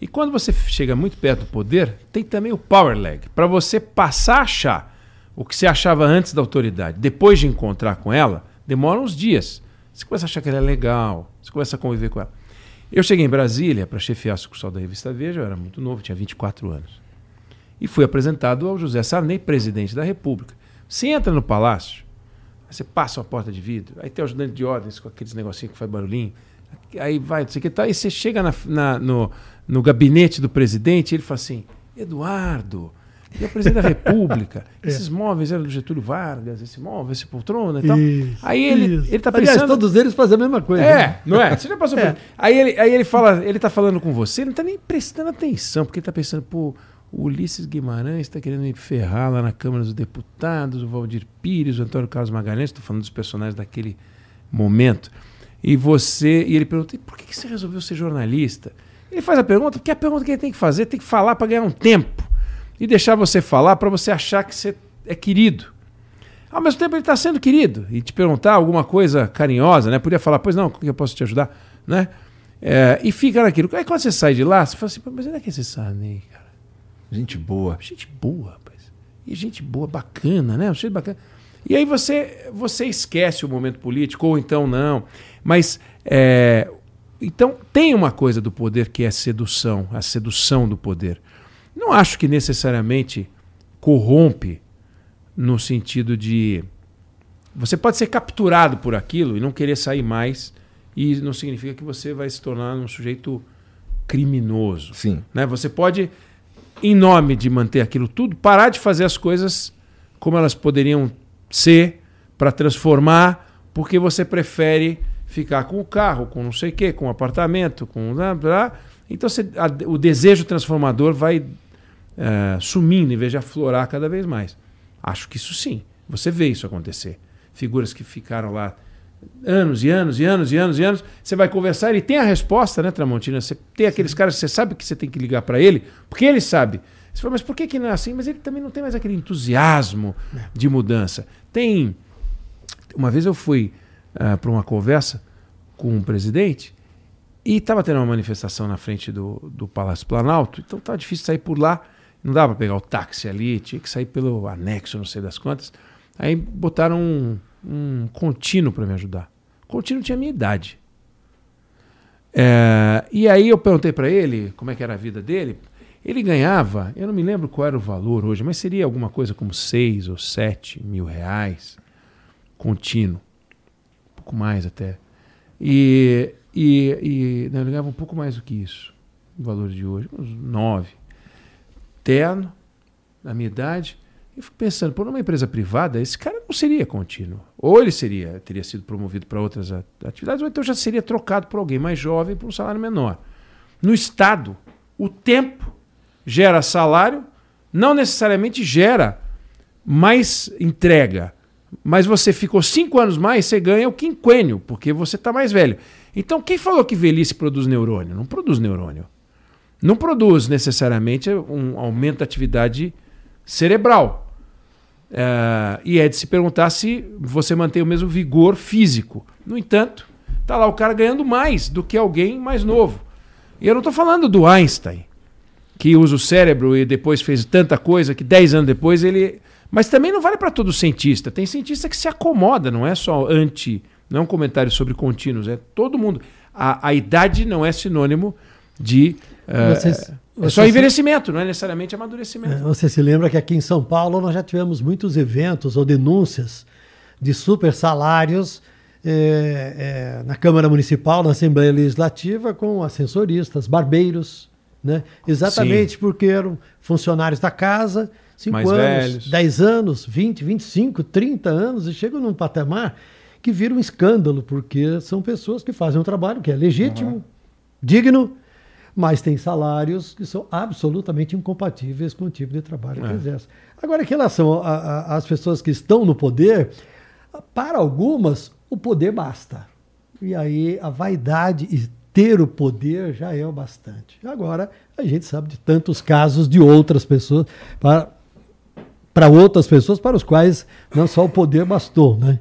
E quando você chega muito perto do poder, tem também o power lag. Para você passar a achar o que você achava antes da autoridade, depois de encontrar com ela, demora uns dias. Você começa a achar que ela é legal, você começa a conviver com ela. Eu cheguei em Brasília para chefiar a sucursal da revista Veja, eu era muito novo, tinha 24 anos. E fui apresentado ao José Sarney, presidente da República. Você entra no palácio, você passa uma porta de vidro, aí tem o ajudante de ordens com aqueles negocinhos que faz barulhinho, aí vai, não sei o que, tá, aí você chega na, na, no, no gabinete do presidente e ele fala assim: Eduardo, e é o presidente da República. é. Esses móveis eram do Getúlio Vargas, esse móvel, esse poltrona e tal. Isso, aí ele, isso. ele tá pensando. Aliás, todos eles fazem a mesma coisa. É, né? não é? Você já passou é. por aí ele, aí ele fala, ele tá falando com você, ele não tá nem prestando atenção, porque ele tá pensando, pô, o Ulisses Guimarães está querendo me ferrar lá na Câmara dos Deputados, o Valdir Pires, o Antônio Carlos Magalhães, estou falando dos personagens daquele momento. E você, e ele pergunta, por que você resolveu ser jornalista? Ele faz a pergunta, porque é a pergunta que ele tem que fazer, tem que falar para ganhar um tempo e deixar você falar para você achar que você é querido. Ao mesmo tempo ele está sendo querido e te perguntar alguma coisa carinhosa, né? Podia falar, pois não, como que eu posso te ajudar, né? É, e fica naquilo. Aí quando você sai de lá, você fala assim, mas onde é que você sabe, cara? Gente boa. Gente boa, rapaz. E gente boa, bacana, né? Um jeito bacana. E aí você, você esquece o momento político, ou então não. Mas é, então tem uma coisa do poder que é sedução, a sedução do poder. Não acho que necessariamente corrompe no sentido de você pode ser capturado por aquilo e não querer sair mais e não significa que você vai se tornar um sujeito criminoso. Sim. Né? Você pode, em nome de manter aquilo tudo, parar de fazer as coisas como elas poderiam ser para transformar, porque você prefere ficar com o carro, com não sei o quê, com o apartamento, com. Então você, a, o desejo transformador vai uh, sumindo em vez de aflorar cada vez mais. Acho que isso sim. Você vê isso acontecer. Figuras que ficaram lá anos e anos e anos e anos e anos. Você vai conversar, ele tem a resposta, né, Tramontina? Você tem aqueles caras que você sabe que você tem que ligar para ele, porque ele sabe. Você fala, mas por que, que não é assim? Mas ele também não tem mais aquele entusiasmo é. de mudança. Tem. Uma vez eu fui uh, para uma conversa com o presidente e estava tendo uma manifestação na frente do, do Palácio Planalto, então estava difícil sair por lá. Não dava para pegar o táxi ali, tinha que sair pelo anexo, não sei das quantas. Aí botaram um, um contínuo para me ajudar. O contínuo tinha a minha idade. É, e aí eu perguntei para ele como é que era a vida dele. Ele ganhava, eu não me lembro qual era o valor hoje, mas seria alguma coisa como 6 ou 7 mil reais contínuo. Um pouco mais até. E, e, e não, ele ganhava um pouco mais do que isso, o valor de hoje, uns 9. Terno, na minha idade. Eu fico pensando, por uma empresa privada, esse cara não seria contínuo. Ou ele seria, teria sido promovido para outras atividades, ou então já seria trocado por alguém mais jovem por um salário menor. No Estado, o tempo gera salário, não necessariamente gera mais entrega. Mas você ficou cinco anos mais, você ganha o quinquênio, porque você está mais velho. Então, quem falou que velhice produz neurônio? Não produz neurônio. Não produz necessariamente um aumento da atividade cerebral. Uh, e é de se perguntar se você mantém o mesmo vigor físico. No entanto, tá lá o cara ganhando mais do que alguém mais novo. E eu não estou falando do Einstein, que usa o cérebro e depois fez tanta coisa que 10 anos depois ele. Mas também não vale para todo cientista. Tem cientista que se acomoda, não é só anti. Não é um comentário sobre contínuos, é todo mundo. A, a idade não é sinônimo de. Uh, Vocês é só envelhecimento, não é necessariamente amadurecimento. É, você se lembra que aqui em São Paulo nós já tivemos muitos eventos ou denúncias de super salários é, é, na Câmara Municipal, na Assembleia Legislativa, com assessoristas, barbeiros, né? Exatamente Sim. porque eram funcionários da casa, 5 anos, velhos. 10 anos, 20, 25, 30 anos, e chegam num patamar que vira um escândalo, porque são pessoas que fazem um trabalho que é legítimo, uhum. digno, mas tem salários que são absolutamente incompatíveis com o tipo de trabalho é. que exercem. Agora, em relação às pessoas que estão no poder, para algumas, o poder basta. E aí a vaidade e ter o poder já é o bastante. Agora, a gente sabe de tantos casos de outras pessoas, para, para outras pessoas para os quais não só o poder bastou, né?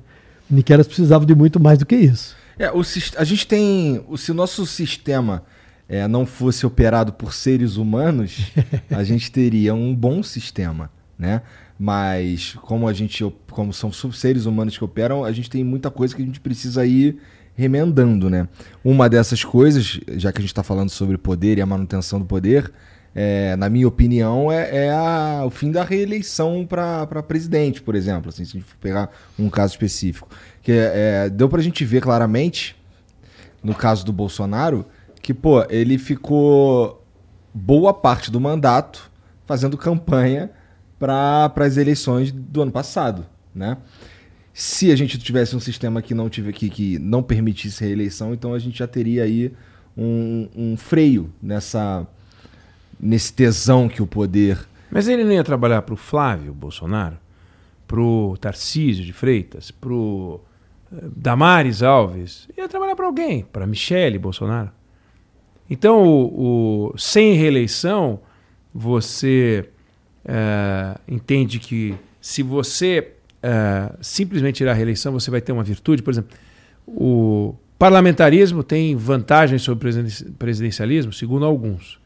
E que elas precisavam de muito mais do que isso. É, o, a gente tem. O, se o nosso sistema é, não fosse operado por seres humanos, a gente teria um bom sistema, né? Mas como a gente, como são seres humanos que operam, a gente tem muita coisa que a gente precisa ir remendando, né? Uma dessas coisas, já que a gente está falando sobre poder e a manutenção do poder, é, na minha opinião, é, é a, o fim da reeleição para presidente, por exemplo. Assim, se a gente for pegar um caso específico. Que é, deu para a gente ver claramente, no caso do Bolsonaro, que, pô, ele ficou boa parte do mandato fazendo campanha para as eleições do ano passado, né? Se a gente tivesse um sistema que não tive que, que não permitisse reeleição, então a gente já teria aí um, um freio nessa nesse tesão que o poder. Mas ele não ia trabalhar para o Flávio Bolsonaro, para o Tarcísio de Freitas, para o eh, Damares Alves, ia trabalhar para alguém, para Michele Bolsonaro. Então, o, o sem reeleição, você é, entende que se você é, simplesmente tirar a reeleição, você vai ter uma virtude. Por exemplo, o parlamentarismo tem vantagens sobre o presidencialismo, segundo alguns.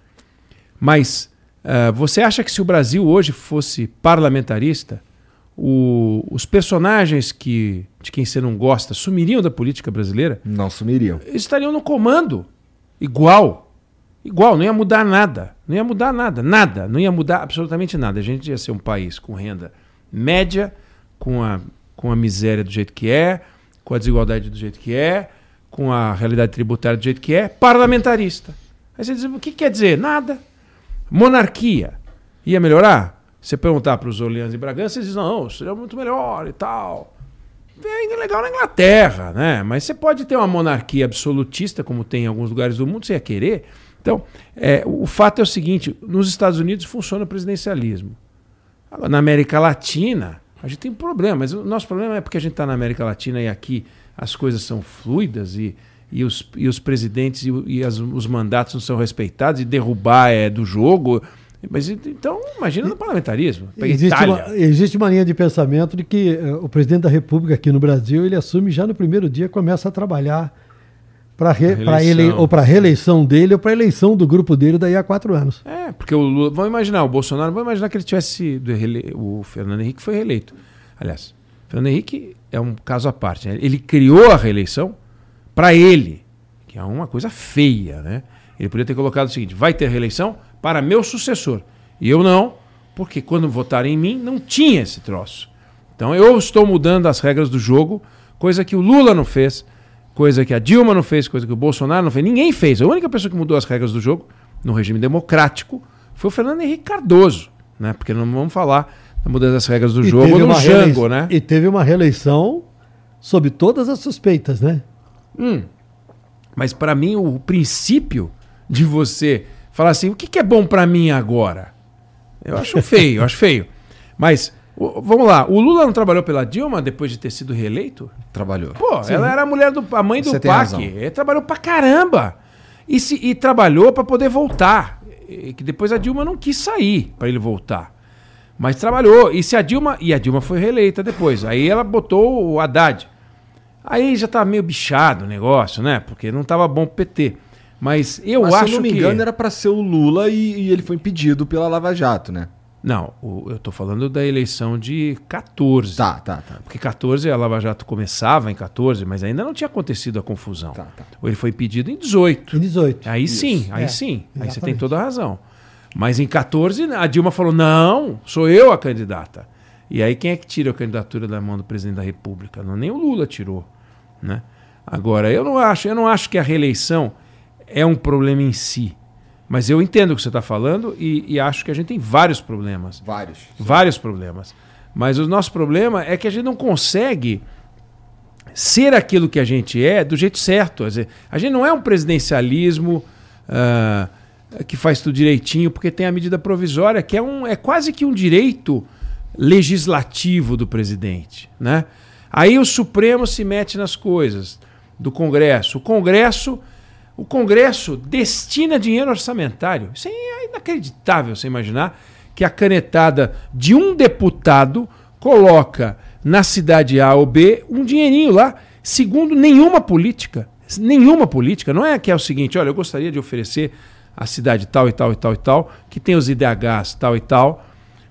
Mas é, você acha que se o Brasil hoje fosse parlamentarista, o, os personagens que, de quem você não gosta sumiriam da política brasileira? Não sumiriam. Estariam no comando igual. Igual, não ia mudar nada. Não ia mudar nada. Nada. Não ia mudar absolutamente nada. A gente ia ser um país com renda média, com a, com a miséria do jeito que é, com a desigualdade do jeito que é, com a realidade tributária do jeito que é, parlamentarista. Aí você diz, o que quer dizer? Nada. Monarquia. Ia melhorar? Você perguntar para os Orleans e Bragança, eles dizem, não, seria muito melhor e tal é legal na Inglaterra, né? Mas você pode ter uma monarquia absolutista, como tem em alguns lugares do mundo, você ia querer. Então, é, o fato é o seguinte: nos Estados Unidos funciona o presidencialismo. Na América Latina, a gente tem um problema, mas o nosso problema é porque a gente está na América Latina e aqui as coisas são fluidas e, e, os, e os presidentes e, e as, os mandatos não são respeitados e derrubar é do jogo. Mas então, imagina no parlamentarismo. Existe uma, existe uma linha de pensamento de que uh, o presidente da República aqui no Brasil, ele assume já no primeiro dia, começa a trabalhar para ele, ou para reeleição dele ou para eleição do grupo dele daí a quatro anos. É, porque o Lula. Vamos imaginar, o Bolsonaro, vamos imaginar que ele tivesse sido rele- O Fernando Henrique foi reeleito. Aliás, o Fernando Henrique é um caso à parte. né? Ele criou a reeleição para ele, que é uma coisa feia, né? Ele podia ter colocado o seguinte: vai ter reeleição para meu sucessor. E eu não, porque quando votaram em mim, não tinha esse troço. Então eu estou mudando as regras do jogo, coisa que o Lula não fez, coisa que a Dilma não fez, coisa que o Bolsonaro não fez. Ninguém fez. A única pessoa que mudou as regras do jogo no regime democrático foi o Fernando Henrique Cardoso, né? Porque não vamos falar da mudança das regras do E jogo no Jango, né? E teve uma reeleição sob todas as suspeitas, né? Hum. Mas para mim o princípio de você falar assim, o que, que é bom para mim agora? Eu acho feio, eu acho feio. Mas o- vamos lá, o Lula não trabalhou pela Dilma depois de ter sido reeleito? Trabalhou. Pô, ela era a mulher do a mãe do Você PAC. Ele trabalhou pra caramba. E, se, e trabalhou pra poder voltar. E que depois a Dilma não quis sair pra ele voltar. Mas trabalhou. E se a Dilma. E a Dilma foi reeleita depois. Aí ela botou o Haddad. Aí já tá meio bichado o negócio, né? Porque não tava bom pro PT. Mas eu Mas, acho se eu não me que. engano, era pra ser o Lula e, e ele foi impedido pela Lava Jato, né? Não, o- eu tô falando da eleição de 14. Tá, tá, tá. Porque 14 a Lava Jato começava em 14, mas ainda não tinha acontecido a confusão. Tá, tá. Ou ele foi pedido em 18. Em 18. Aí sim, aí É, sim. Aí você tem exatamente. toda a razão. Mas em 14, a Dilma falou: não, sou eu a candidata. E aí quem é que tira a candidatura da mão do presidente da República? Não, nem o Lula tirou. Né? Agora, eu não acho, eu não acho que a reeleição é um problema em si. Mas eu entendo o que você está falando e, e acho que a gente tem vários problemas. Vários. Vários problemas. Mas o nosso problema é que a gente não consegue ser aquilo que a gente é do jeito certo. Dizer, a gente não é um presidencialismo ah, que faz tudo direitinho, porque tem a medida provisória, que é, um, é quase que um direito legislativo do presidente. Né? Aí o Supremo se mete nas coisas do Congresso. O Congresso. O Congresso destina dinheiro orçamentário. Isso é inacreditável você imaginar que a canetada de um deputado coloca na cidade A ou B um dinheirinho lá, segundo nenhuma política. Nenhuma política. Não é que é o seguinte: olha, eu gostaria de oferecer a cidade tal e tal e tal e tal, que tem os IDHs tal e tal,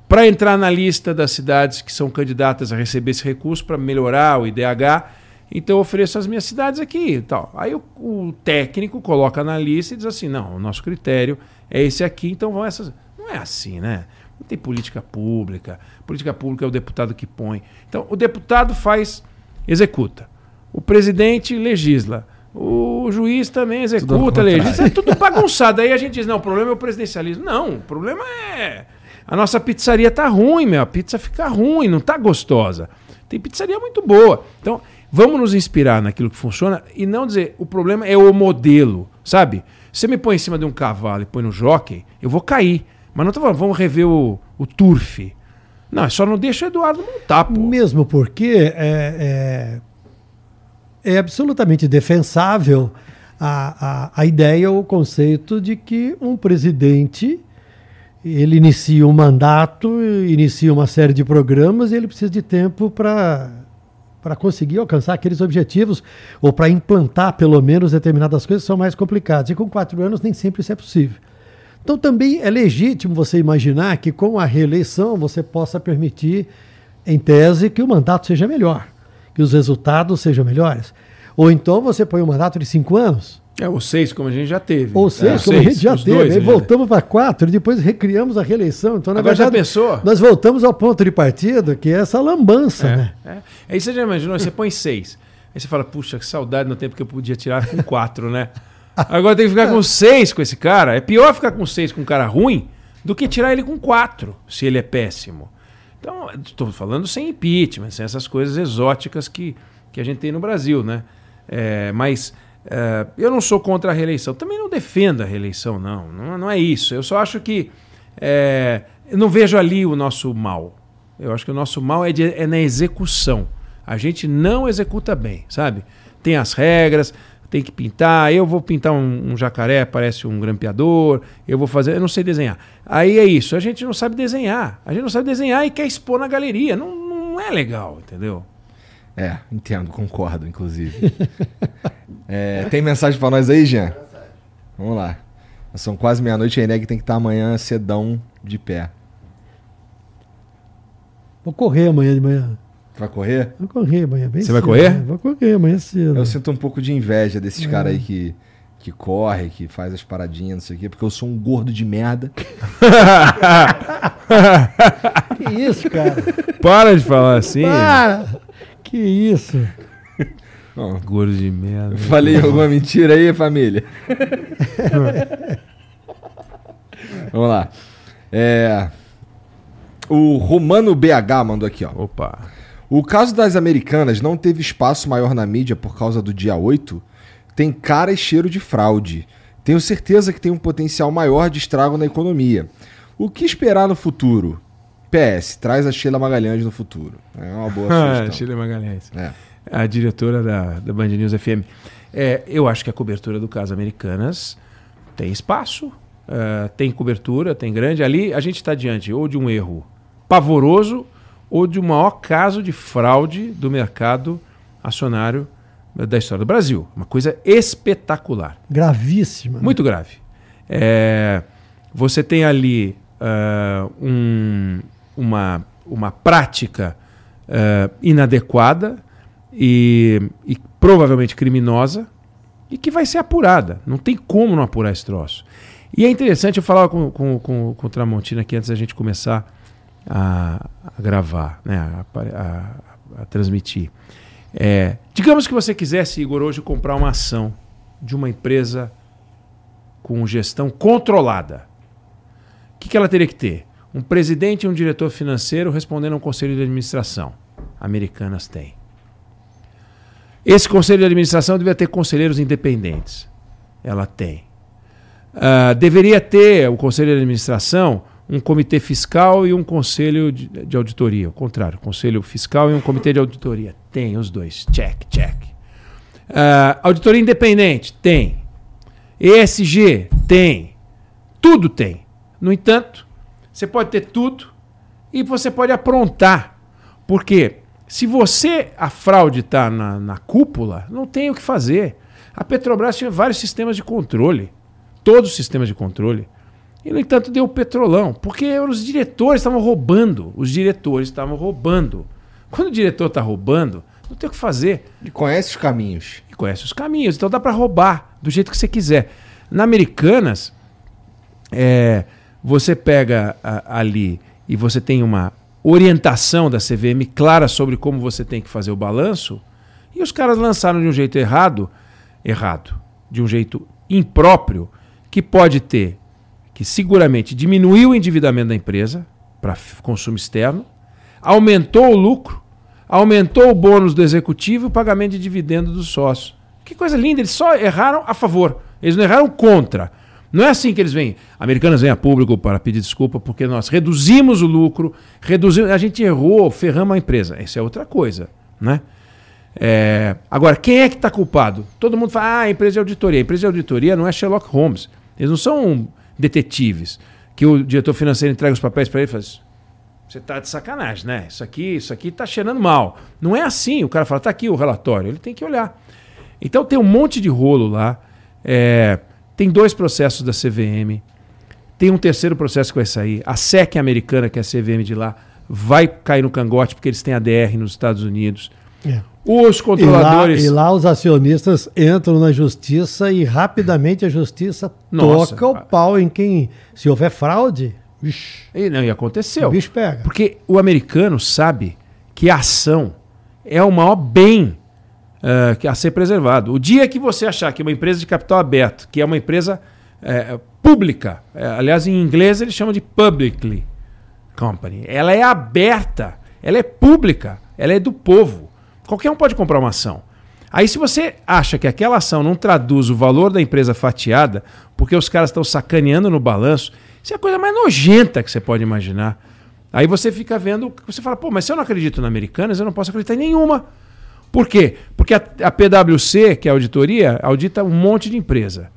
para entrar na lista das cidades que são candidatas a receber esse recurso para melhorar o IDH. Então eu ofereço as minhas cidades aqui e tal. Aí o, o técnico coloca na lista e diz assim: não, o nosso critério é esse aqui, então vão essas. Não é assim, né? Não tem política pública. Política pública é o deputado que põe. Então o deputado faz, executa. O presidente legisla. O juiz também executa, legisla. É tudo bagunçado. Aí a gente diz: não, o problema é o presidencialismo. Não, o problema é. A nossa pizzaria tá ruim, meu. A pizza fica ruim, não tá gostosa. Tem pizzaria muito boa. Então, vamos nos inspirar naquilo que funciona e não dizer o problema é o modelo, sabe? Você me põe em cima de um cavalo e põe no jockey, eu vou cair. Mas não tô falando, vamos rever o, o turf. Não, só não deixa o Eduardo montar, pô. Mesmo porque é, é, é absolutamente defensável a, a, a ideia ou o conceito de que um presidente ele inicia um mandato, inicia uma série de programas e ele precisa de tempo para para conseguir alcançar aqueles objetivos ou para implantar pelo menos determinadas coisas são mais complicadas. E com quatro anos nem sempre isso é possível. Então também é legítimo você imaginar que com a reeleição você possa permitir, em tese, que o mandato seja melhor, que os resultados sejam melhores. Ou então você põe um mandato de cinco anos, É, ou seis, como a gente já teve. ou seis, É, como a seis, gente já teve, dois, aí né? voltamos para quatro, e depois recriamos a reeleição. Então, na Agora já verdade, pensou? nós voltamos ao ponto de partida, que é essa lambança, né? É, é. Aí você já imaginou, você põe seis. Aí você fala, puxa, que saudade no tempo que eu podia tirar com quatro, né? Agora tem que ficar com seis com esse cara. É pior ficar com seis com um cara ruim do que tirar ele com quatro, se ele é péssimo. Então, estou falando sem impeachment, sem essas coisas exóticas que, que a gente tem no Brasil, né? É, mas é, eu não sou contra a reeleição. Também não defendo a reeleição, não. Não, não é isso. Eu só acho que é, não vejo ali o nosso mal. Eu acho que o nosso mal é, de- é na execução. A gente não executa bem, sabe? Tem as regras, tem que pintar. Eu vou pintar um, um jacaré, parece um grampeador. Eu vou fazer. Eu não sei desenhar. Aí é isso. A gente não sabe desenhar. A gente não sabe desenhar e quer expor na galeria. Não, não é legal, entendeu? É, entendo, concordo, inclusive. é, tem mensagem pra nós aí, Jean? Vamos lá. São quase meia-noite e a Eneg tem que estar amanhã cedão de pé. Vou correr amanhã de manhã. Vai correr? Vou correr amanhã bem Você vai cedo, correr? né? Vou correr amanhã cedo. Eu sinto um pouco de inveja desses caras aí que, que corre, que faz as paradinhas, não sei o quê, porque eu sou um gordo de merda. Que isso, cara? Para de falar assim. Para! Que isso? Ó, Gordo de merda. falei alguma mentira aí, família? Vamos lá. É, o Romano BH mandou aqui, ó. Opa. O caso das americanas não teve espaço maior na mídia por causa do dia 8. Tem cara e cheiro de fraude. Tenho certeza que tem um potencial maior de estrago na economia. O que esperar no futuro? PS, traz a Sheila Magalhães no futuro. É uma boa Ah, sugestão. Sheila Magalhães. É. A diretora da, da Band News FM. É, eu acho que a cobertura do caso Americanas tem espaço, eh, tem cobertura, tem grande. Ali a gente está diante ou de um erro pavoroso ou de um maior caso de fraude do mercado acionário da história do Brasil. Uma coisa espetacular. Gravíssima. Muito grave. É, você tem ali ah, um- uma, uma prática ah, inadequada e, e provavelmente criminosa e que vai ser apurada. Não tem como não apurar esse troço. E é interessante, eu falava com, com, com, com o Tramontina aqui antes da gente começar a, a gravar, né, a, a- a transmitir. É, digamos que você quisesse, Igor, hoje comprar uma ação de uma empresa com gestão controlada. O que, que ela teria que ter? Um presidente e um diretor financeiro respondendo a um conselho de administração. Americanas têm. Esse conselho de administração devia ter conselheiros independentes. Ela tem. Ah, deveria ter o conselho de administração um comitê fiscal e um conselho de, de auditoria. O contrário, conselho fiscal e um comitê de auditoria. Tem os dois. Check, check. Ah, auditoria independente? Tem. ESG? Tem. Tudo tem. No entanto, você pode ter tudo e você pode aprontar. Porque se você, a fraude está na, na cúpula, não tem o que fazer. A Petrobras tinha vários sistemas de controle. Todos os sistemas de controle. E, no entanto, deu o petrolão. Porque os diretores estavam roubando. Os diretores estavam roubando. Quando o diretor está roubando, não tem o que fazer E conhece os caminhos. e conhece os caminhos. Então dá para roubar do jeito que você quiser. Na Americanas, é, você pega a- ali e você tem uma orientação da CVM clara sobre como você tem que fazer o balanço, e os caras lançaram de um jeito errado, errado, de um jeito impróprio, que pode ter, que seguramente diminuiu o endividamento da empresa para consumo externo, aumentou o lucro, aumentou o bônus do executivo e o pagamento de dividendo dos sócios. Que coisa linda, eles só erraram a favor, eles não erraram contra. Não é assim que eles vêm. Americanas vêm a público para pedir desculpa porque nós reduzimos o lucro, reduzimos, a gente errou, ferramos a empresa. Isso é outra coisa, né? É, agora, quem é que está culpado? Todo mundo fala, ah, a empresa de auditoria. A empresa de auditoria não é Sherlock Holmes. Eles não são detetives que o diretor financeiro entrega os papéis para ele e faz. Você tá de sacanagem, né? Isso aqui, isso aqui tá cheirando mal. Não é assim. O cara fala, tá aqui o relatório. Ele tem que olhar. Então tem um monte de rolo lá. É, tem dois processos da CVM. Tem um terceiro processo que vai sair. A SEC americana, que é a CVM de lá, vai cair no cangote porque eles têm ADR nos Estados Unidos. É. Os E lá, controladores. e lá os acionistas entram na justiça e rapidamente a justiça Nossa. toca o pau em quem. Se houver fraude, E não, e o aconteceu. bicho pega. Porque o americano sabe que a ação é o maior bem que a ser preservado. O dia que você achar que uma empresa de capital aberto, que é uma empresa eh, pública, eh, aliás, em inglês eles chamam de publicly company, ela é aberta, ela é pública, ela é do povo. Qualquer um pode comprar uma ação. Aí, se você acha que aquela ação não traduz o valor da empresa fatiada, porque os caras estão sacaneando no balanço, isso é a coisa mais nojenta que você pode imaginar. Aí você fica vendo, você fala, pô, mas se eu não acredito na Americanas, eu não posso acreditar em nenhuma. Por quê? Porque a, a PwC, que é a auditoria, audita um monte de empresa.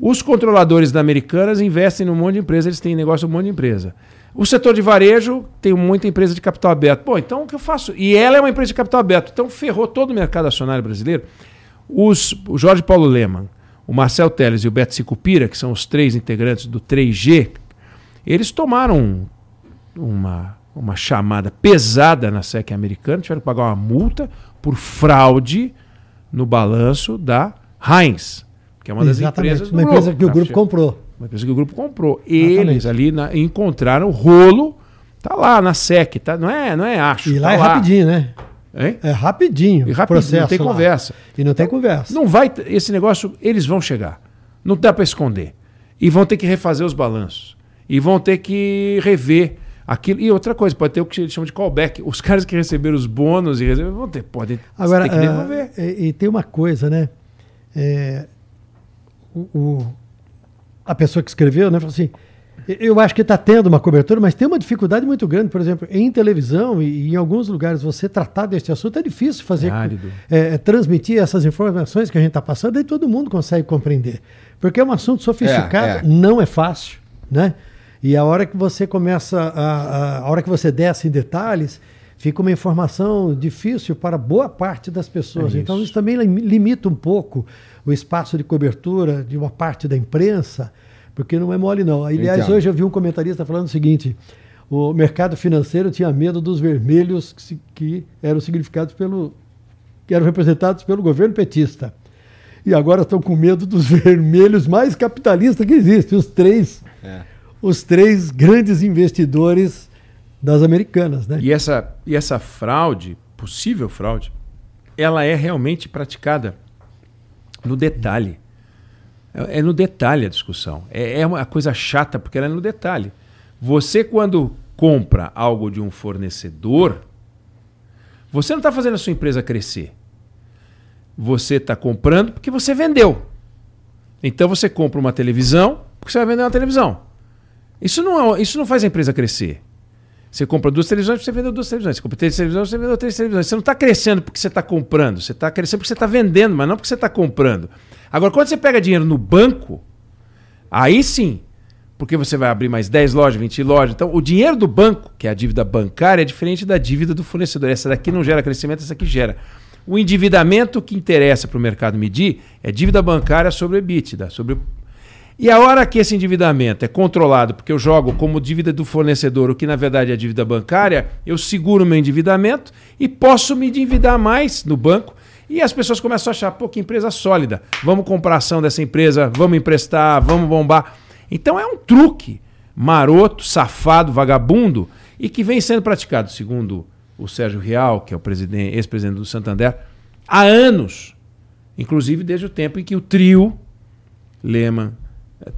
Os controladores da Americanas investem num monte de empresa, eles têm negócio num monte de empresa. O setor de varejo tem muita empresa de capital aberto. Bom, então o que eu faço? E ela é uma empresa de capital aberto. Então ferrou todo o mercado acionário brasileiro. Os, o Jorge Paulo Leman, o Marcel Teles e o Beto Sicupira, que são os três integrantes do 3G, eles tomaram uma, uma chamada pesada na SEC americana, tiveram que pagar uma multa por fraude no balanço da Heinz, que é uma das Exatamente, empresas do uma empresa que o grupo comprou. uma empresa que o grupo comprou. Exatamente. Eles ali na- encontraram o rolo, tá lá na SEC, tá? Não é, não é acho. E lá tá é rapidinho, né? Hein? É rapidinho. E rapidinho, processo não tem lá. conversa. E não tem conversa. Não vai, esse negócio, eles vão chegar. Não dá para esconder. E vão ter que refazer os balanços. E vão ter que rever aquilo. E outra coisa, pode ter o que eles chamam de callback. Os caras que receberam os bônus e receberam, vão ter, podem Agora, ter que devolver. ah, e, e tem uma coisa, né? É, o, o- a pessoa que escreveu, né, falou assim: eu acho que está tendo uma cobertura, mas tem uma dificuldade muito grande, por exemplo, em televisão e, e em alguns lugares você tratar deste assunto é difícil fazer, É árido. é, é, transmitir essas informações que a gente está passando, aí todo mundo consegue compreender, porque é um assunto sofisticado, É, é. não é fácil, né? E a hora que você começa, a, a, a hora que você desce em detalhes, fica uma informação difícil para boa parte das pessoas. É então isso. isso também lim- limita um pouco o espaço de cobertura de uma parte da imprensa, porque não é mole não. Aliás, Entendo. hoje eu vi um comentarista falando o seguinte: o mercado financeiro tinha medo dos vermelhos que, que eram significados pelo que eram representados pelo governo petista. E agora estão com medo dos vermelhos mais capitalistas que existem, os três É. os três grandes investidores das americanas, né? E essa, e essa fraude, possível fraude, ela é realmente praticada no detalhe. É, é no detalhe a discussão. É, é uma coisa chata porque ela é no detalhe. Você, quando compra algo de um fornecedor, você não está fazendo a sua empresa crescer. Você está comprando porque você vendeu. Então você compra uma televisão porque você vai vender uma televisão. Isso não, é- isso não faz a empresa crescer. Você compra duas televisões, você vendeu duas televisões. Você compra três televisões, você vendeu três televisões. Você não está crescendo porque você está comprando. Você está crescendo porque você está vendendo, mas não porque você está comprando. Agora, quando você pega dinheiro no banco, aí sim, porque você vai abrir mais 10 lojas, 20 lojas. Então, o dinheiro do banco, que é a dívida bancária, é diferente da dívida do fornecedor. Essa daqui não gera crescimento, essa aqui gera. O endividamento que interessa para o mercado medir é dívida bancária sobre o EBITDA, sobre o e a hora que esse endividamento é controlado, porque eu jogo como dívida do fornecedor, o que na verdade é dívida bancária, eu seguro meu endividamento e posso me endividar mais no banco. E as pessoas começam a achar, pô, que empresa sólida. Vamos comprar ação dessa empresa, vamos emprestar, vamos bombar. Então é um truque maroto, safado, vagabundo e que vem sendo praticado, segundo o Sérgio Real, que é o presidente- ex-presidente do Santander, há anos. Inclusive desde o tempo em que o trio Lehman,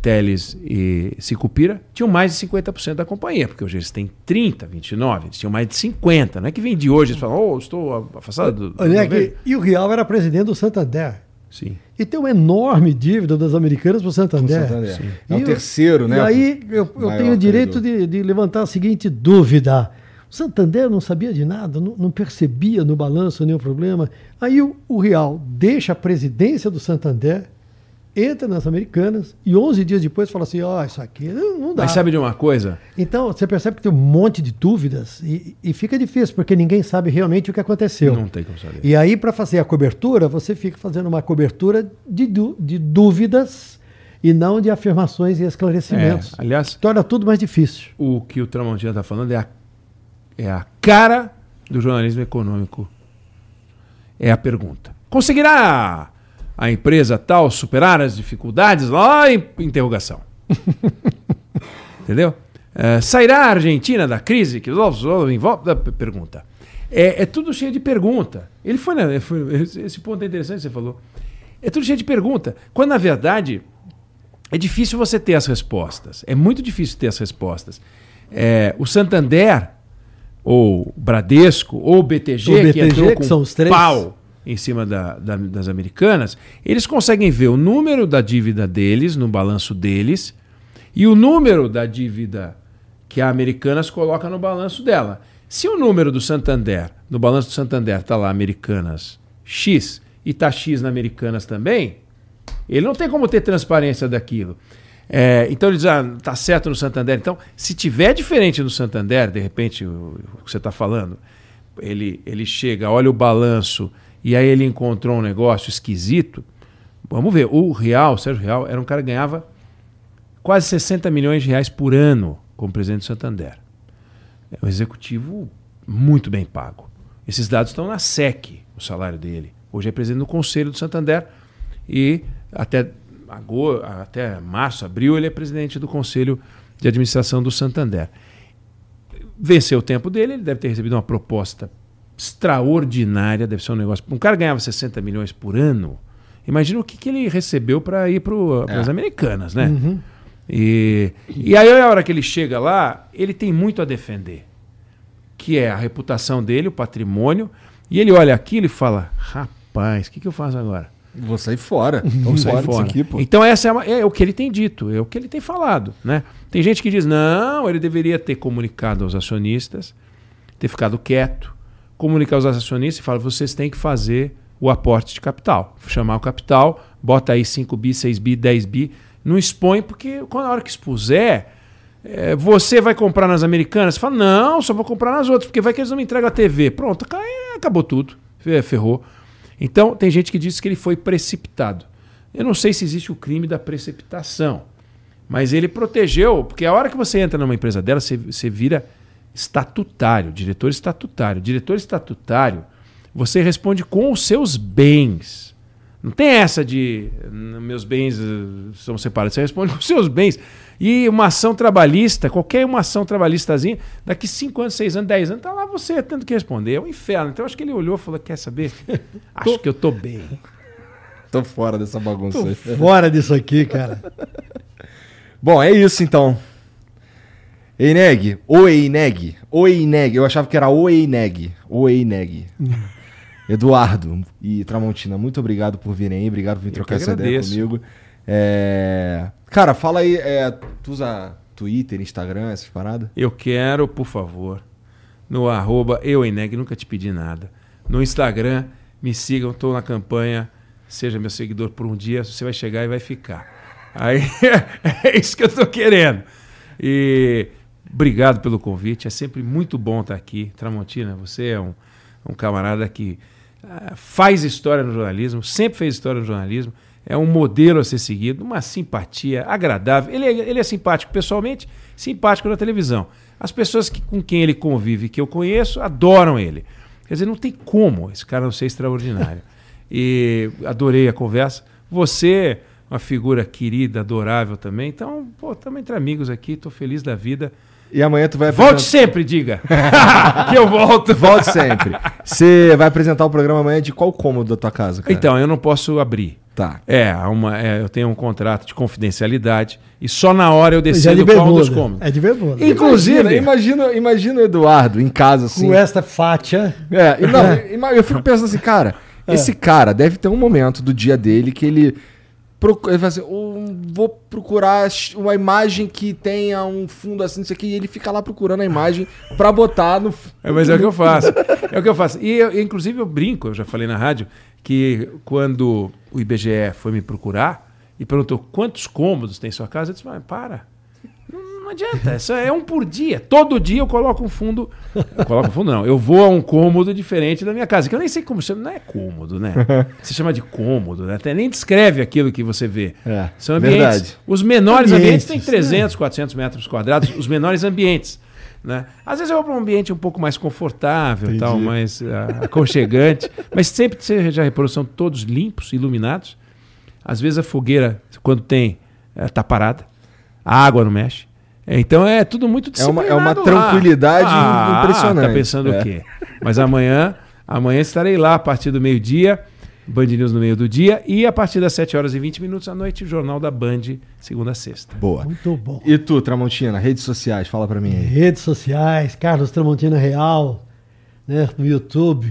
Teles e Sicupira tinham mais de 50% da companhia, porque hoje eles têm 30, 29, eles tinham mais de 50. Não é que vem de hoje, eles falam, oh, estou afastado do. Olha governo." aqui, e o Real era presidente do Santander. Sim. E tem uma enorme dívida das americanas para o Santander. Santander. Sim. É o E eu- terceiro, né? E aí eu, eu tenho o direito de, de levantar a seguinte dúvida. O Santander não sabia de nada, não, não percebia no balanço nenhum problema. Aí o, o Real deixa a presidência do Santander, entra nas americanas e 11 dias depois fala assim: ó, isso aqui não, não dá. Mas sabe de uma coisa? Então você percebe que tem um monte de dúvidas e, e fica difícil, porque ninguém sabe realmente o que aconteceu. Não tem como saber. E aí, para fazer a cobertura, você fica fazendo uma cobertura de, de dúvidas e não de afirmações e esclarecimentos. É, aliás, Torna tudo mais difícil. o que o Tramontina está falando é a, é a cara do jornalismo econômico. É a pergunta. Conseguirá a empresa tal superar as dificuldades? Lá em interrogação. Entendeu? É, sairá a Argentina da crise? Que envolve da pergunta. É, é tudo cheio de pergunta. Ele foi, na- foi- esse ponto é interessante que você falou. É tudo cheio de pergunta. Quando na verdade é difícil você ter as respostas. É muito difícil ter as respostas. É, o Santander, ou Bradesco, ou BTG, O que BTG, entrou que com são os três. pau em cima da- da- das americanas, eles conseguem ver o número da dívida deles no balanço deles e o número da dívida que a Americanas coloca no balanço dela. Se o número do Santander, no balanço do Santander, está lá Americanas X e está X na Americanas também, ele não tem como ter transparência daquilo. É, então ele diz, ah, tá certo no Santander. Então, se tiver diferente no Santander, de repente, o, o que você está falando, ele, ele chega, olha o balanço e aí ele encontrou um negócio esquisito. Vamos ver, o Real, o Sérgio Real, era um cara que ganhava quase 60 milhões de reais por ano como presidente do Santander. É um executivo muito bem pago. Esses dados estão na SEC, o salário dele. Hoje é presidente do Conselho do Santander e até, agosto, até março, abril, ele é presidente do Conselho de Administração do Santander. Venceu o tempo dele, ele deve ter recebido uma proposta extraordinária, deve ser um negócio. Um cara ganhava 60 milhões por ano. Imagina o que, que ele recebeu para ir para é. as americanas, né? Uhum. E, e aí, a hora que ele chega lá, ele tem muito a defender, que é a reputação dele, o patrimônio. E ele olha aquilo e fala: rapaz, o que, que eu faço agora? Vou sair fora. Vamos sair fora. Aqui, então, essa é, é, o que ele tem dito, é o que ele tem falado. Né? Tem gente que diz: não, ele deveria ter comunicado aos acionistas, ter ficado quieto, comunicar aos acionistas e falar: vocês têm que fazer o aporte de capital. Chamar o capital, bota aí 5 bi, 6 bi, 10 bi. Não expõe, porque quando a hora que expuser, é, você vai comprar nas americanas? Você fala: não, só vou comprar nas outras, porque vai que eles não me entregam a TV. Pronto, acabou tudo. Ferrou. Então, tem gente que diz que ele foi precipitado. Eu não sei se existe o crime da precipitação, mas ele protegeu, porque a hora que você entra numa empresa dela, você, você vira estatutário, diretor estatutário. Diretor estatutário, você responde com os seus bens. Não tem essa de meus bens eh, são separados. Você responde com os seus bens. E uma ação trabalhista, qualquer uma ação trabalhistazinha, daqui 5 anos, 6 anos, 10 anos, tá lá você tendo que responder. É um inferno. Então acho que ele olhou e falou: quer saber? Acho tô... que eu tô bem. tô fora dessa bagunça tô Fora disso aqui, cara. Bom, é isso então. Eineg, o Eineg, o Eineg, eu achava que era o Eineg, o Eineg. Eduardo e Tramontina, muito obrigado por virem aí, obrigado por vir trocar essa ideia comigo. É... Cara, fala aí, é, tu usa Twitter, Instagram, essas paradas? Eu quero, por favor, no arroba eueneg, nunca te pedi nada. No Instagram, me sigam, estou na campanha, seja meu seguidor por um dia, você vai chegar e vai ficar. Aí é isso que eu estou querendo. E obrigado pelo convite, é sempre muito bom estar aqui. Tramontina, você é um, um camarada que uh, faz história no jornalismo, sempre fez história no jornalismo é um modelo a ser seguido, uma simpatia agradável. Ele é, ele é simpático pessoalmente, simpático na televisão. As pessoas que, com quem ele convive, que eu conheço, adoram ele. Quer dizer, não tem como esse cara não ser extraordinário. E adorei a conversa. Você, uma figura querida, adorável também. Então, pô, estamos entre amigos aqui, estou feliz da vida. E amanhã tu vai apresentar... Volte sempre, diga. que eu volto. Volte sempre. Você vai apresentar o programa amanhã de qual cômodo da tua casa, cara? Então, eu não posso abrir. Tá. É, uma, é, eu tenho um contrato de confidencialidade e só na hora eu decido é qual dos cômodos. É de bermuda. Inclusive, imagina, imagina o Eduardo em casa assim. Com esta fátia. É, não, eu fico pensando assim, cara, é. esse cara deve ter um momento do dia dele que ele ele fala assim, vou procurar uma imagem que tenha um fundo assim, isso aqui, e ele fica lá procurando a imagem para botar no. É, mas é o que eu faço. É o que eu faço. E eu, inclusive eu brinco, eu já falei na rádio, que quando o IBGE foi me procurar e perguntou quantos cômodos tem sua casa, eu disse, mas para. Não, adianta, isso é um por dia. Todo dia eu coloco um fundo. Eu coloco um fundo, não. Eu vou a um cômodo diferente da minha casa, que eu nem sei como chama. Não é cômodo, né? Se chama de cômodo, né? Até nem descreve aquilo que você vê. É, São ambientes. Verdade. Os menores ambientes, ambientes têm 300, 400 metros quadrados, os menores ambientes. Né? Às vezes eu vou para um ambiente um pouco mais confortável, tal, mais uh, aconchegante, mas sempre você já reparou, são todos limpos, iluminados. Às vezes a fogueira, quando tem, está eh, parada, a água não mexe. Então é tudo muito disciplinado. É uma, é uma tranquilidade ah, impressionante. Tá pensando é. o quê? Mas amanhã, amanhã estarei lá a partir do meio-dia. Band News no meio do dia e a partir das 7 horas e 20 minutos à noite, Jornal da Band, segunda a sexta. Boa. Muito bom. E tu, Tramontina, redes sociais, fala para mim aí. Redes sociais, Carlos Tramontina Real, né, no YouTube,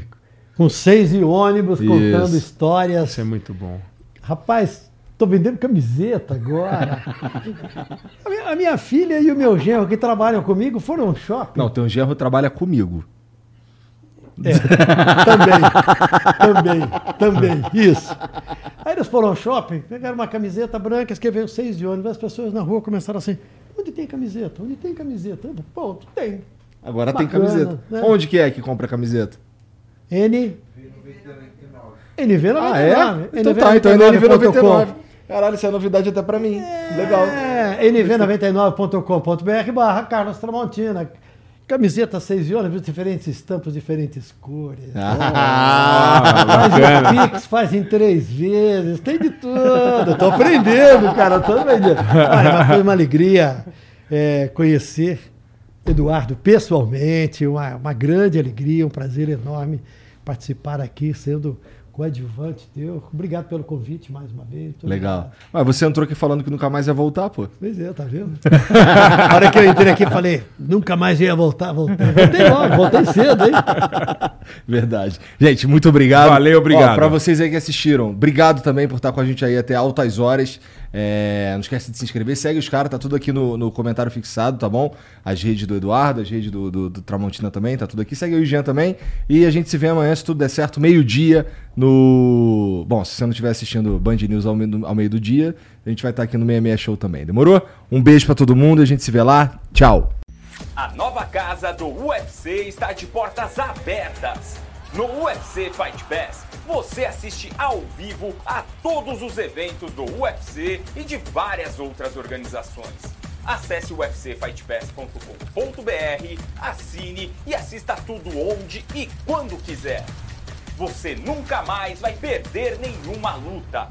com seis e ônibus Isso. contando histórias. Isso é muito bom. Rapaz, tô vendendo camiseta agora. a, minha, a, minha, filha e o meu genro que trabalham comigo foram ao shopping. Não, teu genro trabalha comigo. É, também, também, também, isso. Aí eles foram ao shopping, pegaram uma camiseta branca, escreveram seis de ônibus, as pessoas na rua começaram assim, onde tem camiseta? Onde tem camiseta? Ponto, tem. Agora tem Bacana, camiseta. né? Onde que é que compra camiseta? N... NV99. Ah, é? Então tá, então é NV99. Caralho, isso é novidade até pra mim. Legal. É, nv99.com.br barra Carlos Tramontina. Camiseta 6 de ônibus, diferentes estampas, diferentes cores. Ah, Faz em Pix, faz em três vezes, tem de tudo. Tô aprendendo, cara, tô aprendendo. Olha, mas foi uma alegria é, conhecer Eduardo pessoalmente, uma, uma grande alegria, um prazer enorme participar aqui, sendo coadjuvante teu. Obrigado pelo convite mais uma vez. Muito Legal. obrigado. Mas você entrou aqui falando que nunca mais ia voltar, pô. Pois é, tá vendo? A hora que eu entrei aqui, falei, nunca mais ia voltar, voltei. Voltei logo, voltei cedo, hein? Verdade. Gente, muito obrigado. Valeu, obrigado. Ó, pra vocês aí que assistiram, obrigado também por estar com a gente aí até altas horas. É, não esquece de se inscrever, segue os caras, tá tudo aqui no, no comentário fixado, tá bom? As redes do Eduardo, as redes do, do, do Tramontina também, tá tudo aqui. Segue o Jean também. E a gente se vê amanhã, se tudo der certo, meio-dia no. Bom, se você não estiver assistindo Band News ao meio, ao meio do dia, a gente vai estar aqui no 66 Show também. Demorou? Um beijo pra todo mundo, a gente se vê lá. Tchau. A nova casa do UFC está de portas abertas. No UFC Fight Pass, você assiste ao vivo a todos os eventos do UFC e de várias outras organizações. Acesse ufcfightpass.com.br, assine e assista tudo onde e quando quiser. Você nunca mais vai perder nenhuma luta.